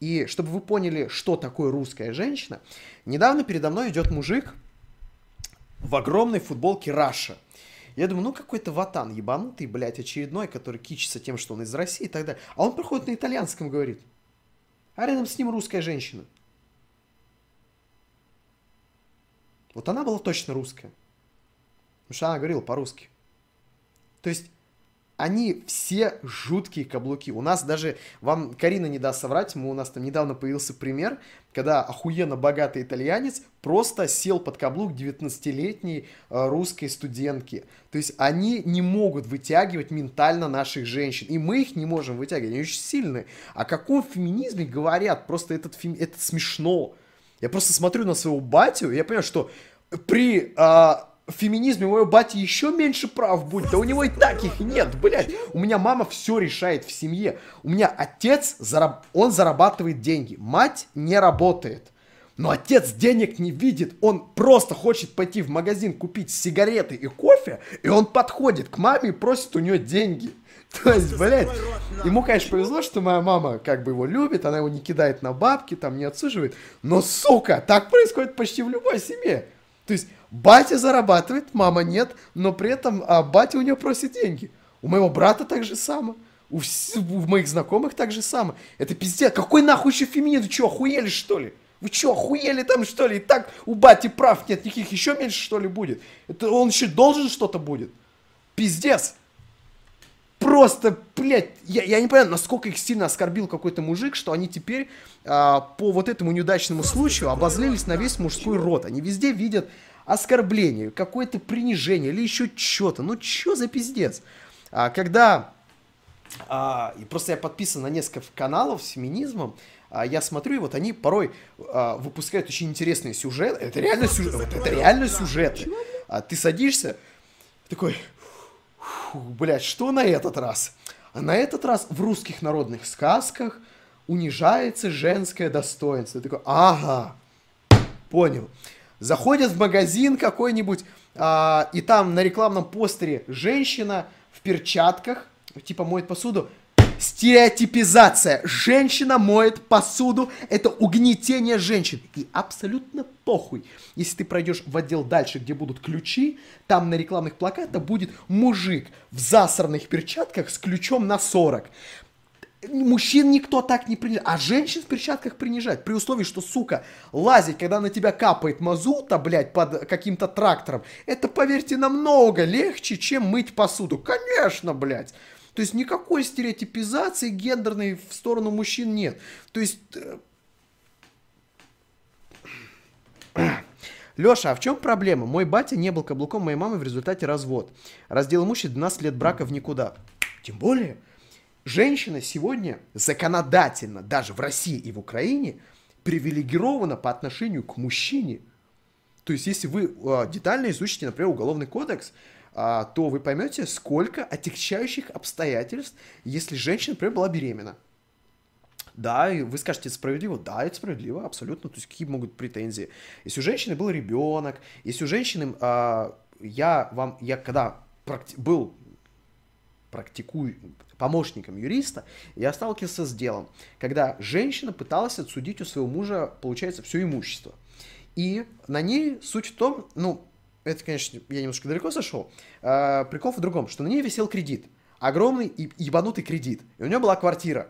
И чтобы вы поняли, что такое русская женщина, недавно передо мной идет мужик, в огромной футболке Раша. Я думаю, ну какой-то ватан ебанутый, блядь, очередной, который кичится тем, что он из России и так далее. А он проходит на итальянском, говорит. А рядом с ним русская женщина. Вот она была точно русская. Потому что она говорила по-русски. То есть они все жуткие каблуки. У нас даже, вам Карина не даст соврать, мы, у нас там недавно появился пример, когда охуенно богатый итальянец просто сел под каблук 19-летней э, русской студентки. То есть они не могут вытягивать ментально наших женщин. И мы их не можем вытягивать, они очень сильные. О каком феминизме говорят? Просто этот фем... это смешно. Я просто смотрю на своего батю, и я понимаю, что при а, феминизме у моего бати еще меньше прав будет, да у него и так их нет, блядь. У меня мама все решает в семье. У меня отец, зараб... он зарабатывает деньги, мать не работает. Но отец денег не видит, он просто хочет пойти в магазин купить сигареты и кофе, и он подходит к маме и просит у нее деньги. [laughs] То есть, блядь, ему, конечно, повезло, что моя мама как бы его любит, она его не кидает на бабки, там не отсуживает. Но, сука, так происходит почти в любой семье. То есть, батя зарабатывает, мама нет, но при этом а, батя у нее просит деньги. У моего брата так же само. У, вс- у моих знакомых так же само. Это пиздец. Какой нахуй еще феминин? Вы что, охуели, что ли? Вы что, охуели там, что ли? И так у бати прав нет никаких, еще меньше, что ли, будет? Это он еще должен что-то будет? Пиздец. Просто, блядь, я, я не понимаю, насколько их сильно оскорбил какой-то мужик, что они теперь а, по вот этому неудачному случаю обозлились на весь мужской род. Они везде видят оскорбление, какое-то принижение или еще что-то. Ну, что за пиздец? А, когда... а, и просто я подписан на несколько каналов с феминизмом, а, я смотрю, и вот они порой а, выпускают очень интересные сюжеты. Это реально, сюжет, вот это реально сюжеты. А, ты садишься, такой, блядь, что на этот раз? А на этот раз в русских народных сказках унижается женское достоинство. Ты такой, ага, понял. Заходят в магазин какой-нибудь, а, и там на рекламном постере женщина в перчатках, типа моет посуду. Стереотипизация. Женщина моет посуду. Это угнетение женщин. И абсолютно похуй. Если ты пройдешь в отдел дальше, где будут ключи, там на рекламных плакатах будет мужик в засранных перчатках с ключом на 40. Мужчин никто так не принижает, а женщин в перчатках принижать, при условии, что, сука, лазить, когда на тебя капает мазута, блядь, под каким-то трактором, это, поверьте, намного легче, чем мыть посуду. Конечно, блядь. То есть никакой стереотипизации гендерной в сторону мужчин нет. То есть... [clears throat] Леша, а в чем проблема? Мой батя не был каблуком моей мамы в результате развод. Раздел имущества 12 лет брака в никуда. Тем более, женщина сегодня законодательно, даже в России и в Украине, привилегирована по отношению к мужчине. То есть, если вы э, детально изучите, например, Уголовный кодекс, а, то вы поймете, сколько отягчающих обстоятельств, если женщина, например, была беременна. Да, и вы скажете, это справедливо? Да, это справедливо, абсолютно. То есть какие могут претензии? Если у женщины был ребенок, если у женщины, а, я вам, я когда практи- был практикую помощником юриста, я сталкивался с делом, когда женщина пыталась отсудить у своего мужа, получается, все имущество. И на ней суть в том, ну, это, конечно, я немножко далеко зашел, а, прикол в другом, что на ней висел кредит, огромный и ебанутый кредит, и у нее была квартира.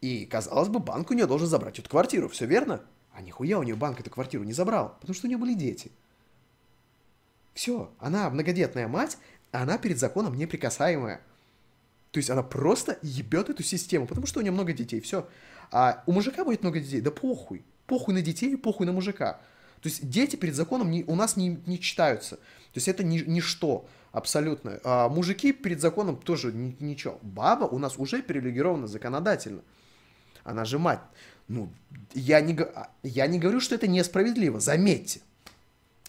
И, казалось бы, банк у нее должен забрать эту квартиру, все верно? А нихуя у нее банк эту квартиру не забрал, потому что у нее были дети. Все, она многодетная мать, а она перед законом неприкасаемая. То есть она просто ебет эту систему, потому что у нее много детей, все. А у мужика будет много детей, да похуй. Похуй на детей, похуй на мужика. То есть дети перед законом не, у нас не, не читаются. То есть это ни, ничто абсолютно. А мужики перед законом тоже ни, ничего. Баба у нас уже привилегирована законодательно. Она же мать. Ну, я не, я не говорю, что это несправедливо, заметьте.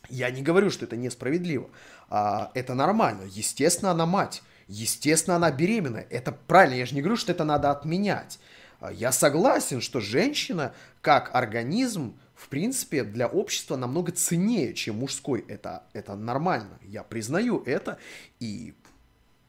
Я не говорю, что это несправедливо. А, это нормально. Естественно, она мать. Естественно, она беременная. Это правильно. Я же не говорю, что это надо отменять. А, Я согласен, что женщина как организм, в принципе, для общества намного ценнее, чем мужской. Это, это нормально. Я признаю это. И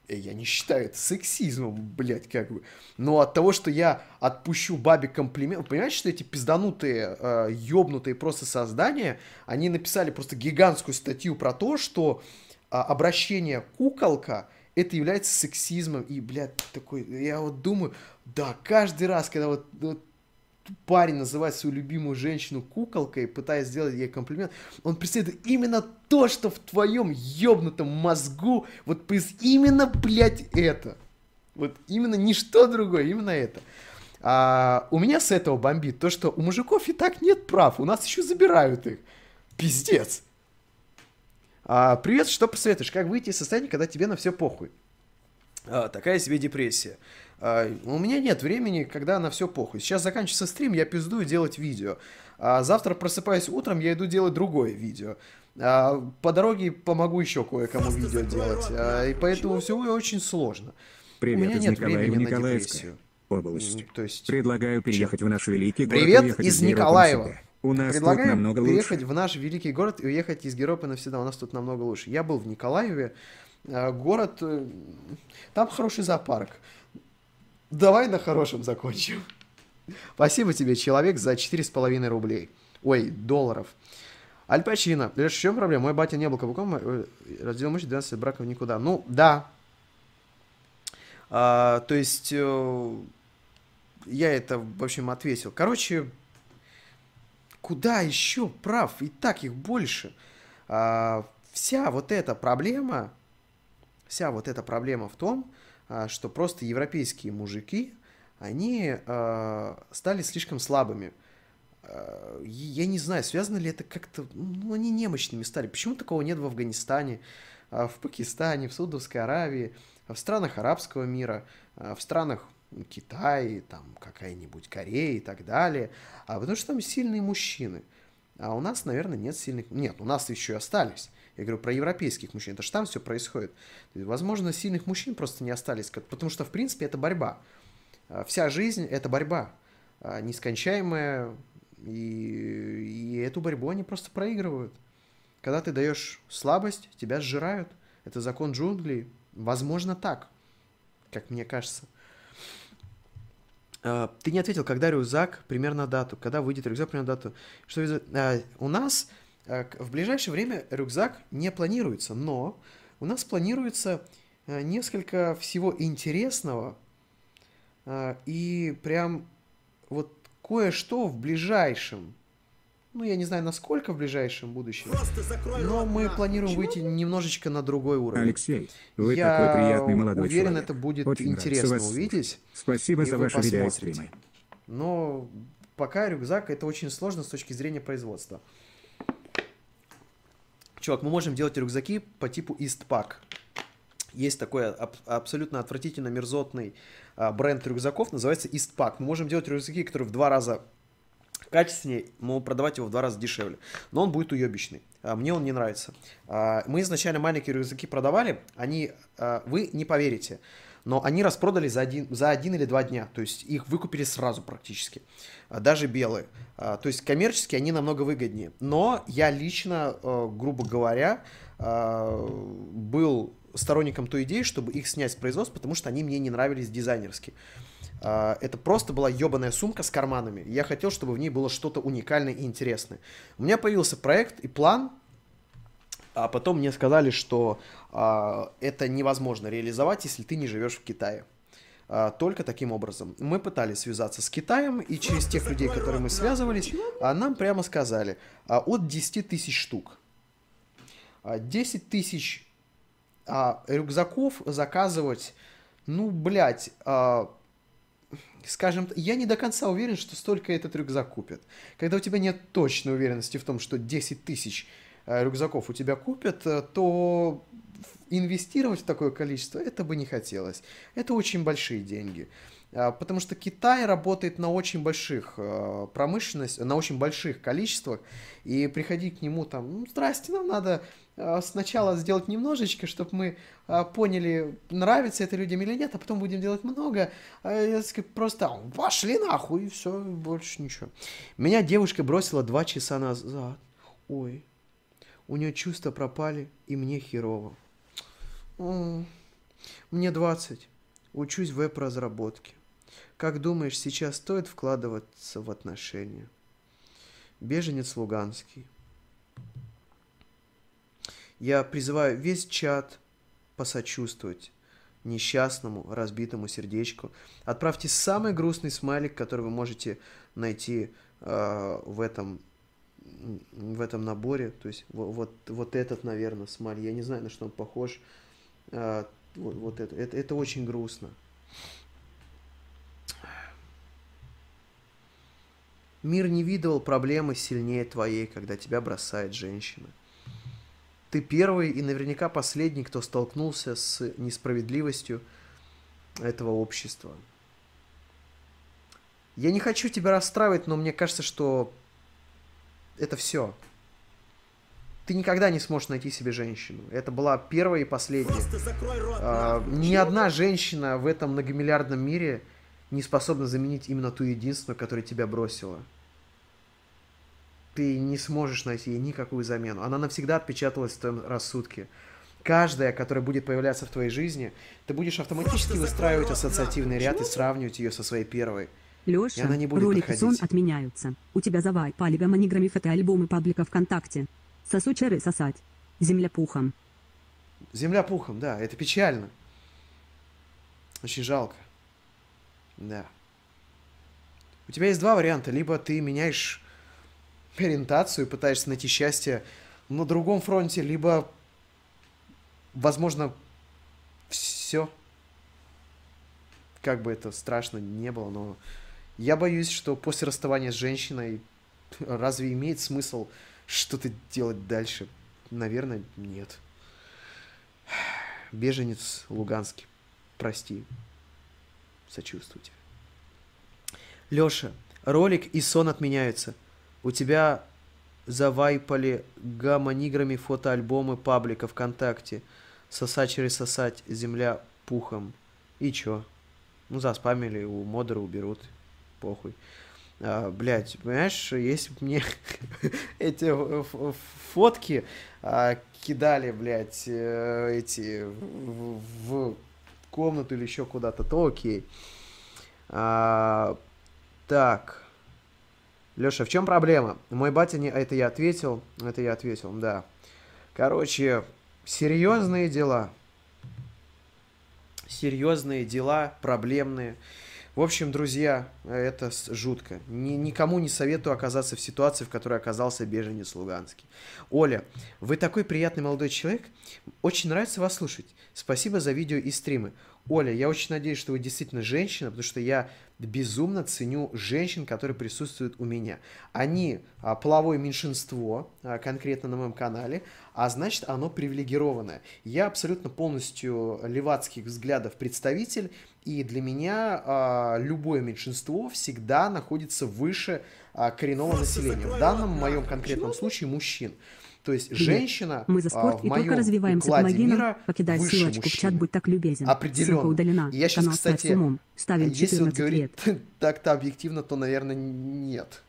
я не считаю это сексизмом, блядь, как бы. Но от того, что я отпущу бабе комплимент... Вы понимаете, что эти пизданутые, э, ёбнутые просто создания, они написали просто гигантскую статью про то, что а, обращение куколка это является сексизмом. И, блядь, такой, я вот думаю, да, каждый раз, когда вот, вот парень называет свою любимую женщину куколкой, пытаясь сделать ей комплимент, он преследует именно то, что в твоем ёбнутом мозгу, вот именно, блядь, это. Вот именно ничто другое, именно это. А, у меня с этого бомбит то, что у мужиков и так нет прав, у нас еще забирают их. Пиздец. А, привет, что посоветуешь? Как выйти из состояния, когда тебе на все похуй? А, такая себе депрессия. А, у меня нет времени, когда на все похуй. Сейчас заканчивается стрим, я пиздую делать видео. А завтра просыпаюсь утром, я иду делать другое видео. А, по дороге помогу еще кое-кому видео делать. А, и поэтому все очень сложно. Привет у меня из нет Николаева, времени на Николаевска. депрессию. Область. То есть... Предлагаю переехать в наш великий город. Привет из Николаева. У нас Предлагаю тут намного переехать лучше. в наш великий город и уехать из Геропа навсегда. У нас тут намного лучше. Я был в Николаеве. э, Город... э, Там хороший зоопарк. Давай на хорошем закончим. Спасибо тебе, человек, за 4,5 рублей. Ой, долларов. Аль Пачино. Леш, в чем проблема? Мой батя не был каблуком, э, родил муж 12 лет браков никуда. Ну, да. А, то есть, я это, в общем, ответил. Короче, куда еще прав? И так их больше. А, вся вот эта проблема, вся вот эта проблема в том, а, что просто европейские мужики, они а, стали слишком слабыми. А, Я не знаю, связано ли это как-то... Ну, они немощными стали. Почему такого нет в Афганистане, а, в Пакистане, в Саудовской Аравии, в странах арабского мира, а, в странах Китая, там какая-нибудь Корея и так далее. А потому что там сильные мужчины. А у нас, наверное, нет сильных... Нет, у нас еще и остались. Я говорю про европейских мужчин. Это же там все происходит. Возможно, сильных мужчин просто не остались. Потому что, в принципе, это борьба. А, Вся жизнь – это борьба. а, Нескончаемая. И, и эту борьбу они просто проигрывают. Когда ты даешь слабость, тебя сжирают. Это закон джунглей. Возможно, так. Как мне кажется. А, Ты не ответил, когда рюкзак, примерно дату, когда выйдет рюкзак, примерно дату. Что а, у нас а, в ближайшее время рюкзак не планируется, но у нас планируется несколько всего интересного и прям вот кое-что в ближайшем, ну я не знаю насколько в ближайшем будущем, но мы планируем выйти немножечко на другой уровень. Алексей, вы Я такой приятный молодой уверен, человек. это будет Очень интересно вас увидеть. Спасибо за ваши видеостримы. Но пока рюкзак это очень сложно с точки зрения производства. Чувак, мы можем делать рюкзаки по типу Eastpak. Есть такой аб- абсолютно отвратительно мерзотный а, бренд рюкзаков, называется Eastpak. Мы можем делать рюкзаки, которые в два раза качественнее, мы продавать его в два раза дешевле. Но он будет уебищный. А, Мне он не нравится. А, Мы изначально маленькие рюкзаки продавали, они, а, вы не поверите, но они распродали за один, за один или два дня. То есть их выкупили сразу практически. Даже белые. То есть коммерчески они намного выгоднее. Но я лично, грубо говоря, был сторонником той идеи, чтобы их снять с производства, потому что они мне не нравились дизайнерски. А, Это просто была ебаная сумка с карманами. Я хотел, чтобы в ней было что-то уникальное и интересное. У меня появился проект и план, а потом мне сказали, что а, это невозможно реализовать, если ты не живешь в Китае. А, только таким образом. Мы пытались связаться с Китаем, и через тех людей, которые мы связывались, а, нам прямо сказали, а, от 10 тысяч штук. А, 10 тысяч а, рюкзаков заказывать, ну, блядь, а, скажем, я не до конца уверен, что столько этот рюкзак купят. Когда у тебя нет точной уверенности в том, что 10 тысяч э, рюкзаков у тебя купят, э, то инвестировать в такое количество, это бы не хотелось. Это очень большие деньги. А, Потому что Китай работает на очень больших э, промышленность, на очень больших количествах, и приходить к нему там, ну, здрасте, нам надо сначала сделать немножечко, чтобы мы э, поняли, нравится это людям или нет, а потом будем делать много. А я сказать, просто «А, пошли нахуй, и все, больше ничего. Меня девушка бросила два часа назад. Ой, у нее чувства пропали, и мне херово. Мне 20. Учусь веб-разработке. Как думаешь, сейчас стоит вкладываться в отношения? Беженец Луганский. Я призываю весь чат посочувствовать несчастному, разбитому сердечку. Отправьте самый грустный смайлик, который вы можете найти э, в этом в этом наборе. То есть вот, вот, вот этот, наверное, смайль. Я не знаю, на что он похож. Э, вот, вот это. это. Это очень грустно. Мир не видывал проблемы сильнее твоей, когда тебя бросает женщина. Ты первый и наверняка последний, кто столкнулся с несправедливостью этого общества. Я не хочу тебя расстраивать, но мне кажется, что это все. Ты никогда не сможешь найти себе женщину. Это была первая и последняя. А, ни одна женщина в этом многомиллиардном мире не способна заменить именно ту единственную, которая тебя бросила ты не сможешь найти ей никакую замену. Она навсегда отпечаталась в твоем рассудке. Каждая, которая будет появляться в твоей жизни, ты будешь автоматически выстраивать ассоциативный ряд и сравнивать ее со своей первой. Леша, И она не будет ролики проходить. сон отменяются. У тебя завай палега маниграми фотоальбомы паблика ВКонтакте. Сосу чары сосать. Земля пухом. Земля пухом, да, это печально. Очень жалко. Да. У тебя есть два варианта. Либо ты меняешь ориентацию пытаешься найти счастье на другом фронте, либо, возможно, все. Как бы это страшно не было, но я боюсь, что после расставания с женщиной разве имеет смысл что-то делать дальше? Наверное, нет. Беженец Луганский. Прости. Сочувствую тебе. Леша, ролик и сон отменяются. У тебя завайпали гамма-ниграми фотоальбомы паблика ВКонтакте. Сосать земля пухом. И чё? Ну, заспамили, у модера уберут. Похуй. А, блядь, понимаешь, если бы мне [laughs] эти фотки а, кидали, блядь, э, эти в, в комнату или еще куда-то, то окей. А, так. Леша, в чем проблема? Мой батя не... Это я ответил. Это я ответил, да. Короче, серьезные дела. Серьезные дела, проблемные. В общем, друзья, это жутко. Ни- никому не советую оказаться в ситуации, в которой оказался беженец Луганский. Оля, вы такой приятный молодой человек. Очень нравится вас слушать. Спасибо за видео и стримы. Оля, я очень надеюсь, что вы действительно женщина, потому что я безумно ценю женщин, которые присутствуют у меня. Они а, половое меньшинство, а, конкретно на моем канале, а значит, оно привилегированное. Я абсолютно полностью левацких взглядов представитель, и для меня а, любое меньшинство всегда находится выше а, коренного населения. В данном моем конкретном случае мужчин. То есть женщина Мы за а, спорт в и только развиваемся. Помоги мира. Покидай ссылочку в чат, мужчины. будь так любезен. Определенно. Ссылка удалена. И я щас, Канал «Ставь кстати, умом». Ставим Если он 14 говорит [laughs] так-то объективно, то, наверное, нет.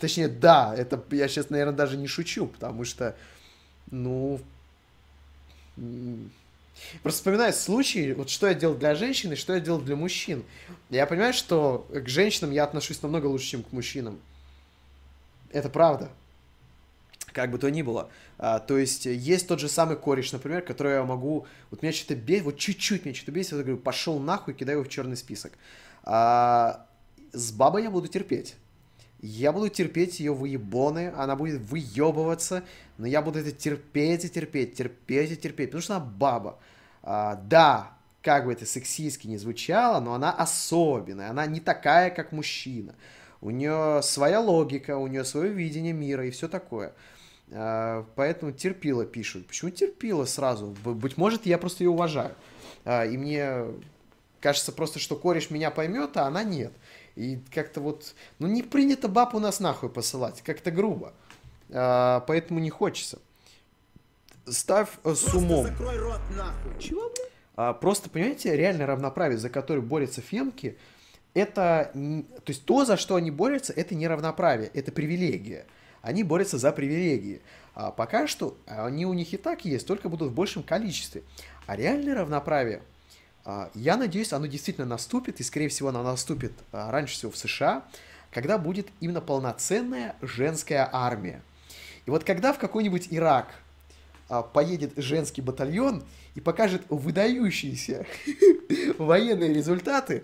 Точнее, да, это я сейчас, наверное, даже не шучу, потому что, ну, просто вспоминаю случаи, вот что я делал для женщин и что я делал для мужчин. Я понимаю, что к женщинам я отношусь намного лучше, чем к мужчинам. Это правда. Как бы то ни было. А, то есть, э, есть тот же самый кореш, например, который я могу... Вот меня что-то бесит, вот чуть-чуть меня что-то бесит, я говорю, пошел нахуй, кидаю его в черный список. А, с бабой я буду терпеть. Я буду терпеть ее выебоны, она будет выебываться, но я буду это терпеть и терпеть, терпеть и терпеть, потому что она баба. А, да, как бы это сексистски не звучало, но она особенная, она не такая, как мужчина. У нее своя логика, у нее свое видение мира и все такое. А, Поэтому терпила пишут. Почему терпила сразу? Быть может, я просто ее уважаю. А, И мне кажется просто, что кореш меня поймет, а она нет. И как-то вот, ну не принято баб у нас нахуй посылать, как-то грубо. А, Поэтому не хочется. Ставь э, с Просто умом. закрой рот нахуй. Чего, просто, понимаете, реально равноправие, за которое борются фемки, это, то есть то, за что они борются, это не равноправие, это привилегия. Они борются за привилегии. А пока что они у них и так есть, только будут в большем количестве. А реальное равноправие, а, я надеюсь, оно действительно наступит, и, скорее всего, оно наступит а, раньше всего в США, когда будет именно полноценная женская армия. И вот когда в какой-нибудь Ирак а, поедет женский батальон и покажет выдающиеся [laughs] военные результаты,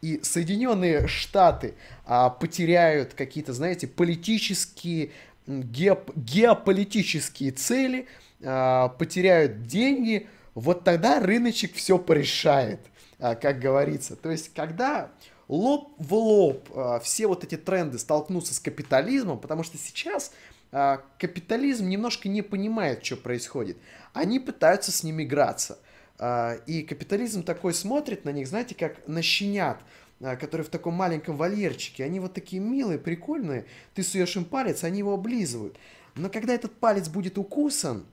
и Соединенные Штаты а, потеряют какие-то, знаете, политические, геоп- геополитические цели, а, потеряют деньги, вот тогда рыночек все порешает, а, как говорится. То есть, когда лоб в лоб а, все вот эти тренды столкнутся с капитализмом, потому что сейчас а, капитализм немножко не понимает, что происходит. Они пытаются с ним играться. А, и капитализм такой смотрит на них, знаете, как на щенят, а, которые в таком маленьком вольерчике. Они вот такие милые, прикольные. Ты суешь им палец, они его облизывают. Но когда этот палец будет укусан,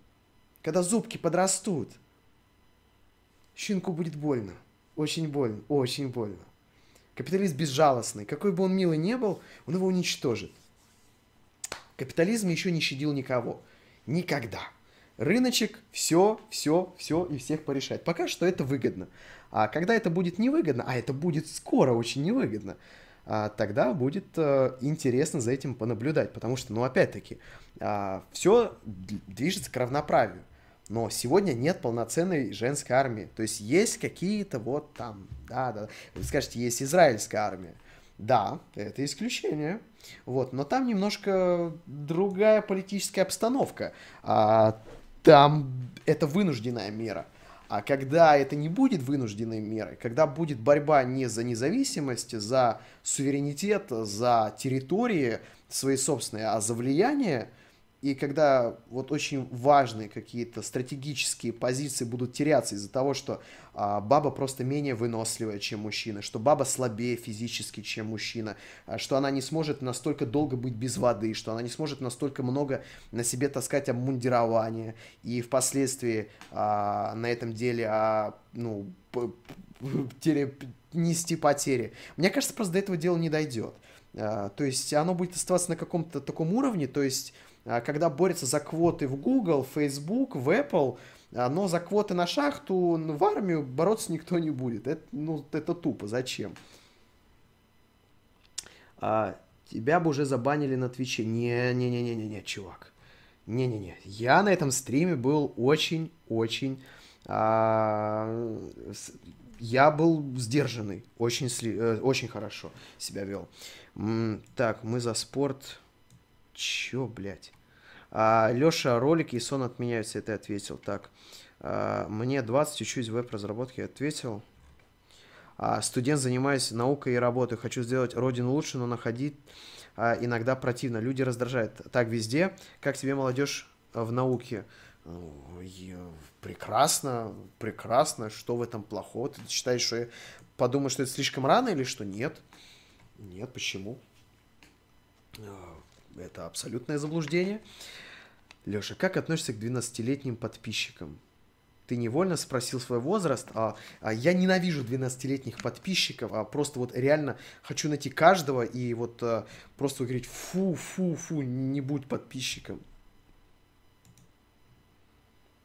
когда зубки подрастут, щенку будет больно. Очень больно, очень больно. Капиталист безжалостный. Какой бы он милый не был, он его уничтожит. Капитализм еще не щадил никого. Никогда. Рыночек все, все, все и всех порешает. Пока что это выгодно. А когда это будет невыгодно, а это будет скоро очень невыгодно, а, тогда будет а, интересно за этим понаблюдать. Потому что, ну, опять-таки, а, все движется к равноправию. Но сегодня нет полноценной женской армии. То есть есть какие-то вот там, да, да. Вы скажете, есть израильская армия. Да, это исключение. Вот, но там немножко другая политическая обстановка. А, там это вынужденная мера. А когда это не будет вынужденной мерой, когда будет борьба не за независимость, за суверенитет, за территории свои собственные, а за влияние, и когда вот очень важные какие-то стратегические позиции будут теряться из-за того, что а, баба просто менее выносливая, чем мужчина, что баба слабее физически, чем мужчина, а, что она не сможет настолько долго быть без воды, что она не сможет настолько много на себе таскать обмундирование, и впоследствии а, на этом деле а, ну, нести потери. Мне кажется, просто до этого дела не дойдет. А, то есть оно будет оставаться на каком-то таком уровне, то есть когда борются за квоты в Google, Facebook, в Apple, а, но за квоты на шахту ну, в армию бороться никто не будет. Это, ну, это тупо. Зачем? А, тебя бы уже забанили на Твиче. Не-не-не-не-не, чувак. Не-не-не. Я на этом стриме был очень-очень... А, я был сдержанный. Очень, сли, э, очень хорошо себя вел. Так, мы за спорт... Чё, блядь? А, Леша, ролики и сон отменяются, это ответил. Так, а, мне 20, учусь в веб-разработке, ответил. А, студент, занимаюсь наукой и работой. Хочу сделать родину лучше, но находить а, иногда противно. Люди раздражают. Так везде. Как тебе молодежь в науке? Прекрасно, прекрасно. Что в этом плохого? Ты считаешь, что я подумаю, что это слишком рано или что? Нет. Нет, почему? Это абсолютное заблуждение. Леша, как относишься к 12-летним подписчикам? Ты невольно спросил свой возраст, а, а я ненавижу 12-летних подписчиков, а просто вот реально хочу найти каждого и вот а, просто говорить фу, фу, фу, не будь подписчиком.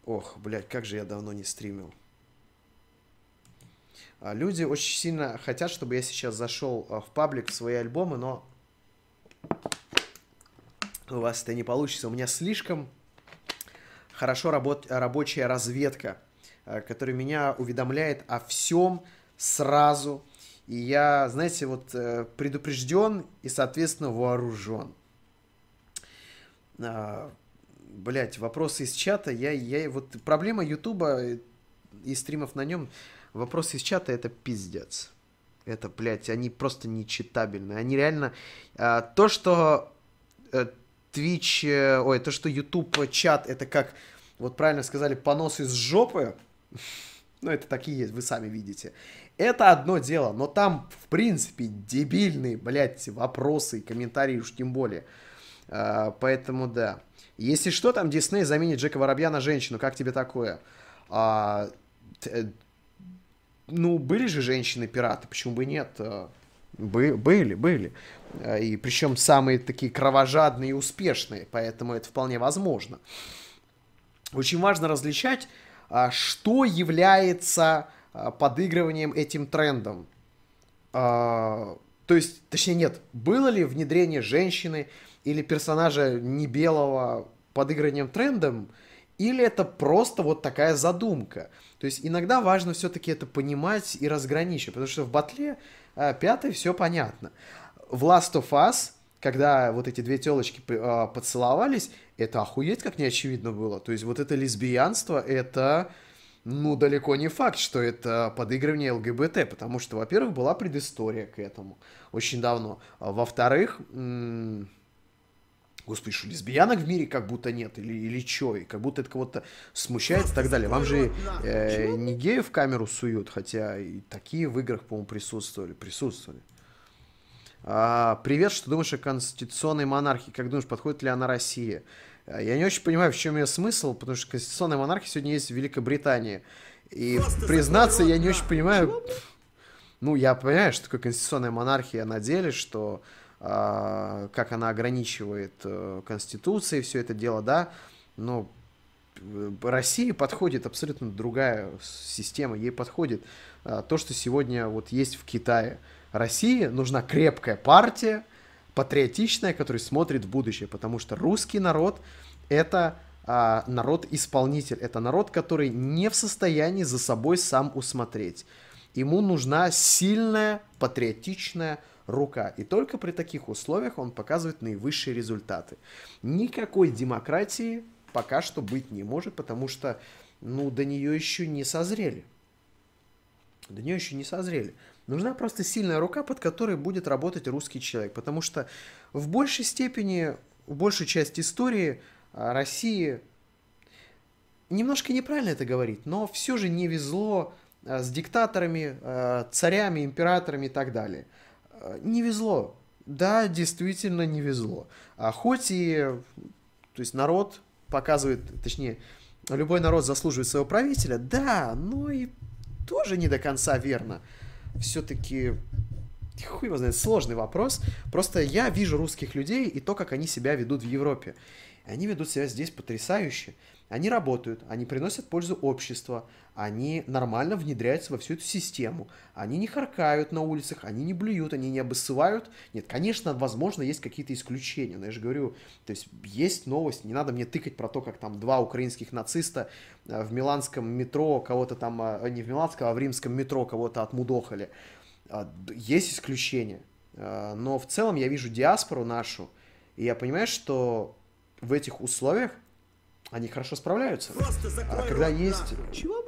Ох, блядь, как же я давно не стримил. А, люди очень сильно хотят, чтобы я сейчас зашел а, в паблик в свои альбомы, но у вас это не получится. У меня слишком хорошо работ... рабочая разведка, э, которая меня уведомляет о всем сразу. И я, знаете, вот э, предупрежден и, соответственно, вооружен. А, Блять, вопросы из чата. Я, я, вот проблема Ютуба и стримов на нем, вопросы из чата это пиздец. Это, блядь, они просто нечитабельны. Они реально... А, то, что э, Twitch, э, ой, то, что YouTube чат, это как, вот правильно сказали, понос из жопы, [laughs] ну, это такие есть, вы сами видите. Это одно дело, но там, в принципе, дебильные, блядь, вопросы и комментарии уж тем более. А, поэтому, да. Если что, там Дисней заменит Джека Воробья на женщину, как тебе такое? А, ну, были же женщины-пираты, почему бы нет? Бы, были, были. Э, и причем самые такие кровожадные и успешные, поэтому это вполне возможно. Очень важно различать, а, что является а, подыгрыванием этим трендом. А, то есть, точнее нет, было ли внедрение женщины или персонажа не белого подыгрыванием трендом, или это просто вот такая задумка. То есть иногда важно все-таки это понимать и разграничивать, потому что в батле пятой все понятно. В Last of Us, когда вот эти две телочки э, поцеловались, это охуеть как неочевидно было. То есть вот это лесбиянство, это ну, далеко не факт, что это подыгрывание ЛГБТ, потому что, во-первых, была предыстория к этому очень давно. А во-вторых, м- господи, что лесбиянок в мире как будто нет, или, или чё, и как будто это кого-то смущает и так далее. Вам же э, не геев в камеру суют, хотя и такие в играх, по-моему, присутствовали, присутствовали. А, привет, что думаешь о конституционной монархии? Как думаешь, подходит ли она России? А, я не очень понимаю, в чем ее смысл, потому что конституционная монархия сегодня есть в Великобритании. И Просто признаться, я не очень понимаю, ну, я понимаю, что такое конституционная монархия на деле, что а, как она ограничивает э, Конституцией все это дело, да, но э, России подходит абсолютно другая система, ей подходит а, то, что сегодня вот есть в Китае. России нужна крепкая партия, патриотичная, которая смотрит в будущее, потому что русский народ это а, народ-исполнитель, это народ, который не в состоянии за собой сам усмотреть. Ему нужна сильная патриотичная рука. И только при таких условиях он показывает наивысшие результаты. Никакой демократии пока что быть не может, потому что ну, до нее еще не созрели. До нее еще не созрели. Нужна просто сильная рука, под которой будет работать русский человек. Потому что в большей степени, в большей части истории а, России, немножко неправильно это говорить, но все же не везло а, с диктаторами, а, царями, императорами и так далее. Не везло. Да, действительно не везло. А хоть и, то есть народ показывает, точнее, любой народ заслуживает своего правителя, да, но и тоже не до конца верно. Все-таки, хуй его знает, сложный вопрос. Просто я вижу русских людей и то, как они себя ведут в Европе. Они ведут себя здесь потрясающе. Они работают, они приносят пользу обществу, они нормально внедряются во всю эту систему. Они не харкают на улицах, они не блюют, они не обоссывают. Нет, конечно, возможно, есть какие-то исключения, но я же говорю, то есть есть новость, не надо мне тыкать про то, как там два украинских нациста э, в миланском метро кого-то там, э, не в миланском, а в римском метро кого-то отмудохали. А, Есть исключения, Э, но в целом я вижу диаспору нашу, и я понимаю, что в этих условиях они хорошо справляются. А когда рот, есть нахуй. чего,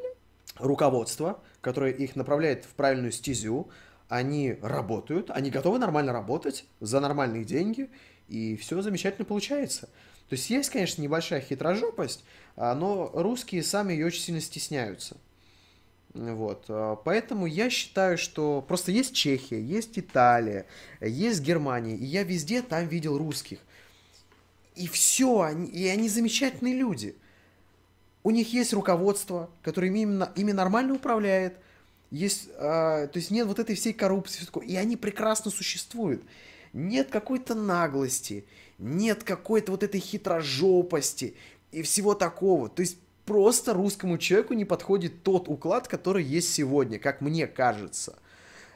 руководство, которое их направляет в правильную стезю, они работают, они готовы нормально работать за нормальные деньги, и все замечательно получается. То есть есть, конечно, небольшая хитрожопость, а, но русские сами ее очень сильно стесняются. Вот, а, поэтому я считаю, что просто есть Чехия, есть Италия, есть Германия, и я везде там видел русских. И все, они, и они замечательные люди. У них есть руководство, которое именно, ими нормально управляет. Есть, а, то есть нет вот этой всей коррупции, и они прекрасно существуют. Нет какой-то наглости, нет какой-то вот этой хитрожопости и всего такого. То есть просто русскому человеку не подходит тот уклад, который есть сегодня, как мне кажется.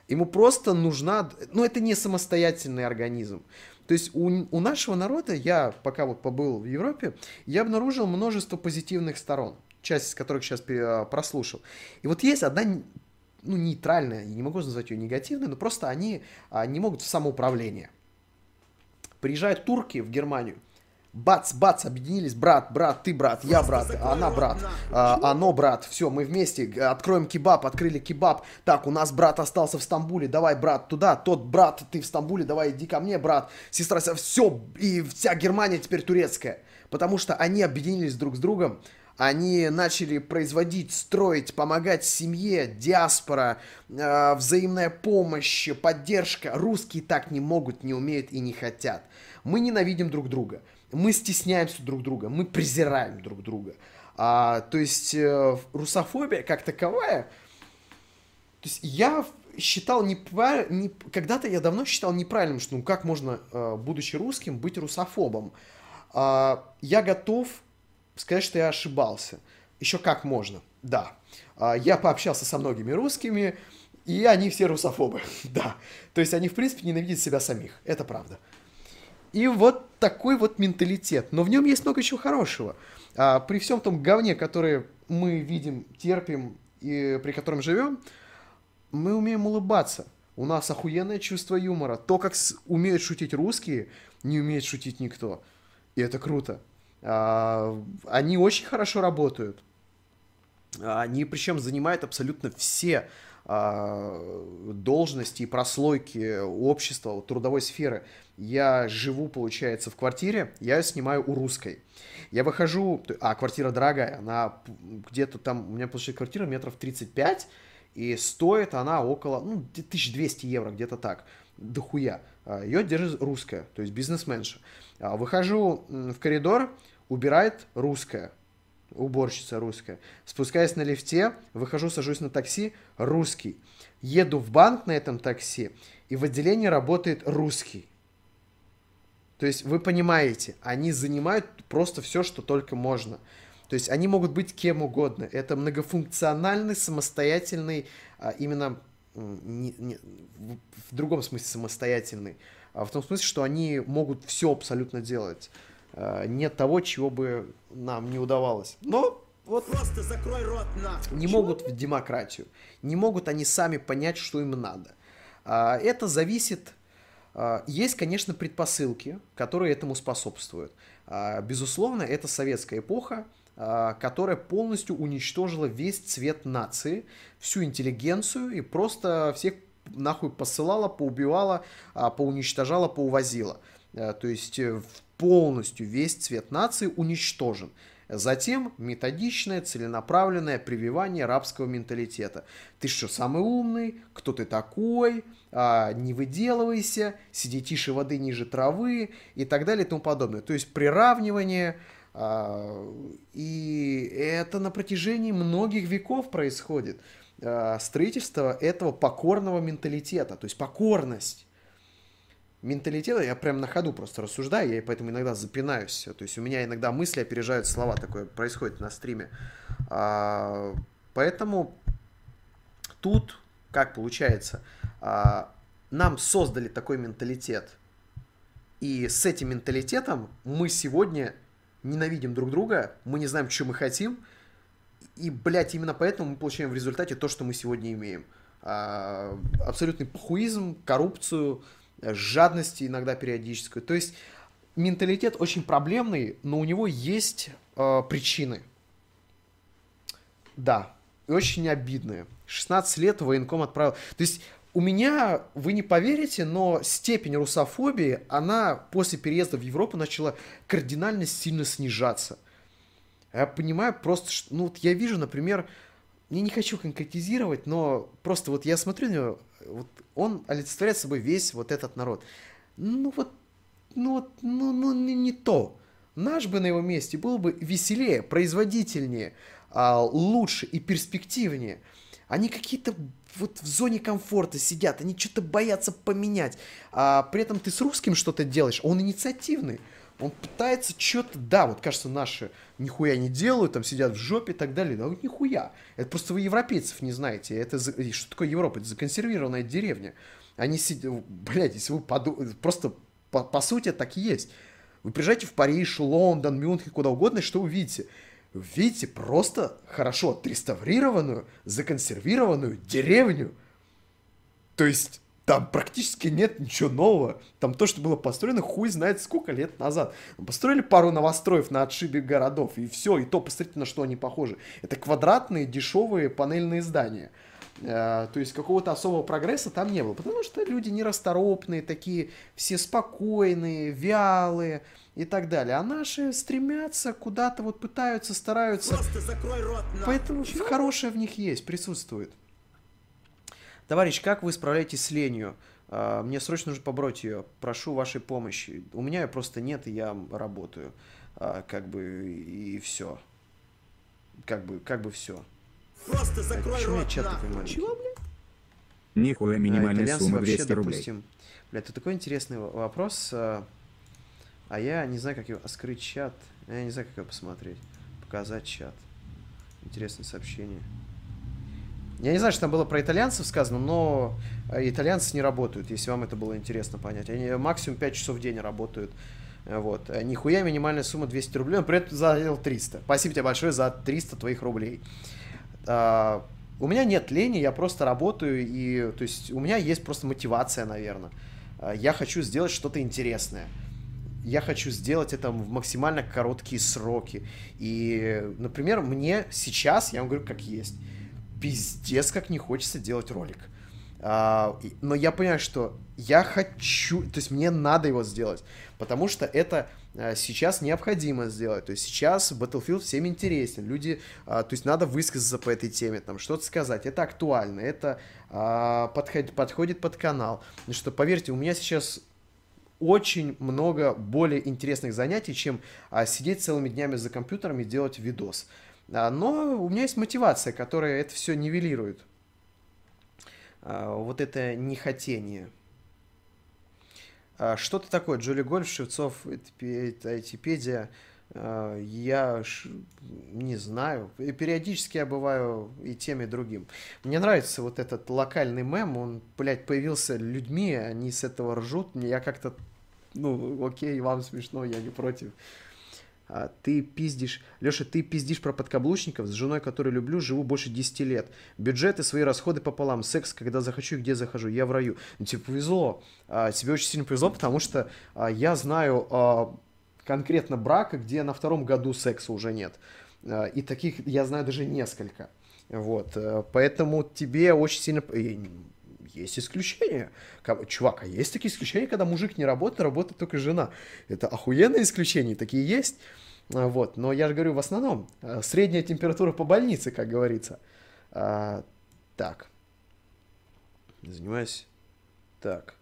Ему просто нужна... Ну, это не самостоятельный организм. То есть у, у нашего народа, я пока вот побыл в Европе, я обнаружил множество позитивных сторон, часть из которых сейчас пе- прослушал. И вот есть одна, ну, нейтральная, я не могу назвать ее негативной, но просто они а, не могут в самоуправление. Приезжают турки в Германию, бац, бац, объединились, брат, брат, ты брат, я брат, она брат, а, оно брат, все, мы вместе. Откроем кебаб, открыли кебаб, так, у нас брат остался в Стамбуле, давай, брат, туда, тот брат, ты в Стамбуле, давай, иди ко мне, брат, сестра, все, и вся Германия теперь турецкая, потому что они объединились друг с другом, они начали производить, строить, помогать семье, диаспора, э, взаимная помощь, поддержка. Русские так не могут, не умеют и не хотят. Мы ненавидим друг друга, мы стесняемся друг друга, мы презираем друг друга. А, то есть э, русофобия как таковая, то есть я считал непра- не, когда-то я давно считал неправильным, что ну как можно, э, будучи русским, быть русофобом. А, я готов сказать, что я ошибался. Еще как можно, да. А, я пообщался со многими русскими, и они все русофобы, [laughs] да. То есть они, в принципе, ненавидят себя самих, это правда. И вот такой вот менталитет. Но в нем есть много чего хорошего. А, при всем том говне, которое мы видим, терпим и при котором живем, мы умеем улыбаться. У нас охуенное чувство юмора. То, как с- умеют шутить русские, не умеет шутить никто. И это круто. А, они очень хорошо работают. Они причем занимают абсолютно все а, должности и прослойки общества, трудовой сферы. Я живу, получается, в квартире, я снимаю у русской. Я выхожу, а квартира дорогая, она где-то там, у меня получается квартира метров 35, и стоит она около, ну, где- 1200 евро, где-то так, дохуя. А, Ее держит русская, то есть бизнесменша. А, Выхожу в коридор, убирает русская, уборщица русская. Спускаюсь на лифте, выхожу, сажусь на такси, русский. Еду в банк на этом такси, и в отделении работает русский. То есть вы понимаете, они занимают просто все, что только можно. То есть они могут быть кем угодно. Это многофункциональный, самостоятельный, а, именно не- не- в, другом смысле самостоятельный, а в том смысле, что они могут все абсолютно делать. А, Нет того, чего бы нам не удавалось. Но вот Просто закрой рот нахуй. не могут в демократию. Не могут они сами понять, что им надо. А, Это зависит... а, Есть, конечно, предпосылки, которые этому способствуют. А, Безусловно, это советская эпоха, а, которая полностью уничтожила весь цвет нации, всю интеллигенцию и просто всех нахуй посылала, поубивала, поуничтожала, поувозила. Э, То есть э, полностью весь цвет нации уничтожен. Затем методичное, целенаправленное прививание рабского менталитета. Ты что, самый умный? Кто ты такой? А, не выделывайся, сиди тише воды ниже травы и так далее и тому подобное. То есть приравнивание, а, и это на протяжении многих веков происходит. А, Строительство этого покорного менталитета, то есть покорность менталитета, я прям на ходу просто рассуждаю, я поэтому иногда запинаюсь. То есть у меня иногда мысли опережают слова, такое происходит на стриме. А, поэтому тут, как получается, а, нам создали такой менталитет. И с этим менталитетом мы сегодня ненавидим друг друга, мы не знаем, что мы хотим, и, блядь, именно поэтому мы получаем в результате то, что мы сегодня имеем. А, абсолютный похуизм, коррупцию, э, жадность иногда периодическую. То есть менталитет очень проблемный, но у него есть э, причины. Да, и очень обидные. 16 лет военком отправил. То есть у меня, вы не поверите, но степень русофобии, она после переезда в Европу начала кардинально сильно снижаться. Я понимаю просто, что, ну вот я вижу, например, я не хочу конкретизировать, но просто вот я смотрю на него, вот он олицетворяет собой весь вот этот народ. Ну вот, ну вот, ну, ну не, не то. Наш бы на его месте был бы веселее, производительнее, а, лучше и перспективнее. Они какие-то вот в зоне комфорта сидят, они что-то боятся поменять. А при этом ты с русским что-то делаешь, он инициативный. Он пытается что-то, да, вот кажется, наши нихуя не делают, там сидят в жопе и так далее. Да нихуя. Это просто вы европейцев не знаете. Это что такое Европа? Это законсервированная деревня. Они сидят, блядь, если вы поду- просто по, по сути так и есть. Вы приезжаете в Париж, Лондон, Мюнхен, куда угодно, и что вы видите? Вы видите просто хорошо отреставрированную, законсервированную деревню. То есть там практически нет ничего нового. Там то, что было построено, хуй знает сколько лет назад. Построили пару новостроев на отшибе городов, и все, и то посмотрите, на что они похожи. Это квадратные, дешевые панельные здания. Э, То есть какого-то особого прогресса там не было, потому что люди нерасторопные, такие все спокойные, вялые и так далее. А наши стремятся куда-то, вот пытаются, стараются. Просто закрой рот нахуй. Поэтому хорошее в них есть, присутствует. Товарищ, как вы справляетесь с ленью? А, Мне срочно нужно побороть ее. Прошу вашей помощи. У меня ее просто нет, и я работаю. А, Как бы и все. Как бы, как бы все. Просто закрой Почему у меня рот чат такой маленький? Чего, блядь? Нихуя А, минимальная итальянцы сумма вообще, 200 рублей. допустим... Бля, это такой интересный вопрос. а, А я не знаю, как его... а Скрыть чат. Я не знаю, как его посмотреть. Показать чат. Интересное сообщение. Я не знаю, что там было про итальянцев сказано, но э, итальянцы не работают, если вам это было интересно понять. Они максимум 5 часов в день работают. Э, Вот. Э, Нихуя минимальная сумма 200 рублей, но при этом задел 300. Спасибо тебе большое за 300 твоих рублей. А, у меня нет лени, я просто работаю, и то есть у меня есть просто мотивация, наверное. Я хочу сделать что-то интересное. Я хочу сделать это в максимально короткие сроки. И, например, мне сейчас, я вам говорю, как есть, пиздец, как не хочется делать ролик. А, но я понимаю, что я хочу, то есть мне надо его сделать, потому что это а, сейчас необходимо сделать. То есть сейчас Battlefield всем интересен. Люди, а, то есть надо высказаться по этой теме, там что-то сказать. Это актуально, это а, подходит, подходит под канал. Ну что, поверьте, у меня сейчас очень много более интересных занятий, чем а, сидеть целыми днями за компьютером и делать видос. А, но у меня есть мотивация, которая это все нивелирует. А, вот это нехотение. А, Что-то такое, Джоли Гольф, Шевцов, Айтипедия, я не знаю. Периодически я бываю и тем, и другим. Мне нравится вот этот локальный мем, он, блядь, появился людьми, они с этого ржут. Я как-то, ну, окей, вам смешно, я не против. А, ты пиздишь... Леша, ты пиздишь про подкаблучников, с женой, которую люблю, живу больше 10 лет. Бюджеты, свои расходы пополам. Секс, когда захочу и где захожу. Я в раю. Ну, тебе повезло. А, тебе очень сильно повезло, потому что а, я знаю а, конкретно брака, где на втором году секса уже нет. А, и таких я знаю даже несколько. Вот. э, Поэтому тебе очень сильно... Есть исключения. Чувак, а есть такие исключения, когда мужик не работает, работает только жена. Это охуенные исключения, такие есть. А, Вот, но я же говорю, в основном а, средняя температура по больнице, как говорится. А, так. Занимаюсь. Так.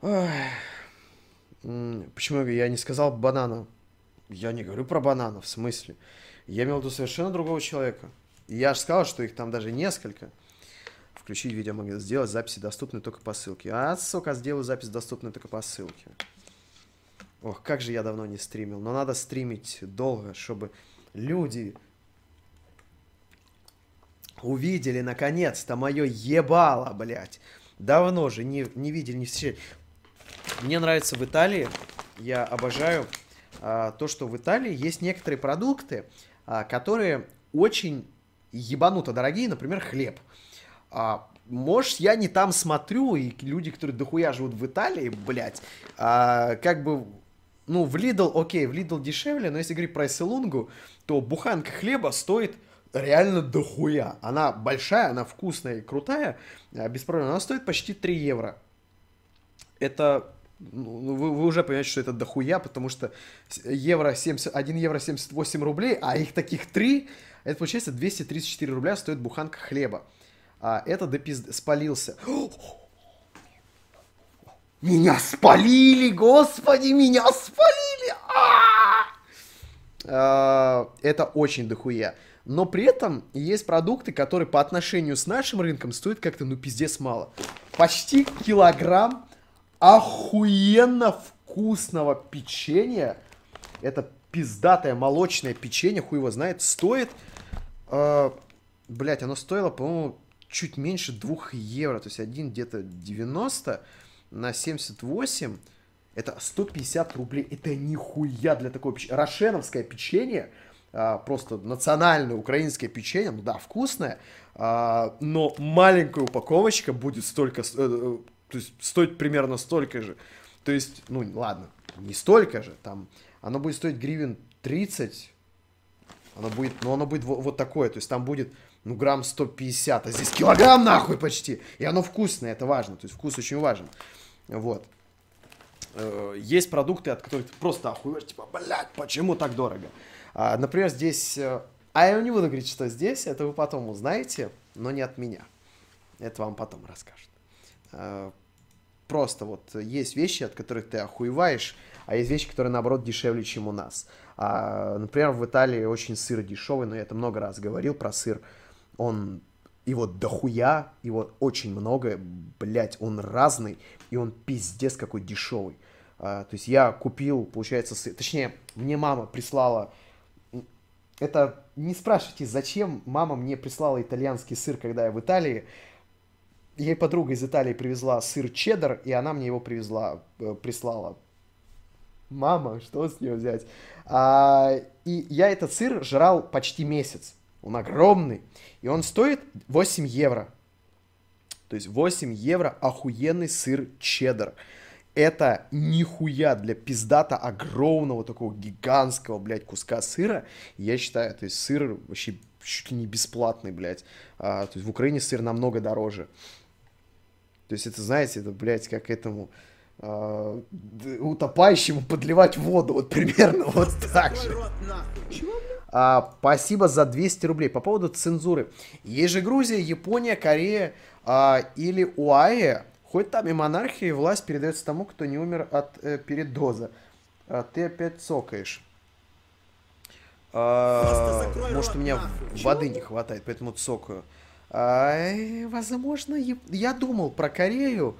Ой. Почему я не сказал банана? Я не говорю про банана, в смысле. Я имел в виду совершенно другого человека. Я же сказал, что их там даже несколько. Включить видео могу сделать, записи доступны только по ссылке. А, сука, сделаю запись доступную только по ссылке. Ох, как же я давно не стримил. Но надо стримить долго, чтобы люди увидели наконец-то мое ебало, блядь. Давно же не, не видели, не встречали. Мне нравится в Италии, я обожаю а, то, что в Италии есть некоторые продукты, а, которые очень ебануто дорогие, например, хлеб. Может, я не там смотрю, и люди, которые дохуя живут в Италии, блядь, а, как бы, ну, в Lidl, окей, в Lidl дешевле, но если говорить про Эсселунгу, то буханка хлеба стоит реально дохуя. Она большая, она вкусная и крутая, а, без проблем. Она стоит почти 3 евро. Это, ну, вы, вы уже понимаете, что это дохуя, потому что евро 70, 1 евро 78 рублей, а их таких 3, это получается 234 рубля стоит буханка хлеба. А это до пизды, спалился. Меня спалили, господи, меня спалили! А! А, Это очень дохуя. Но при этом есть продукты, которые по отношению с нашим рынком стоят как-то, ну, пиздец мало. Почти килограмм охуенно вкусного печенья. Это пиздатое молочное печенье, хуй его знает, стоит... Блять, оно стоило, по-моему, чуть меньше 2 евро. То есть один где-то 90 на 78. Это 150 рублей. Это нихуя для такого печенья. Рошеновское печенье, а, просто национальное украинское печенье, ну да, вкусное, а, но маленькая упаковочка будет столько, э, э, то есть стоить примерно столько же. То есть, ну ладно, не столько же, там, оно будет стоить гривен 30, оно будет, ну оно будет вот, вот такое, то есть там будет, ну, грамм 150, а здесь килограмм нахуй почти. И оно вкусное, это важно, то есть вкус очень важен. Вот. Э, Есть продукты, от которых ты просто охуешь, типа, блядь, почему так дорого? А, например, здесь, э, а я не буду говорить, что здесь, это вы потом узнаете, но не от меня. Это вам потом расскажут. Э, Просто вот есть вещи, от которых ты охуеваешь, а есть вещи, которые, наоборот, дешевле, чем у нас. А, например, в Италии очень сыр дешевый, но я это много раз говорил про сыр. Он его дохуя, его очень много, блять, он разный, и он пиздец какой дешевый. А, то есть я купил, получается, сыр, точнее, мне мама прислала это не спрашивайте, зачем мама мне прислала итальянский сыр, когда я в Италии. Ей подруга из Италии привезла сыр чеддер, и она мне его привезла, э, прислала. Мама, что с нее взять? А, и я этот сыр жрал почти месяц. Он огромный. И он стоит 8 евро. То есть 8 евро охуенный сыр чеддер. Это нихуя для пиздата огромного такого гигантского, блядь, куска сыра. Я считаю, то есть сыр вообще чуть ли не бесплатный, блядь. А, то есть в Украине сыр намного дороже. То есть это, знаете, это, блядь, как этому а, утопающему подливать воду, вот примерно [laughs] вот так же. А, спасибо за 200 рублей. По поводу цензуры. Есть же Грузия, Япония, Корея а, или УАЭ Хоть там и монархия, и власть передается тому, кто не умер от э, передоза. А ты опять цокаешь. А, может, у меня воды не хватает, поэтому цокаю. А, возможно, я думал про Корею,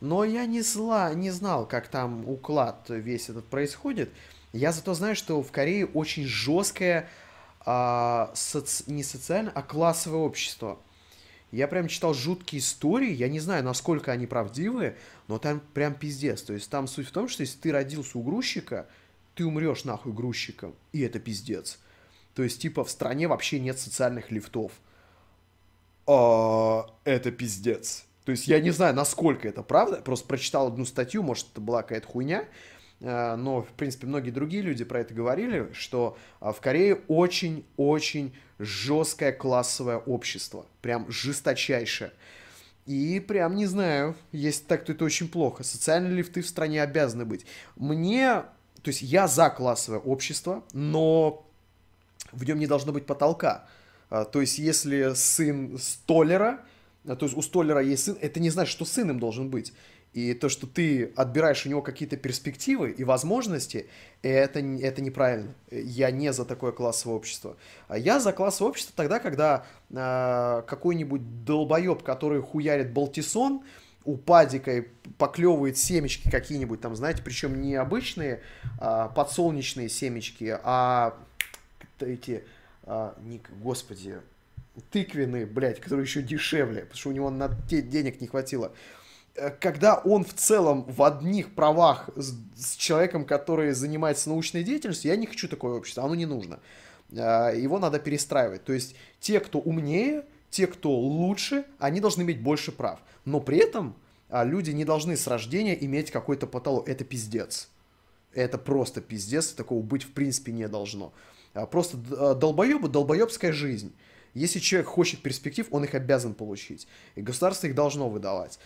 но я не, зла, не знал, как там уклад весь этот происходит. Я зато знаю, что в Корее очень жесткое а, соци... не социальное, а классовое общество. Я прям читал жуткие истории, я не знаю, насколько они правдивые, но там прям пиздец. То есть там суть в том, что если ты родился у грузчика, ты умрешь нахуй грузчиком, и это пиздец. То есть, типа, в стране вообще нет социальных лифтов. А, это пиздец. То есть, я не знаю, насколько это правда. Просто прочитал одну статью, может, это была какая-то хуйня. А, но, в принципе, многие другие люди про это говорили, что а, в Корее очень-очень жесткое классовое общество, прям жесточайшее. И прям не знаю, если так, то это очень плохо. Социальные лифты в стране обязаны быть. Мне, то есть я за классовое общество, но в нем не должно быть потолка. А, то есть если сын столера, то есть у столера есть сын, это не значит, что сын им должен быть. И то, что ты отбираешь у него какие-то перспективы и возможности, это, это неправильно. Я не за такое классовое общество. А я за классовое общество тогда, когда э, какой-нибудь долбоеб, который хуярит Балтисон, у падика поклевывает семечки какие-нибудь там, знаете, причем не обычные а, подсолнечные семечки, а эти, а, не, господи, тыквенные, блядь, которые еще дешевле, потому что у него на те денег не хватило. Э, когда он в целом в одних правах с, с человеком, который занимается научной деятельностью, я не хочу такое общество, оно не нужно. Э, его надо перестраивать. То есть те, кто умнее, те, кто лучше, они должны иметь больше прав. Но при этом а, люди не должны с рождения иметь какой-то потолок. Это пиздец. Это просто пиздец, такого быть в принципе не должно. А, просто э, долбоебы, долбоебская жизнь. Если человек хочет перспектив, он их обязан получить. И государство их должно выдавать.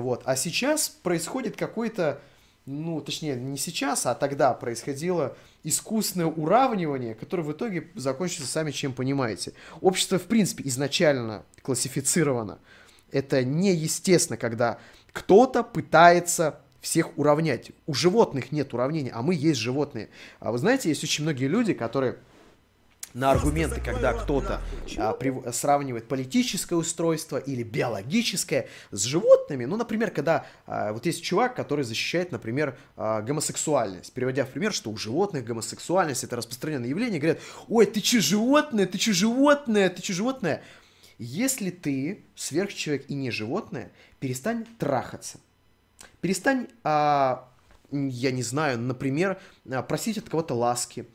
Вот. А сейчас происходит какой-то, ну, точнее, не сейчас, а тогда происходило искусственное уравнивание, которое в итоге закончится сами чем понимаете. Общество, в принципе, изначально классифицировано. Это неестественно, когда кто-то пытается всех уравнять. У животных нет уравнения, а мы есть животные. А вы знаете, есть очень многие люди, которые на аргументы, когда кто-то а, при, сравнивает политическое устройство или биологическое с животными. Ну, например, когда а, вот есть чувак, который защищает, например, а, гомосексуальность, приводя в пример, что у животных гомосексуальность это распространенное явление, говорят, ой, ты че животное, ты че животное, ты че животное. Если ты сверхчеловек и не животное, перестань трахаться. Перестань, а, я не знаю, например, а, просить от кого-то ласки,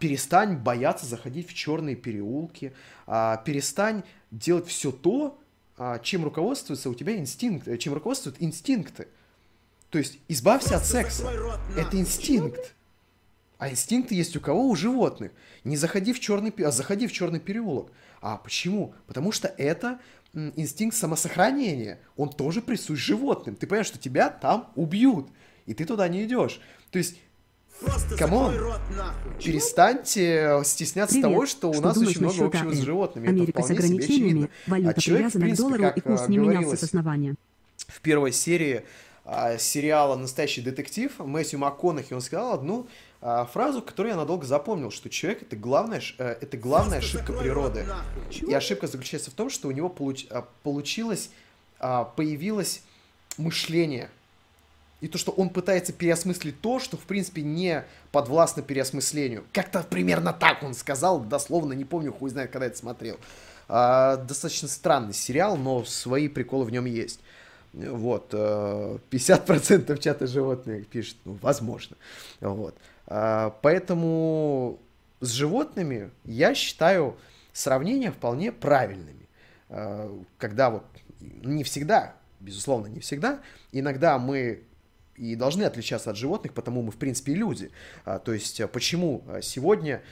перестань бояться заходить в черные переулки, а, перестань делать все то, а, чем руководствуется у тебя инстинкт, э, чем руководствуют инстинкты. То есть избавься от секса. Это инстинкт. А инстинкты есть у кого? У животных. Не заходи в черный, а заходи в черный переулок. А почему? Потому что это инстинкт самосохранения. Он тоже присущ животным. Ты понимаешь, что тебя там убьют, и ты туда не идешь. То есть Come on, перестаньте стесняться Привет. того, что у что нас очень много общего с животными. Америка с ограничениями, валюта а человек, привязана принципе, к доллару, и курс не менялся с основания. В первой серии а, сериала «Настоящий детектив» Мэтью МакКонахи, он сказал одну а, фразу, которую я надолго запомнил, что человек это главная, э, это главная ошибка природы. И ошибка заключается в том, что у него получ, а, получилось, а, появилось мышление – и то, что он пытается переосмыслить то, что, в принципе, не подвластно переосмыслению. Как-то примерно так он сказал, дословно, не помню, хуй знает, когда это смотрел. А, достаточно странный сериал, но свои приколы в нем есть. Вот, 50% чата животных пишет, ну, возможно. Вот. А, поэтому с животными я считаю сравнения вполне правильными. А, когда вот, не всегда, безусловно, не всегда, иногда мы и должны отличаться от животных, потому мы, в принципе, люди. А, то есть, а, почему а, сегодня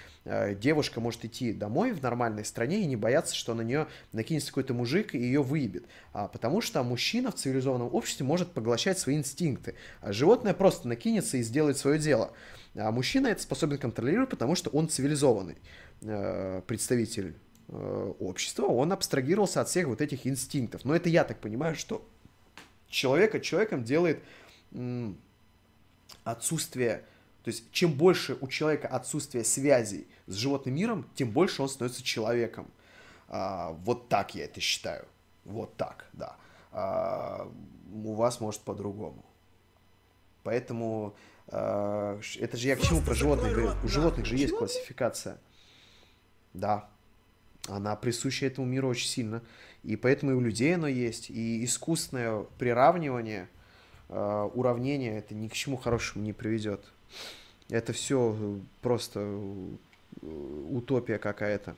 девушка может идти домой в нормальной стране и не бояться, что на нее накинется какой-то мужик и ее выебет? Потому что мужчина в цивилизованном обществе может поглощать свои инстинкты. Животное просто накинется и сделает свое дело. А мужчина это способен контролировать, потому что он цивилизованный представитель общества, он абстрагировался от всех вот этих инстинктов. Но это я так понимаю, что человека человеком делает отсутствие, то есть чем больше у человека отсутствие связей с животным миром, тем больше он становится человеком. А, вот так я это считаю. Вот так, да. А, у вас может по-другому. Поэтому а, это же я к чему про животных говорю. У животных же есть классификация. Да. Она присуща этому миру очень сильно. И поэтому и у людей оно есть. И искусственное приравнивание – уравнение это ни к чему хорошему не приведет. Это все э, просто э, утопия какая-то.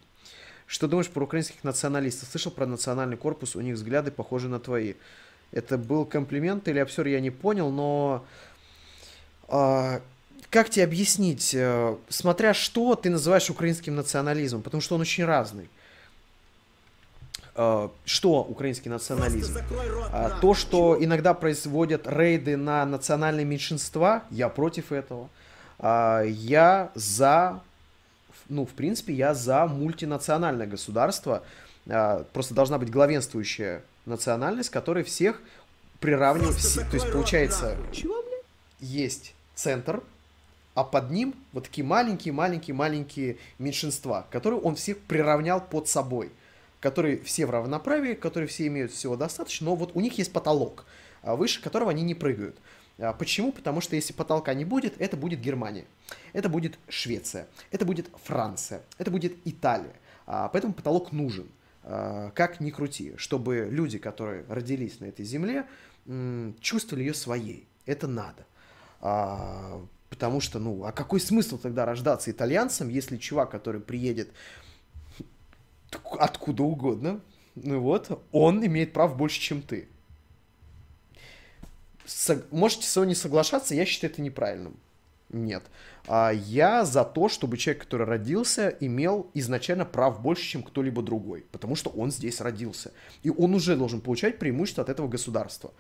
Что думаешь про украинских националистов? Слышал про национальный корпус, у них взгляды похожи на твои. Это был комплимент или обсер, я не понял, но э, как тебе объяснить, э, смотря что ты называешь украинским национализмом, потому что он очень разный. Э, что украинский национализм? А, то, что иногда производят рейды на национальные меньшинства, я против этого. А, я за, ну, в принципе, я за мультинациональное государство. А, просто должна быть главенствующая национальность, которая всех приравнивает. То есть, получается, есть центр, а под ним вот такие маленькие-маленькие-маленькие меньшинства, которые он всех приравнял под собой которые все в равноправии, которые все имеют всего достаточно, но вот у них есть потолок, а, выше которого они не прыгают. А, почему? Потому что если потолка не будет, это будет Германия, это будет Швеция, это будет Франция, это будет Италия. А, поэтому потолок нужен. Как ни крути, чтобы люди, которые родились на этой земле, чувствовали ее своей. Это надо. Потому что, ну, а какой смысл тогда рождаться итальянцем, если чувак, который приедет откуда угодно, ну вот, он имеет прав больше, чем ты. Сог... Можете со мной не соглашаться, я считаю это неправильным. Нет. А я за то, чтобы человек, который родился, имел изначально прав больше, чем кто-либо другой. Потому что он здесь родился. И он уже должен получать преимущество от этого государства.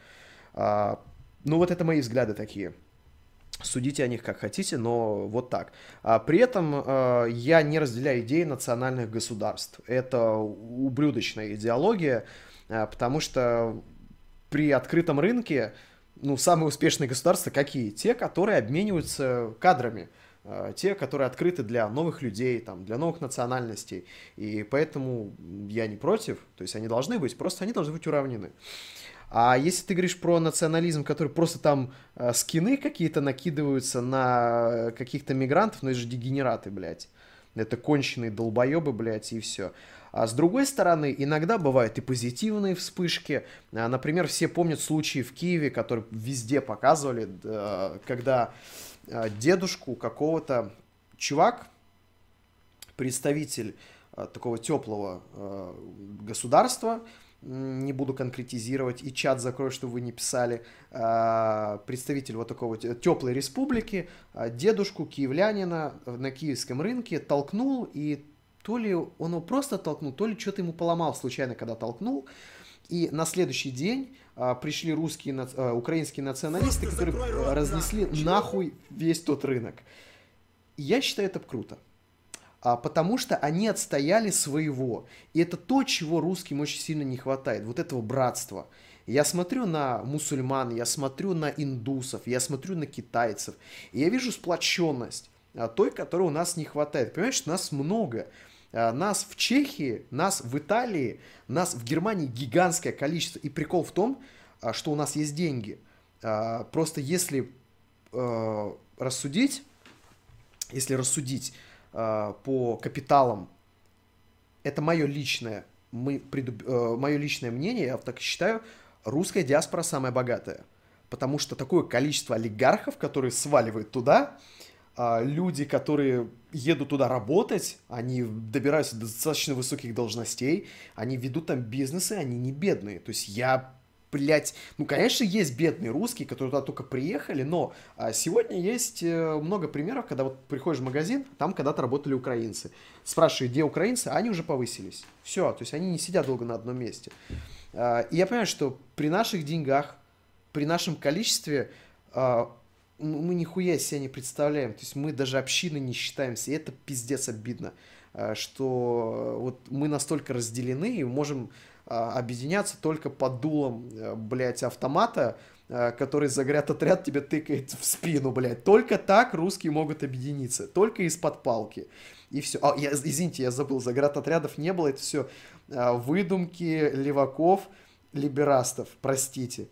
А, ну вот это мои взгляды такие. Судите о них как хотите, но вот так. А при этом э, я не разделяю идеи национальных государств. Это ублюдочная идеология, э, потому что при открытом рынке ну, самые успешные государства какие? Те, которые обмениваются кадрами. Э, те, которые открыты для новых людей, там, для новых национальностей. И поэтому я не против. То есть они должны быть, просто они должны быть уравнены. А если ты говоришь про национализм, который просто там э, скины какие-то накидываются на каких-то мигрантов, ну это же дегенераты, блядь. Это конченые долбоебы, блядь, и все. А с другой стороны, иногда бывают и позитивные вспышки. А, например, все помнят случаи в Киеве, которые везде показывали, когда а, дедушку какого-то чувак, представитель такого теплого государства, не буду конкретизировать, и чат закрою, чтобы вы не писали, а, представитель вот такого теплой республики, а, дедушку киевлянина на киевском рынке толкнул, и то ли он его просто толкнул, то ли что-то ему поломал случайно, когда толкнул, и на следующий день а, пришли русские, украинские националисты, которые разнесли нахуй весь тот рынок. я считаю это круто а, потому что они отстояли своего. И это то, чего русским очень сильно не хватает, вот этого братства. Я смотрю на мусульман, я смотрю на индусов, я смотрю на китайцев, и я вижу сплоченность а, той, которой у нас не хватает. Понимаешь, нас много. А, нас в Чехии, нас в Италии, нас в Германии гигантское количество. И прикол в том, а, что у нас есть деньги. Просто если рассудить, если рассудить по капиталам, это мое личное, мы, предуб- э, мое личное мнение, я так считаю, русская диаспора самая богатая. Потому что такое количество олигархов, которые сваливают туда, а, люди, которые едут туда работать, они добираются до достаточно высоких должностей, они ведут там бизнесы, они не бедные. То есть я блядь, ну, конечно, есть бедные русские, которые туда только приехали, но а, сегодня есть э, много примеров, когда вот приходишь в магазин, там когда-то работали украинцы. Спрашиваешь, где украинцы, а они уже повысились. Все, то есть они не сидят долго на одном месте. А, и я понимаю, что при наших деньгах, при нашем количестве, а, ну, мы нихуя себя не представляем. То есть мы даже общины не считаемся, и это пиздец обидно, а, что вот мы настолько разделены и можем объединяться только под дулом, э, блядь, автомата, э, который загряд-отряд тебе тыкает в спину, блядь. Только так русские могут объединиться, только из-под палки. И все. А, я, извините, я забыл, заградотрядов не было, это все а, выдумки леваков, либерастов, простите.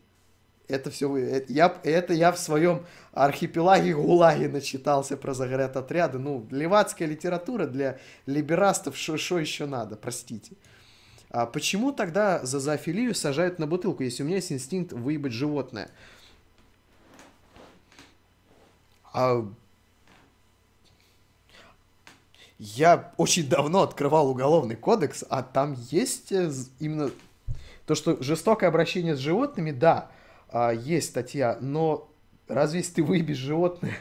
Это все вы. Это я, это я в своем архипелаге ГУЛАГе начитался про заградотряды. Ну, левацкая литература для либерастов, что еще надо, простите. А почему тогда за зоофилию сажают на бутылку, если у меня есть инстинкт выебать животное? А... Я очень давно открывал уголовный кодекс, а там есть э, именно то, что жестокое обращение с животными, да, а, есть статья, но разве если ты выебешь животное,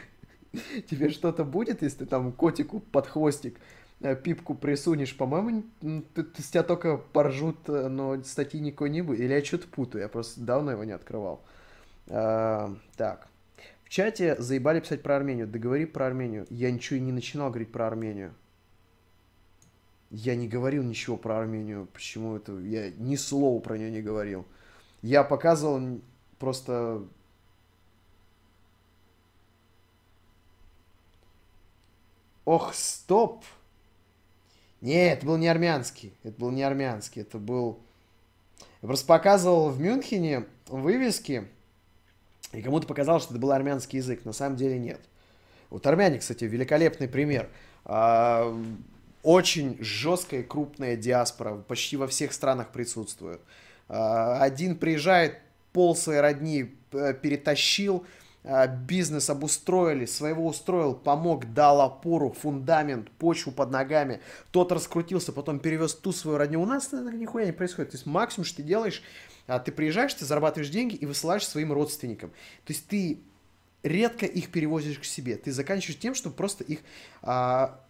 [laughs] тебе что-то будет, если ты там котику под хвостик пипку присунешь, по-моему, с тебя только поржут, э, но статьи никакой не будет. Или я что-то путаю, я просто давно его не открывал. А, так. В чате заебали писать про Армению. Да говори про Армению. Я ничего и не начинал говорить про Армению. Я не говорил ничего про Армению. Почему это? Я ни слова про нее не говорил. Я показывал просто Ох, стоп! Нет, это был не армянский. Это был не армянский. Это был... Я просто показывал в Мюнхене вывески, и кому-то показалось, что это был армянский язык. На самом деле нет. Вот армяне, кстати, великолепный пример. А, очень жесткая крупная диаспора. Почти во всех странах присутствует. А, один приезжает, пол своей родни э, перетащил, бизнес обустроили, своего устроил, помог, дал опору, фундамент, почву под ногами, тот раскрутился, потом перевез ту свою родню. У нас это нихуя не происходит. То есть максимум, что ты делаешь, а, ты приезжаешь, ты зарабатываешь деньги и высылаешь своим родственникам. То есть ты редко их перевозишь к себе. Ты заканчиваешь тем, что просто их а,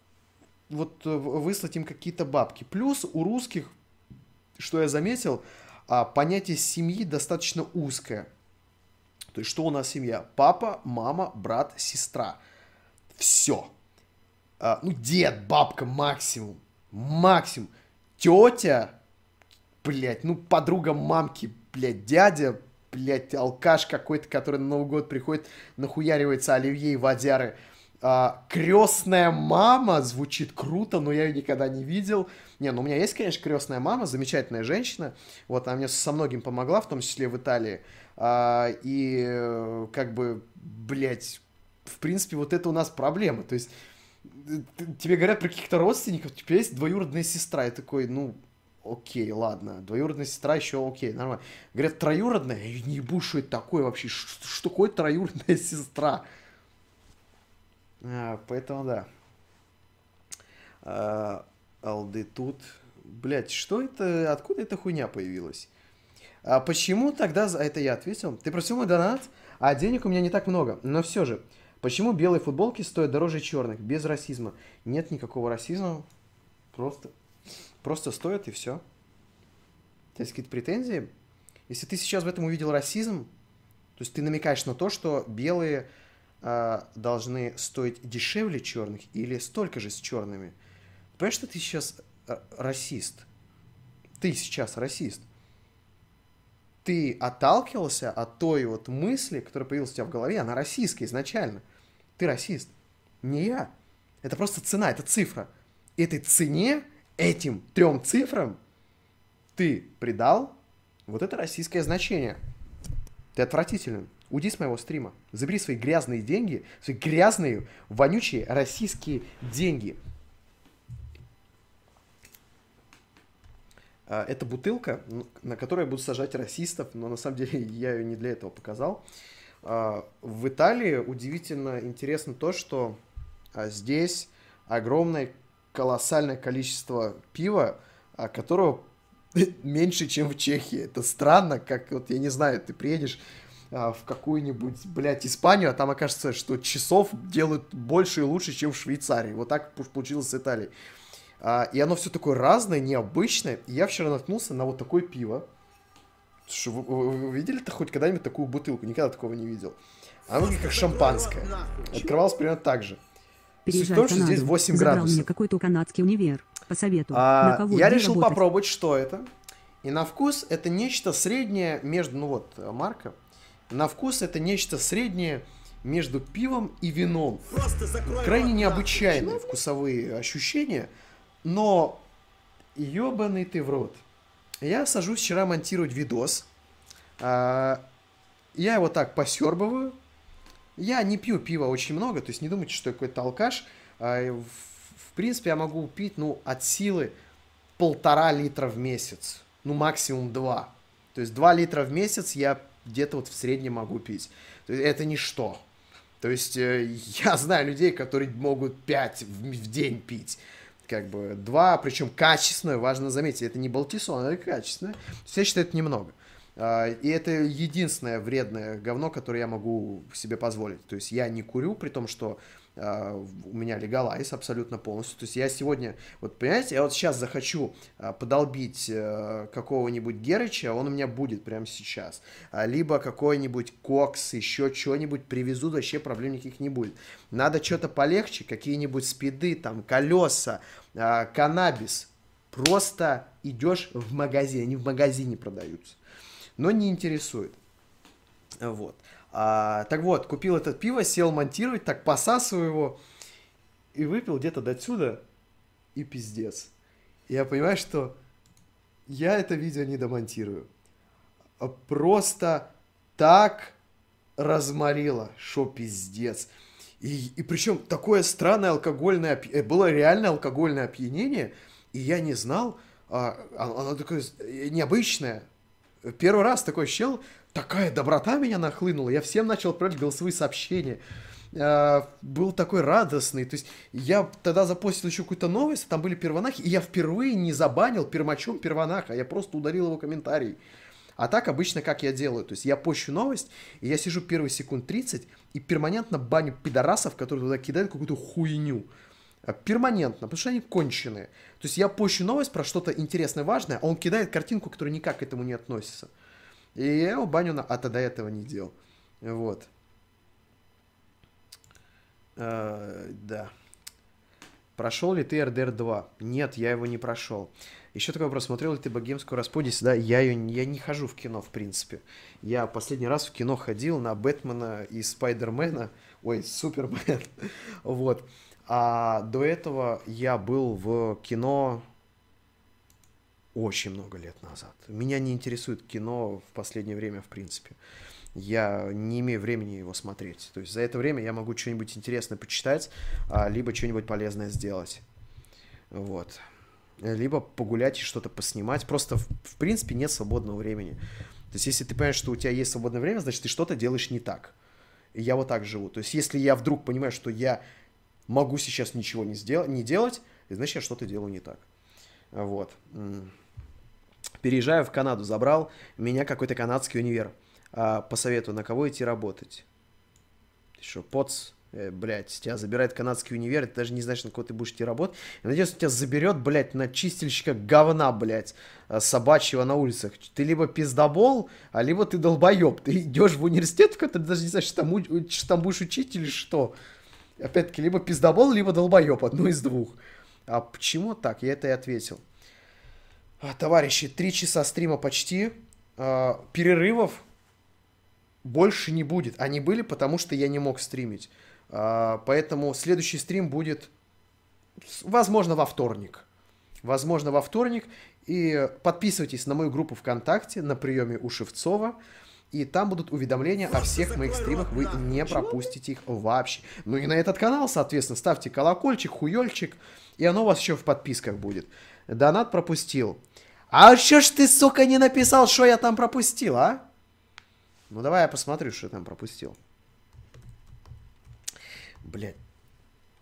вот выслать им какие-то бабки. Плюс у русских, что я заметил, а, понятие семьи достаточно узкое. То есть, что у нас семья? Папа, мама, брат, сестра. Все. А, ну, дед, бабка максимум. Максимум. Тетя, блядь, ну, подруга мамки, блядь, дядя, блядь, алкаш какой-то, который на Новый год приходит, нахуяривается оливье и водяры. А, крестная мама звучит круто, но я ее никогда не видел. Не, ну у меня есть, конечно, крестная мама, замечательная женщина. Вот она мне со многим помогла, в том числе в Италии. А, и э, как бы, блядь, в принципе, вот это у нас проблема. То есть тебе говорят про каких-то родственников, у тебя есть двоюродная сестра. Я такой, ну, окей, ладно. Двоюродная сестра еще окей, нормально. Говорят, троюродная? Я не что это такое вообще. Что такое троюродная [laughs] сестра? А, поэтому да. А, алды тут. Блять, что это? Откуда эта хуйня появилась? А почему тогда, за это я ответил, ты просил мой донат, а денег у меня не так много, но все же, почему белые футболки стоят дороже черных, без расизма? Нет никакого расизма, просто, просто стоят и все. У тебя есть какие-то претензии? Если ты сейчас в этом увидел расизм, то есть ты намекаешь на то, что белые должны стоить дешевле черных или столько же с черными. Понимаешь, что ты сейчас э, расист? Ты сейчас расист ты отталкивался от той вот мысли, которая появилась у тебя в голове, она российская изначально. Ты расист. Не я. Это просто цена, это цифра. Этой цене, этим трем цифрам ты придал вот это российское значение. Ты отвратителен. Уйди с моего стрима. Забери свои грязные деньги, свои грязные, вонючие российские деньги. А, Это бутылка, на которой я буду сажать расистов, но на самом деле [laughs] я ее не для этого показал. А, В Италии удивительно интересно то, что а, здесь огромное, колоссальное количество пива, которого [laughs] меньше, чем в Чехии. Это странно, как вот, я не знаю, ты приедешь а, в какую-нибудь, блядь, Испанию, а там окажется, что часов делают больше и лучше, чем в Швейцарии. Вот так получилось с Италией. А, и оно все такое разное, необычное. И я вчера наткнулся на вот такое пиво. Слушай, вы, вы- вы видели-то хоть когда-нибудь такую бутылку? Никогда такого не видел. Оно выглядит как шампанское. Открывалось примерно так же. Суть в том, что здесь 8 Забрал градусов. мне какой-то канадский универ. Посоветую. А, я решил работать? попробовать, что это. И на вкус это нечто среднее между, ну вот, марка. На вкус это нечто среднее между пивом и вином. Крайне необычайные вкусовые ощущения, но ебаный ты в рот. Я сажусь вчера монтировать видос. А, я его так посербываю. Я не пью пива очень много, то есть не думайте, что я какой-то алкаш. А, в принципе, я могу пить, ну, от силы полтора литра в месяц. Ну, максимум два. То есть два литра в месяц я где-то вот в среднем могу пить. То есть это ничто. То есть э, [laughs] я знаю людей, которые могут 5 в, день пить. Как бы 2, причем качественное, важно заметить, это не балтисон, это качественное. То есть я считаю, это немного. А, И это единственное вредное говно, которое я могу себе позволить. То есть я не курю, при том, что а, у меня легалайз абсолютно полностью. То есть я сегодня, вот понимаете, я вот сейчас захочу а, подолбить э, какого-нибудь Герыча, он у меня будет прямо сейчас. А, Либо какой-нибудь кокс, еще что-нибудь привезут, вообще проблем никаких не будет. Надо что-то полегче, какие-нибудь спиды, там, колеса, а, каннабис. Просто идешь в магазин, они в магазине продаются. Но не интересует. Вот. А, так вот, купил это пиво, сел монтировать, так посасываю его и выпил где-то до отсюда и пиздец. Я понимаю, что я это видео не домонтирую. А Просто так разморило, что пиздец. И, и причем такое странное алкогольное э, было реально алкогольное опьянение, и я не знал, а, оно, оно такое э, необычное. Первый раз такой щел, такая доброта меня нахлынула, я всем начал отправлять голосовые сообщения. А, был такой радостный, то есть я тогда запостил еще какую-то новость, там были первонахи, и я впервые не забанил пермачом первонаха, я просто ударил его комментарий. А так обычно как я делаю, то есть я пощу новость, и я сижу первые секунд 30 и перманентно баню пидорасов, которые туда кидают какую-то хуйню. А, Перманентно, потому что они конченые. То есть я пощу новость про что-то интересное, важное, а он кидает картинку, которая никак к этому не относится. И я его баню на... А тогда этого не делал. Вот. Э, да. Прошел ли ты РДР 2? Нет, я его не прошел. Еще такой вопрос, смотрел ли ты богемскую распутицу? Да, я, ее, я не хожу в кино, в принципе. Я последний раз в кино ходил на Бэтмена и Спайдермена. Ой, Супермен. [laughs] вот. А до этого я был в кино очень много лет назад. Меня не интересует кино в последнее время, в принципе. Я не имею времени его смотреть. То есть за это время я могу что-нибудь интересное почитать, а, либо что-нибудь полезное сделать. Вот. Либо погулять и что-то поснимать. Просто, в, в принципе, нет свободного времени. То есть если ты понимаешь, что у тебя есть свободное время, значит, ты что-то делаешь не так. И я вот так живу. То есть если я вдруг понимаю, что я могу сейчас ничего не, сдел- не делать, значит, я что-то делаю не так. Вот. Переезжаю в Канаду, забрал меня какой-то канадский универ. А, посоветую, на кого идти работать. Ты что, поц, э, блядь, тебя забирает канадский универ, ты даже не знаешь, на кого ты будешь идти работать. Я надеюсь, тебя заберет, блядь, на чистильщика говна, блядь, э, собачьего на улицах. Ты либо пиздобол, а либо ты долбоеб. Ты идешь в университет, в который ты даже не знаешь, что там, что там будешь учить или что. Опять-таки, либо пиздобол, либо долбоеб, одно из двух. А почему так? Я это и ответил. А, Товарищи, три часа стрима почти. А, Перерывов больше не будет. Они были, потому что я не мог стримить. А, Поэтому следующий стрим будет, возможно, во вторник. Возможно, во вторник. И подписывайтесь на мою группу ВКонтакте на приеме у Шевцова. И там будут уведомления о всех моих стримах, вы не пропустите их вообще. Ну и на этот канал, соответственно, ставьте колокольчик, хуёльчик, и оно у вас еще в подписках будет. Донат пропустил. А чё ж ты, сука, не написал, что я там пропустил, а? Ну давай я посмотрю, что я там пропустил. Блять.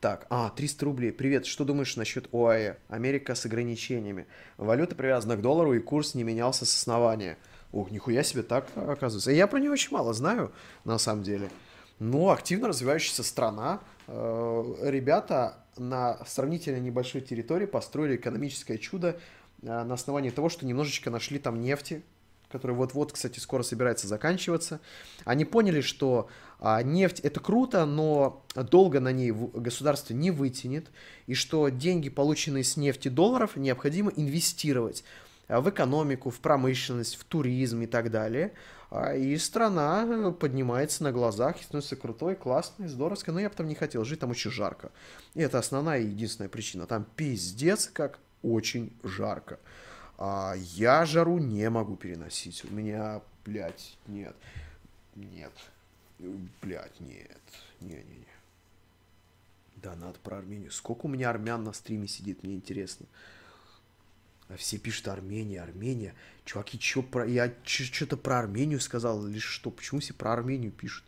Так, а, 300 рублей. Привет, что думаешь насчет ОАЭ? Америка с ограничениями. Валюта привязана к доллару, и курс не менялся с основания. Ох, нихуя себе так, оказывается. Я про нее очень мало знаю, на самом деле. Но активно развивающаяся страна. Э, ребята на сравнительно небольшой территории построили экономическое чудо э, на основании того, что немножечко нашли там нефти, которая вот-вот, кстати, скоро собирается заканчиваться. Они поняли, что а, нефть это круто, но долго на ней государство не вытянет, и что деньги, полученные с нефти долларов, необходимо инвестировать в экономику, в промышленность, в туризм и так далее. А, и страна поднимается на глазах, становится крутой, классной, здоровской, но я бы там не хотел жить, там очень жарко. И это основная и единственная причина. Там пиздец как очень жарко. А я жару не могу переносить. У меня, блядь, нет. Нет. Блядь, нет. Не-не-не. Да, надо про Армению. Сколько у меня армян на стриме сидит, мне интересно. Все пишут Армения, Армения. Чуваки, чё про... Я что-то про Армению сказал или что? Почему все про Армению пишут?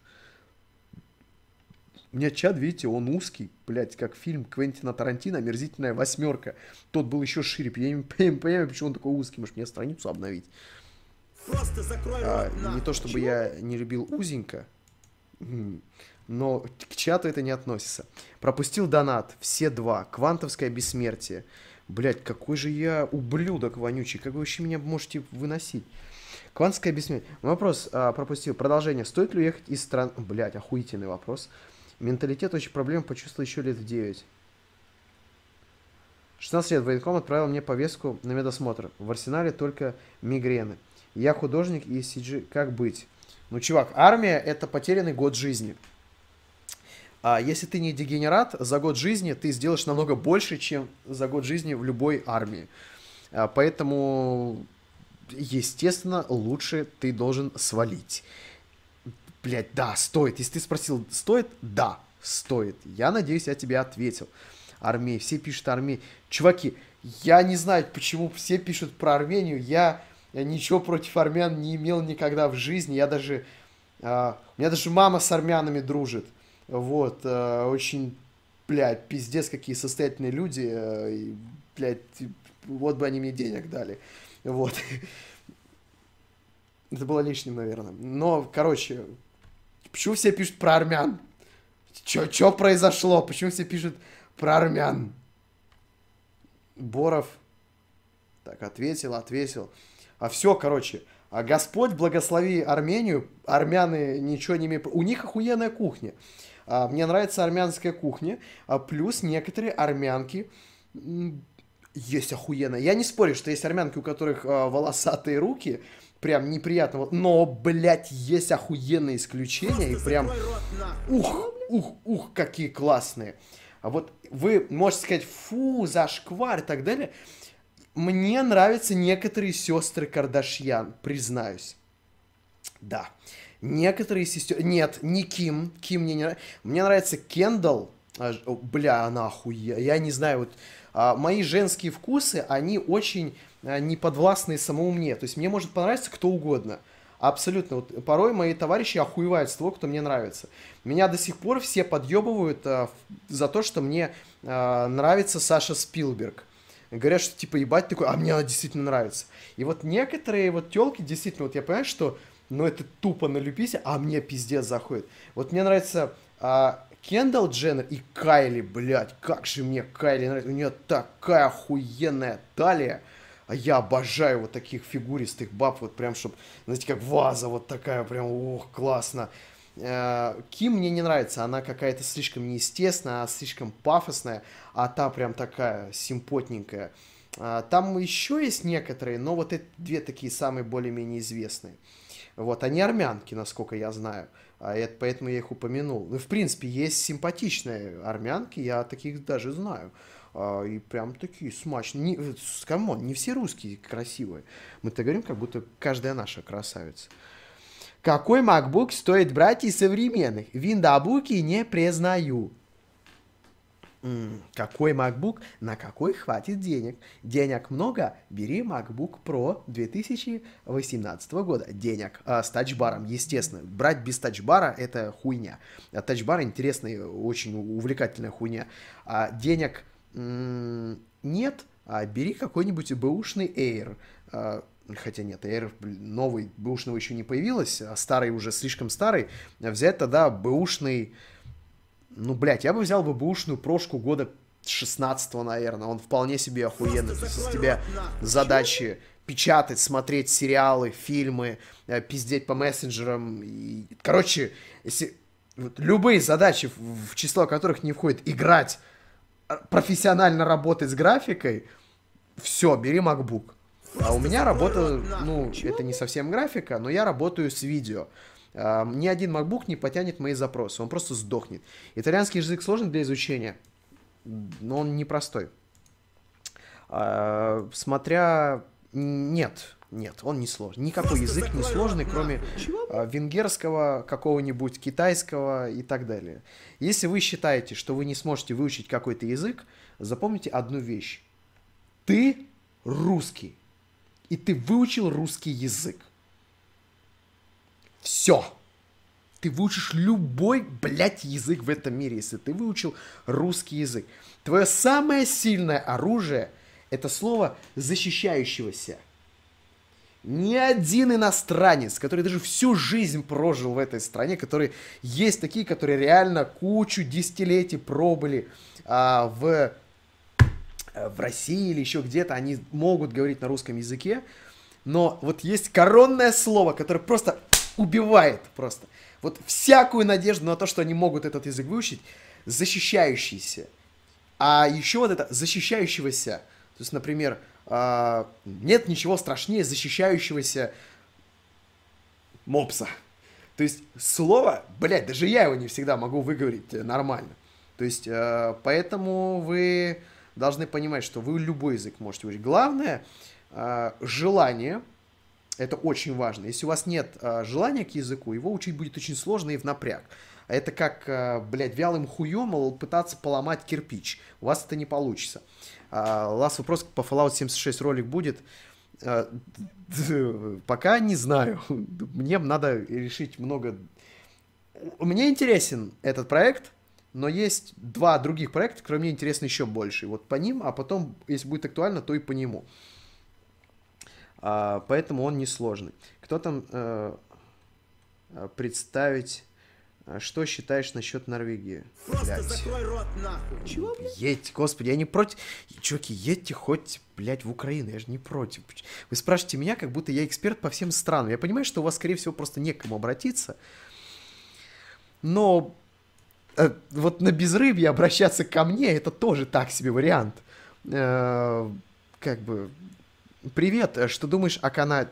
У меня чат, видите, он узкий, блядь, как фильм Квентина Тарантино «Омерзительная восьмерка». Тот был еще шире. Я не [laughs] понимаю, почему он такой узкий. Может, мне страницу обновить? Просто закрой А, рот не то, чтобы Чего? я не любил узенько, но к чату это не относится. Пропустил донат. Все два. Квантовское бессмертие. Блять, какой же я ублюдок вонючий. Как вы вообще меня можете выносить? Квантовское бессмертие. Вопрос а, пропустил. Продолжение. Стоит ли уехать из стран... Блять, охуительный вопрос. Менталитет очень проблем почувствовал еще лет в 9. 16 лет военком отправил мне повестку на медосмотр. В арсенале только мигрены. Я художник и CG. Как быть? Ну, чувак, армия это потерянный год жизни. А если ты не дегенерат, за год жизни ты сделаешь намного больше, чем за год жизни в любой армии. А, поэтому, естественно, лучше ты должен свалить. Блять, да, стоит. Если ты спросил, стоит? Да, стоит. Я надеюсь, я тебе ответил. Армия, все пишут армии. Чуваки, я не знаю, почему все пишут про Армению. Я, я ничего против армян не имел никогда в жизни. Я даже... а, у меня даже мама с армянами дружит. Вот, а, очень, блядь, пиздец, какие состоятельные люди. и, блядь, вот бы они мне денег дали. Вот. [laughs] Это было лишним, наверное. Но, короче, почему все пишут про армян? Чё, чё произошло? Почему все пишут про армян? Боров. Так, ответил, ответил. А все, короче. А Господь благослови Армению. Армяне ничего не имеют. У них охуенная кухня. А, мне нравится армянская кухня. А, плюс некоторые армянки есть охуенная. Я не спорю, что есть армянки, у которых а, волосатые руки. Прям неприятно. Вот. Но, блядь, есть охуенные исключения. И прям... Ух, ух, ух, какие классные. А вот вы можете сказать, фу, зашквар и так далее. Мне нравятся некоторые сестры Кардашьян, признаюсь. Да. Некоторые сестры... Нет, не Ким. Ким мне не нравится. Мне нравится Кендалл. А, Бля, она охуе... Я не знаю, вот... а, мои женские вкусы, они очень а, неподвластные самому мне. То есть мне может понравиться кто угодно. Абсолютно. Вот порой мои товарищи охуевают с того, кто мне нравится. Меня до сих пор все подъебывают а, за то, что мне а, нравится Саша Спилберг. Говорят, что типа ебать такой, а мне она действительно нравится. И вот некоторые вот телки действительно, вот я понимаю, что ну это тупо налюбись, а мне пиздец заходит. Вот мне нравится а, Кендалл Дженнер и Кайли, блядь, как же мне Кайли нравится. У нее такая охуенная талия. А я обожаю вот таких фигуристых баб, вот прям, чтобы, знаете, как ваза вот такая, прям, ох, классно. Э, Ким мне не нравится, она какая-то слишком неестественная, слишком пафосная, а та прям такая симпотненькая. А, Там еще есть некоторые, но вот эти две такие самые более-менее известные. Вот, они армянки, насколько я знаю. А это, поэтому я их упомянул. Ну, в принципе, есть симпатичные армянки, я таких даже знаю. А, И прям такие смачные. Не, не все русские красивые. Мы-то говорим, как будто каждая наша красавица. Какой MacBook стоит брать из современных? Виндабуки не признаю. Какой MacBook? На какой хватит денег? Денег много? Бери MacBook Pro 2018 года. Денег. А, с тачбаром, естественно. Брать без тачбара это хуйня. А тачбар интересная, очень увлекательная хуйня. А денег нет, а бери какой-нибудь бэушный Air. А, Хотя нет, Air новый, бэушного еще не появилось, а старый уже слишком старый. Взять тогда бэушный ну, блядь, я бы взял бы бушную прошку года 16 наверное. Он вполне себе охуенный. То есть, тебе задачи печатать, смотреть сериалы, фильмы, э, пиздеть по мессенджерам. И... Короче, если любые задачи, в в число которых не входит играть, а, профессионально работать с графикой, все, бери MacBook. А у меня работа, ну, это не совсем графика, но я работаю с видео. Ни один MacBook не потянет мои запросы, он просто сдохнет. Итальянский язык сложный для изучения, но он непростой. А, Смотря... Нет, нет, он не сложный. Никакой язык не сложный, кроме а, венгерского, какого-нибудь китайского и так далее. Если вы считаете, что вы не сможете выучить какой-то язык, запомните одну вещь. Ты русский. И ты выучил русский язык. Все. Ты выучишь любой, блядь, язык в этом мире, если ты выучил русский язык. Твое самое сильное оружие – это слово защищающегося. Ни один иностранец, который даже всю жизнь прожил в этой стране, которые есть такие, которые реально кучу десятилетий пробыли а, в, в России или еще где-то, они могут говорить на русском языке, но вот есть коронное слово, которое просто убивает просто. Вот всякую надежду на то, что они могут этот язык выучить, защищающийся. А еще вот это защищающегося. То есть, например, а, нет ничего страшнее защищающегося мопса. То есть слово, блядь, даже я его не всегда могу выговорить э, нормально. То есть, э, поэтому вы должны понимать, что вы любой язык можете выучить. Главное, э, желание, это очень важно. Если у вас нет э, желания к языку, его учить будет очень сложно и в напряг. А Это как, э, блядь, вялым хуем пытаться поломать кирпич. У вас это не получится. Вас вопрос по Fallout 76 ролик будет. А, [laughs] Пока не знаю. [laughs] Мне надо решить много... Мне интересен этот проект, но есть два других проекта, которые мне интересны еще больше. Вот по ним, а потом, если будет актуально, то и по нему. А, Поэтому он несложный. Кто там э, э, представить, э, что считаешь насчет Норвегии? Просто Блядь. закрой рот нахуй. Чего, блядь? Едьте, господи, я не против. Чуваки, едьте хоть, блядь, в Украину, я же не против. Вы спрашиваете меня, как будто я эксперт по всем странам. Я понимаю, что у вас, скорее всего, просто некому обратиться. Но э, вот на безрыбье обращаться ко мне, это тоже так себе вариант. Э, как бы, привет, э, что думаешь о Канаде?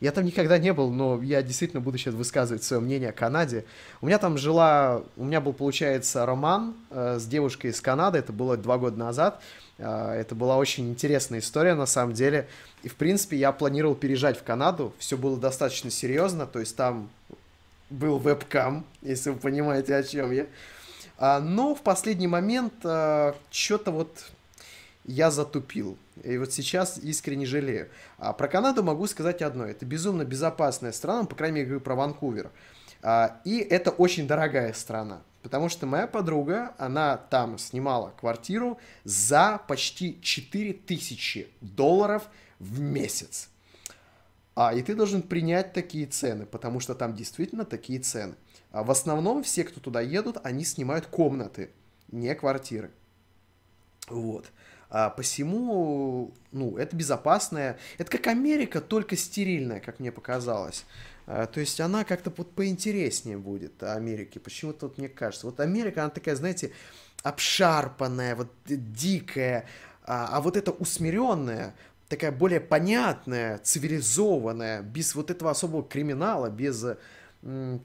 Я там никогда не был, но я действительно буду сейчас высказывать свое мнение о Канаде. У меня там жила, у меня был, получается, роман э, с девушкой из Канады, это было два года назад. Э, это была очень интересная история, на самом деле. И, в принципе, я планировал переезжать в Канаду, все было достаточно серьезно, то есть там был вебкам, если вы понимаете, о чем я. А, но в последний момент что-то вот я затупил. И вот сейчас искренне жалею. А про Канаду могу сказать одно. Это безумно безопасная страна, по крайней мере, говорю про Ванкувер. А, и это очень дорогая страна. Потому что моя подруга, она там снимала квартиру за почти 4000 долларов в месяц. А, и ты должен принять такие цены, потому что там действительно такие цены. А в основном все, кто туда едут, они снимают комнаты, не квартиры. Вот. А посему, ну, это безопасная. Это как Америка, только стерильная, как мне показалось. А, то есть она как-то вот поинтереснее будет Америки. Почему-то вот мне кажется. Вот Америка, она такая, знаете, обшарпанная, вот дикая. А, а вот это усмиренная, такая более понятная, цивилизованная, без вот этого особого криминала, без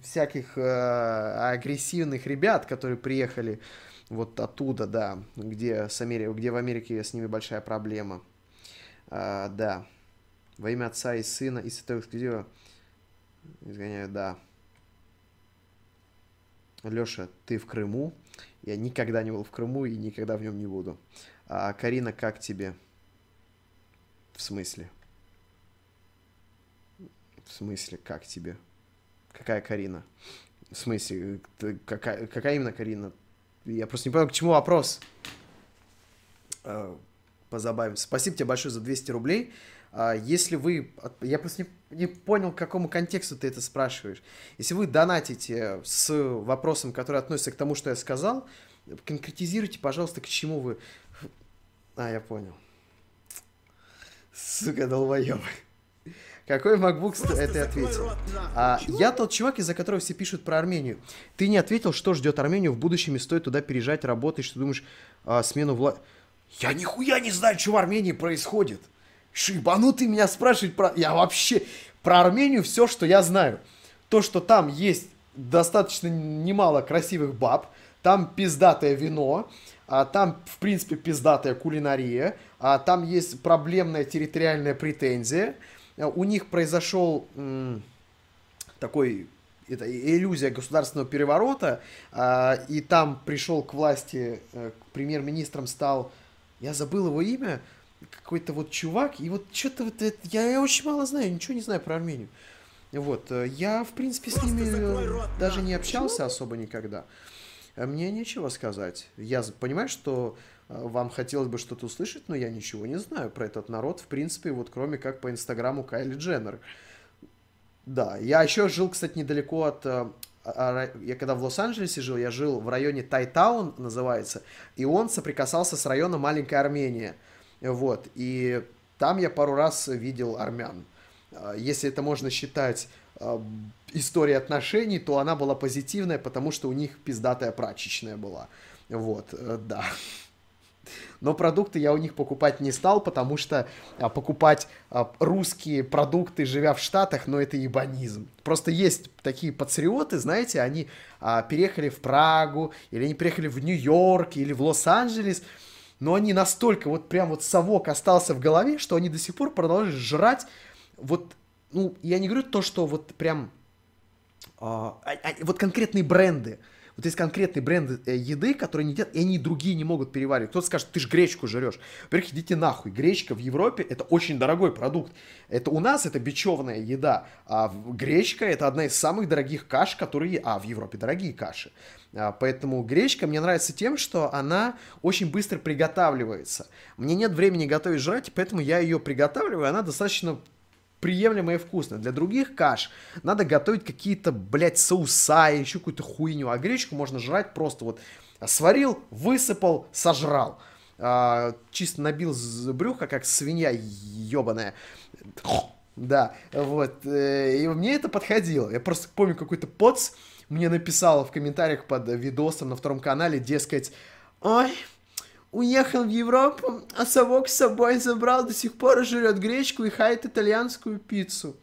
всяких э, агрессивных ребят, которые приехали вот оттуда, да, где, с Амери... где в Америке с ними большая проблема. А, да. Во имя Отца и Сына и Святого Эксклюзива. Изгоняют, да. Леша, ты в Крыму? Я никогда не был в Крыму и никогда в нем не буду. А Карина, как тебе? В смысле? В смысле, как тебе? Какая Карина? В смысле, ты- какая, какая именно Карина? Я просто не понял, к чему вопрос. Э, Позабавимся. Спасибо тебе большое за 200 рублей. А, Если вы... Я просто не, не понял, к какому контексту ты это спрашиваешь. Если вы донатите с вопросом, который относится к тому, что я сказал, конкретизируйте, пожалуйста, к чему вы... А, я понял. Сука, долбоёбы. Какой MacBook сто- Это я закрой ответил. А, я тот чувак, из-за которого все пишут про Армению. Ты не ответил, что ждет Армению в будущем, и стоит туда переезжать, работать, что думаешь, а, смену вла... Я нихуя не знаю, что в Армении происходит. Шибанутый меня спрашивает про... Я вообще... Про Армению все, что я знаю. То, что там есть достаточно немало красивых баб, там пиздатое вино, а там, в принципе, пиздатая кулинария, а там есть проблемная территориальная претензия. А У них произошел такой это иллюзия государственного переворота, а, и там пришел к власти, э, премьер-министром стал, я забыл его имя, какой-то вот чувак, и вот что-то вот это, я, я очень мало знаю, ничего не знаю про Армению. Вот, э, я, в принципе, с Просто ними закрой э, рот, даже нахуй. не общался Чего? особо никогда. Мне нечего сказать. Я понимаю, что э, вам хотелось бы что-то услышать, но я ничего не знаю про этот народ, в принципе, вот кроме как по инстаграму Кайли Дженнер. Да, я еще жил, кстати, недалеко от... э, а- а- Я когда в Лос-Анджелесе жил, я жил в районе Тайтаун, называется, и он соприкасался с районом Маленькая Армения. Вот, и там я пару раз видел армян. А, Если это можно считать историей отношений, то она была позитивная, потому что у них пиздатая прачечная была. Вот, э, да. Но продукты я у них покупать не стал, потому что а, покупать а, русские продукты, живя в Штатах, ну это ебанизм. Просто есть такие патриоты, знаете, они а, переехали в Прагу, или они приехали в Нью-Йорк, или в Лос-Анджелес, но они настолько вот прям вот совок остался в голове, что они до сих пор продолжают жрать вот, ну, я не говорю то, что вот прям а- а- вот конкретные бренды. Вот есть конкретные бренды э, еды, которые не едят, и они другие не могут переваривать. Кто-то скажет, ты же гречку жрешь. Во-первых, идите нахуй. Гречка в Европе это очень дорогой продукт. Это у нас это бечевная еда, а гречка это одна из самых дорогих каш, которые... А, в Европе дорогие каши. А, Поэтому гречка мне нравится тем, что она очень быстро приготавливается. Мне нет времени готовить жрать, поэтому я ее приготавливаю, она достаточно приемлемо и вкусно. Для других каш надо готовить какие-то, блядь, соуса и еще какую-то хуйню. А гречку можно жрать просто вот сварил, высыпал, сожрал. А, чисто набил брюха, как свинья ебаная. Да, вот. э, И мне это подходило. Я просто помню, какой-то поц мне написал в комментариях под видосом на втором канале, дескать, ой, уехал в Европу, а совок с собой забрал, до сих пор жрет гречку и хает итальянскую пиццу.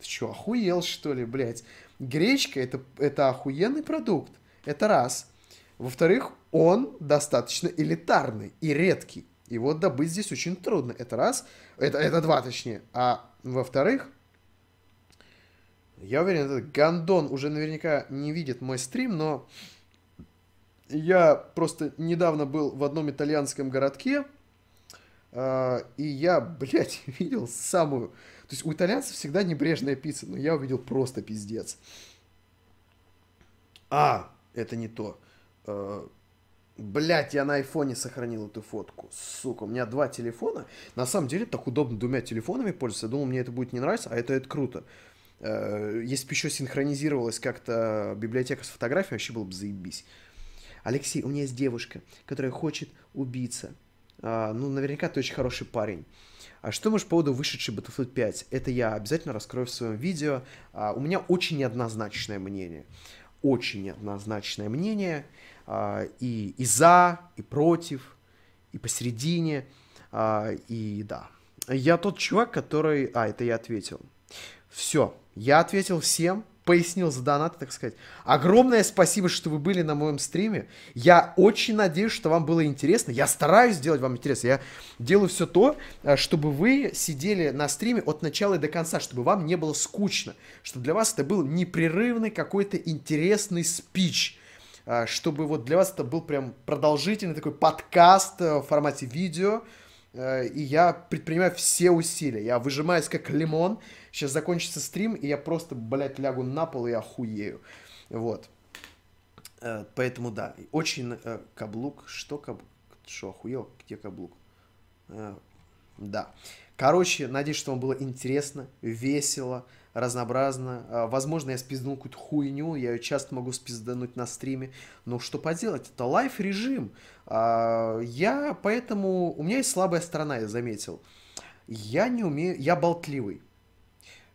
Ты что, охуел, что ли, блядь? Гречка это, это охуенный продукт. Это раз. Во-вторых, он достаточно элитарный и редкий. Его добыть здесь очень трудно. Это раз. Это, это два, точнее. А во-вторых, я уверен, этот гандон уже наверняка не видит мой стрим, но я просто недавно был в одном итальянском городке, а, и я, блядь, [laughs] видел самую... То есть у итальянцев всегда небрежная пицца, но я увидел просто пиздец. А, это не то. А, Блять, я на айфоне сохранил эту фотку. Сука, у меня два телефона. На самом деле, так удобно двумя телефонами пользоваться. Я думал, мне это будет не нравиться, а это, это круто. Э, Если бы еще синхронизировалась как-то библиотека с фотографией, вообще было бы заебись. Алексей, у меня есть девушка, которая хочет убиться. А, ну, наверняка ты очень хороший парень. А что можешь по поводу вышедшей Battlefield 5? Это я обязательно раскрою в своем видео. А, у меня очень неоднозначное мнение. Очень неоднозначное мнение. А, и, и за, и против, и посередине. А, и да. Я тот чувак, который... А, это я ответил. Все. Я ответил всем. Пояснил за донаты, так сказать. Огромное спасибо, что вы были на моем стриме. Я очень надеюсь, что вам было интересно. Я стараюсь сделать вам интересно. Я делаю все то, э, чтобы вы сидели на стриме от начала и до конца, чтобы вам не было скучно, чтобы для вас это был непрерывный какой-то интересный спич э, чтобы вот для вас это был прям продолжительный такой подкаст э, в формате видео, и я предпринимаю все усилия. Я выжимаюсь как лимон, Сейчас закончится стрим, и я просто, блядь, лягу на пол и охуею. Вот. Э, поэтому, да, очень э, каблук. Что каблук? Что, охуел? Где каблук? Э, да. Короче, надеюсь, что вам было интересно, весело, разнообразно. Возможно, я спизданул какую-то хуйню, я ее часто могу спиздануть на стриме, но что поделать, это лайф режим. Я поэтому... У меня есть слабая сторона, я заметил. Я не умею... Я болтливый.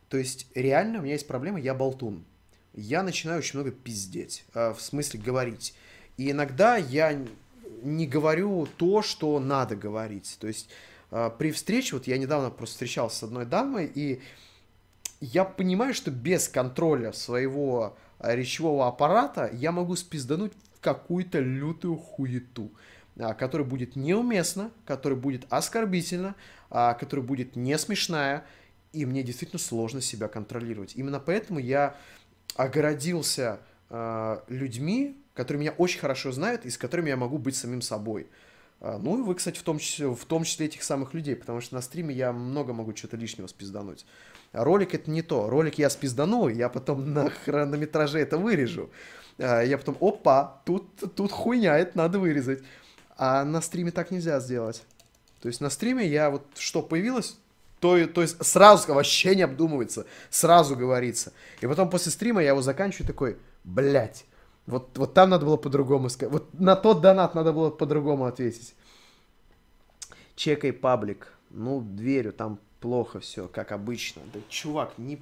То есть реально у меня есть проблема, я болтун. Я начинаю очень много пиздеть, э, в смысле говорить. И иногда я не говорю то, что надо говорить. То есть э, при встрече, вот я недавно просто встречался с одной дамой, и я понимаю, что без контроля своего речевого аппарата я могу спиздануть какую-то лютую хуету, которая будет неуместна, которая будет оскорбительна, которая будет не смешная, и мне действительно сложно себя контролировать. Именно поэтому я огородился э, людьми, которые меня очень хорошо знают и с которыми я могу быть самим собой. Ну и вы, кстати, в том, числе, в том числе этих самых людей, потому что на стриме я много могу что-то лишнего спиздануть. ролик это не то. Ролик я спиздану, я потом на хронометраже это вырежу. Э, я потом, опа, тут, тут хуйня, это надо вырезать. А на стриме так нельзя сделать. То есть на стриме я вот что появилось, то, то есть сразу вообще не обдумывается, сразу говорится. И потом после стрима я его заканчиваю такой, блядь, вот, вот там надо было по-другому сказать. Вот на тот донат надо было по-другому ответить. Чекай паблик. Ну, верю, там плохо все, как обычно. Да, чувак, не...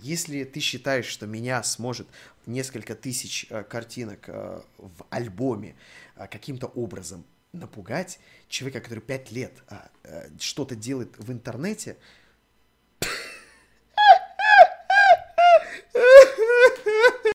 Если ты считаешь, что меня сможет несколько тысяч э, картинок э, в альбоме э, каким-то образом напугать человека, который пять лет а, что-то делает в интернете,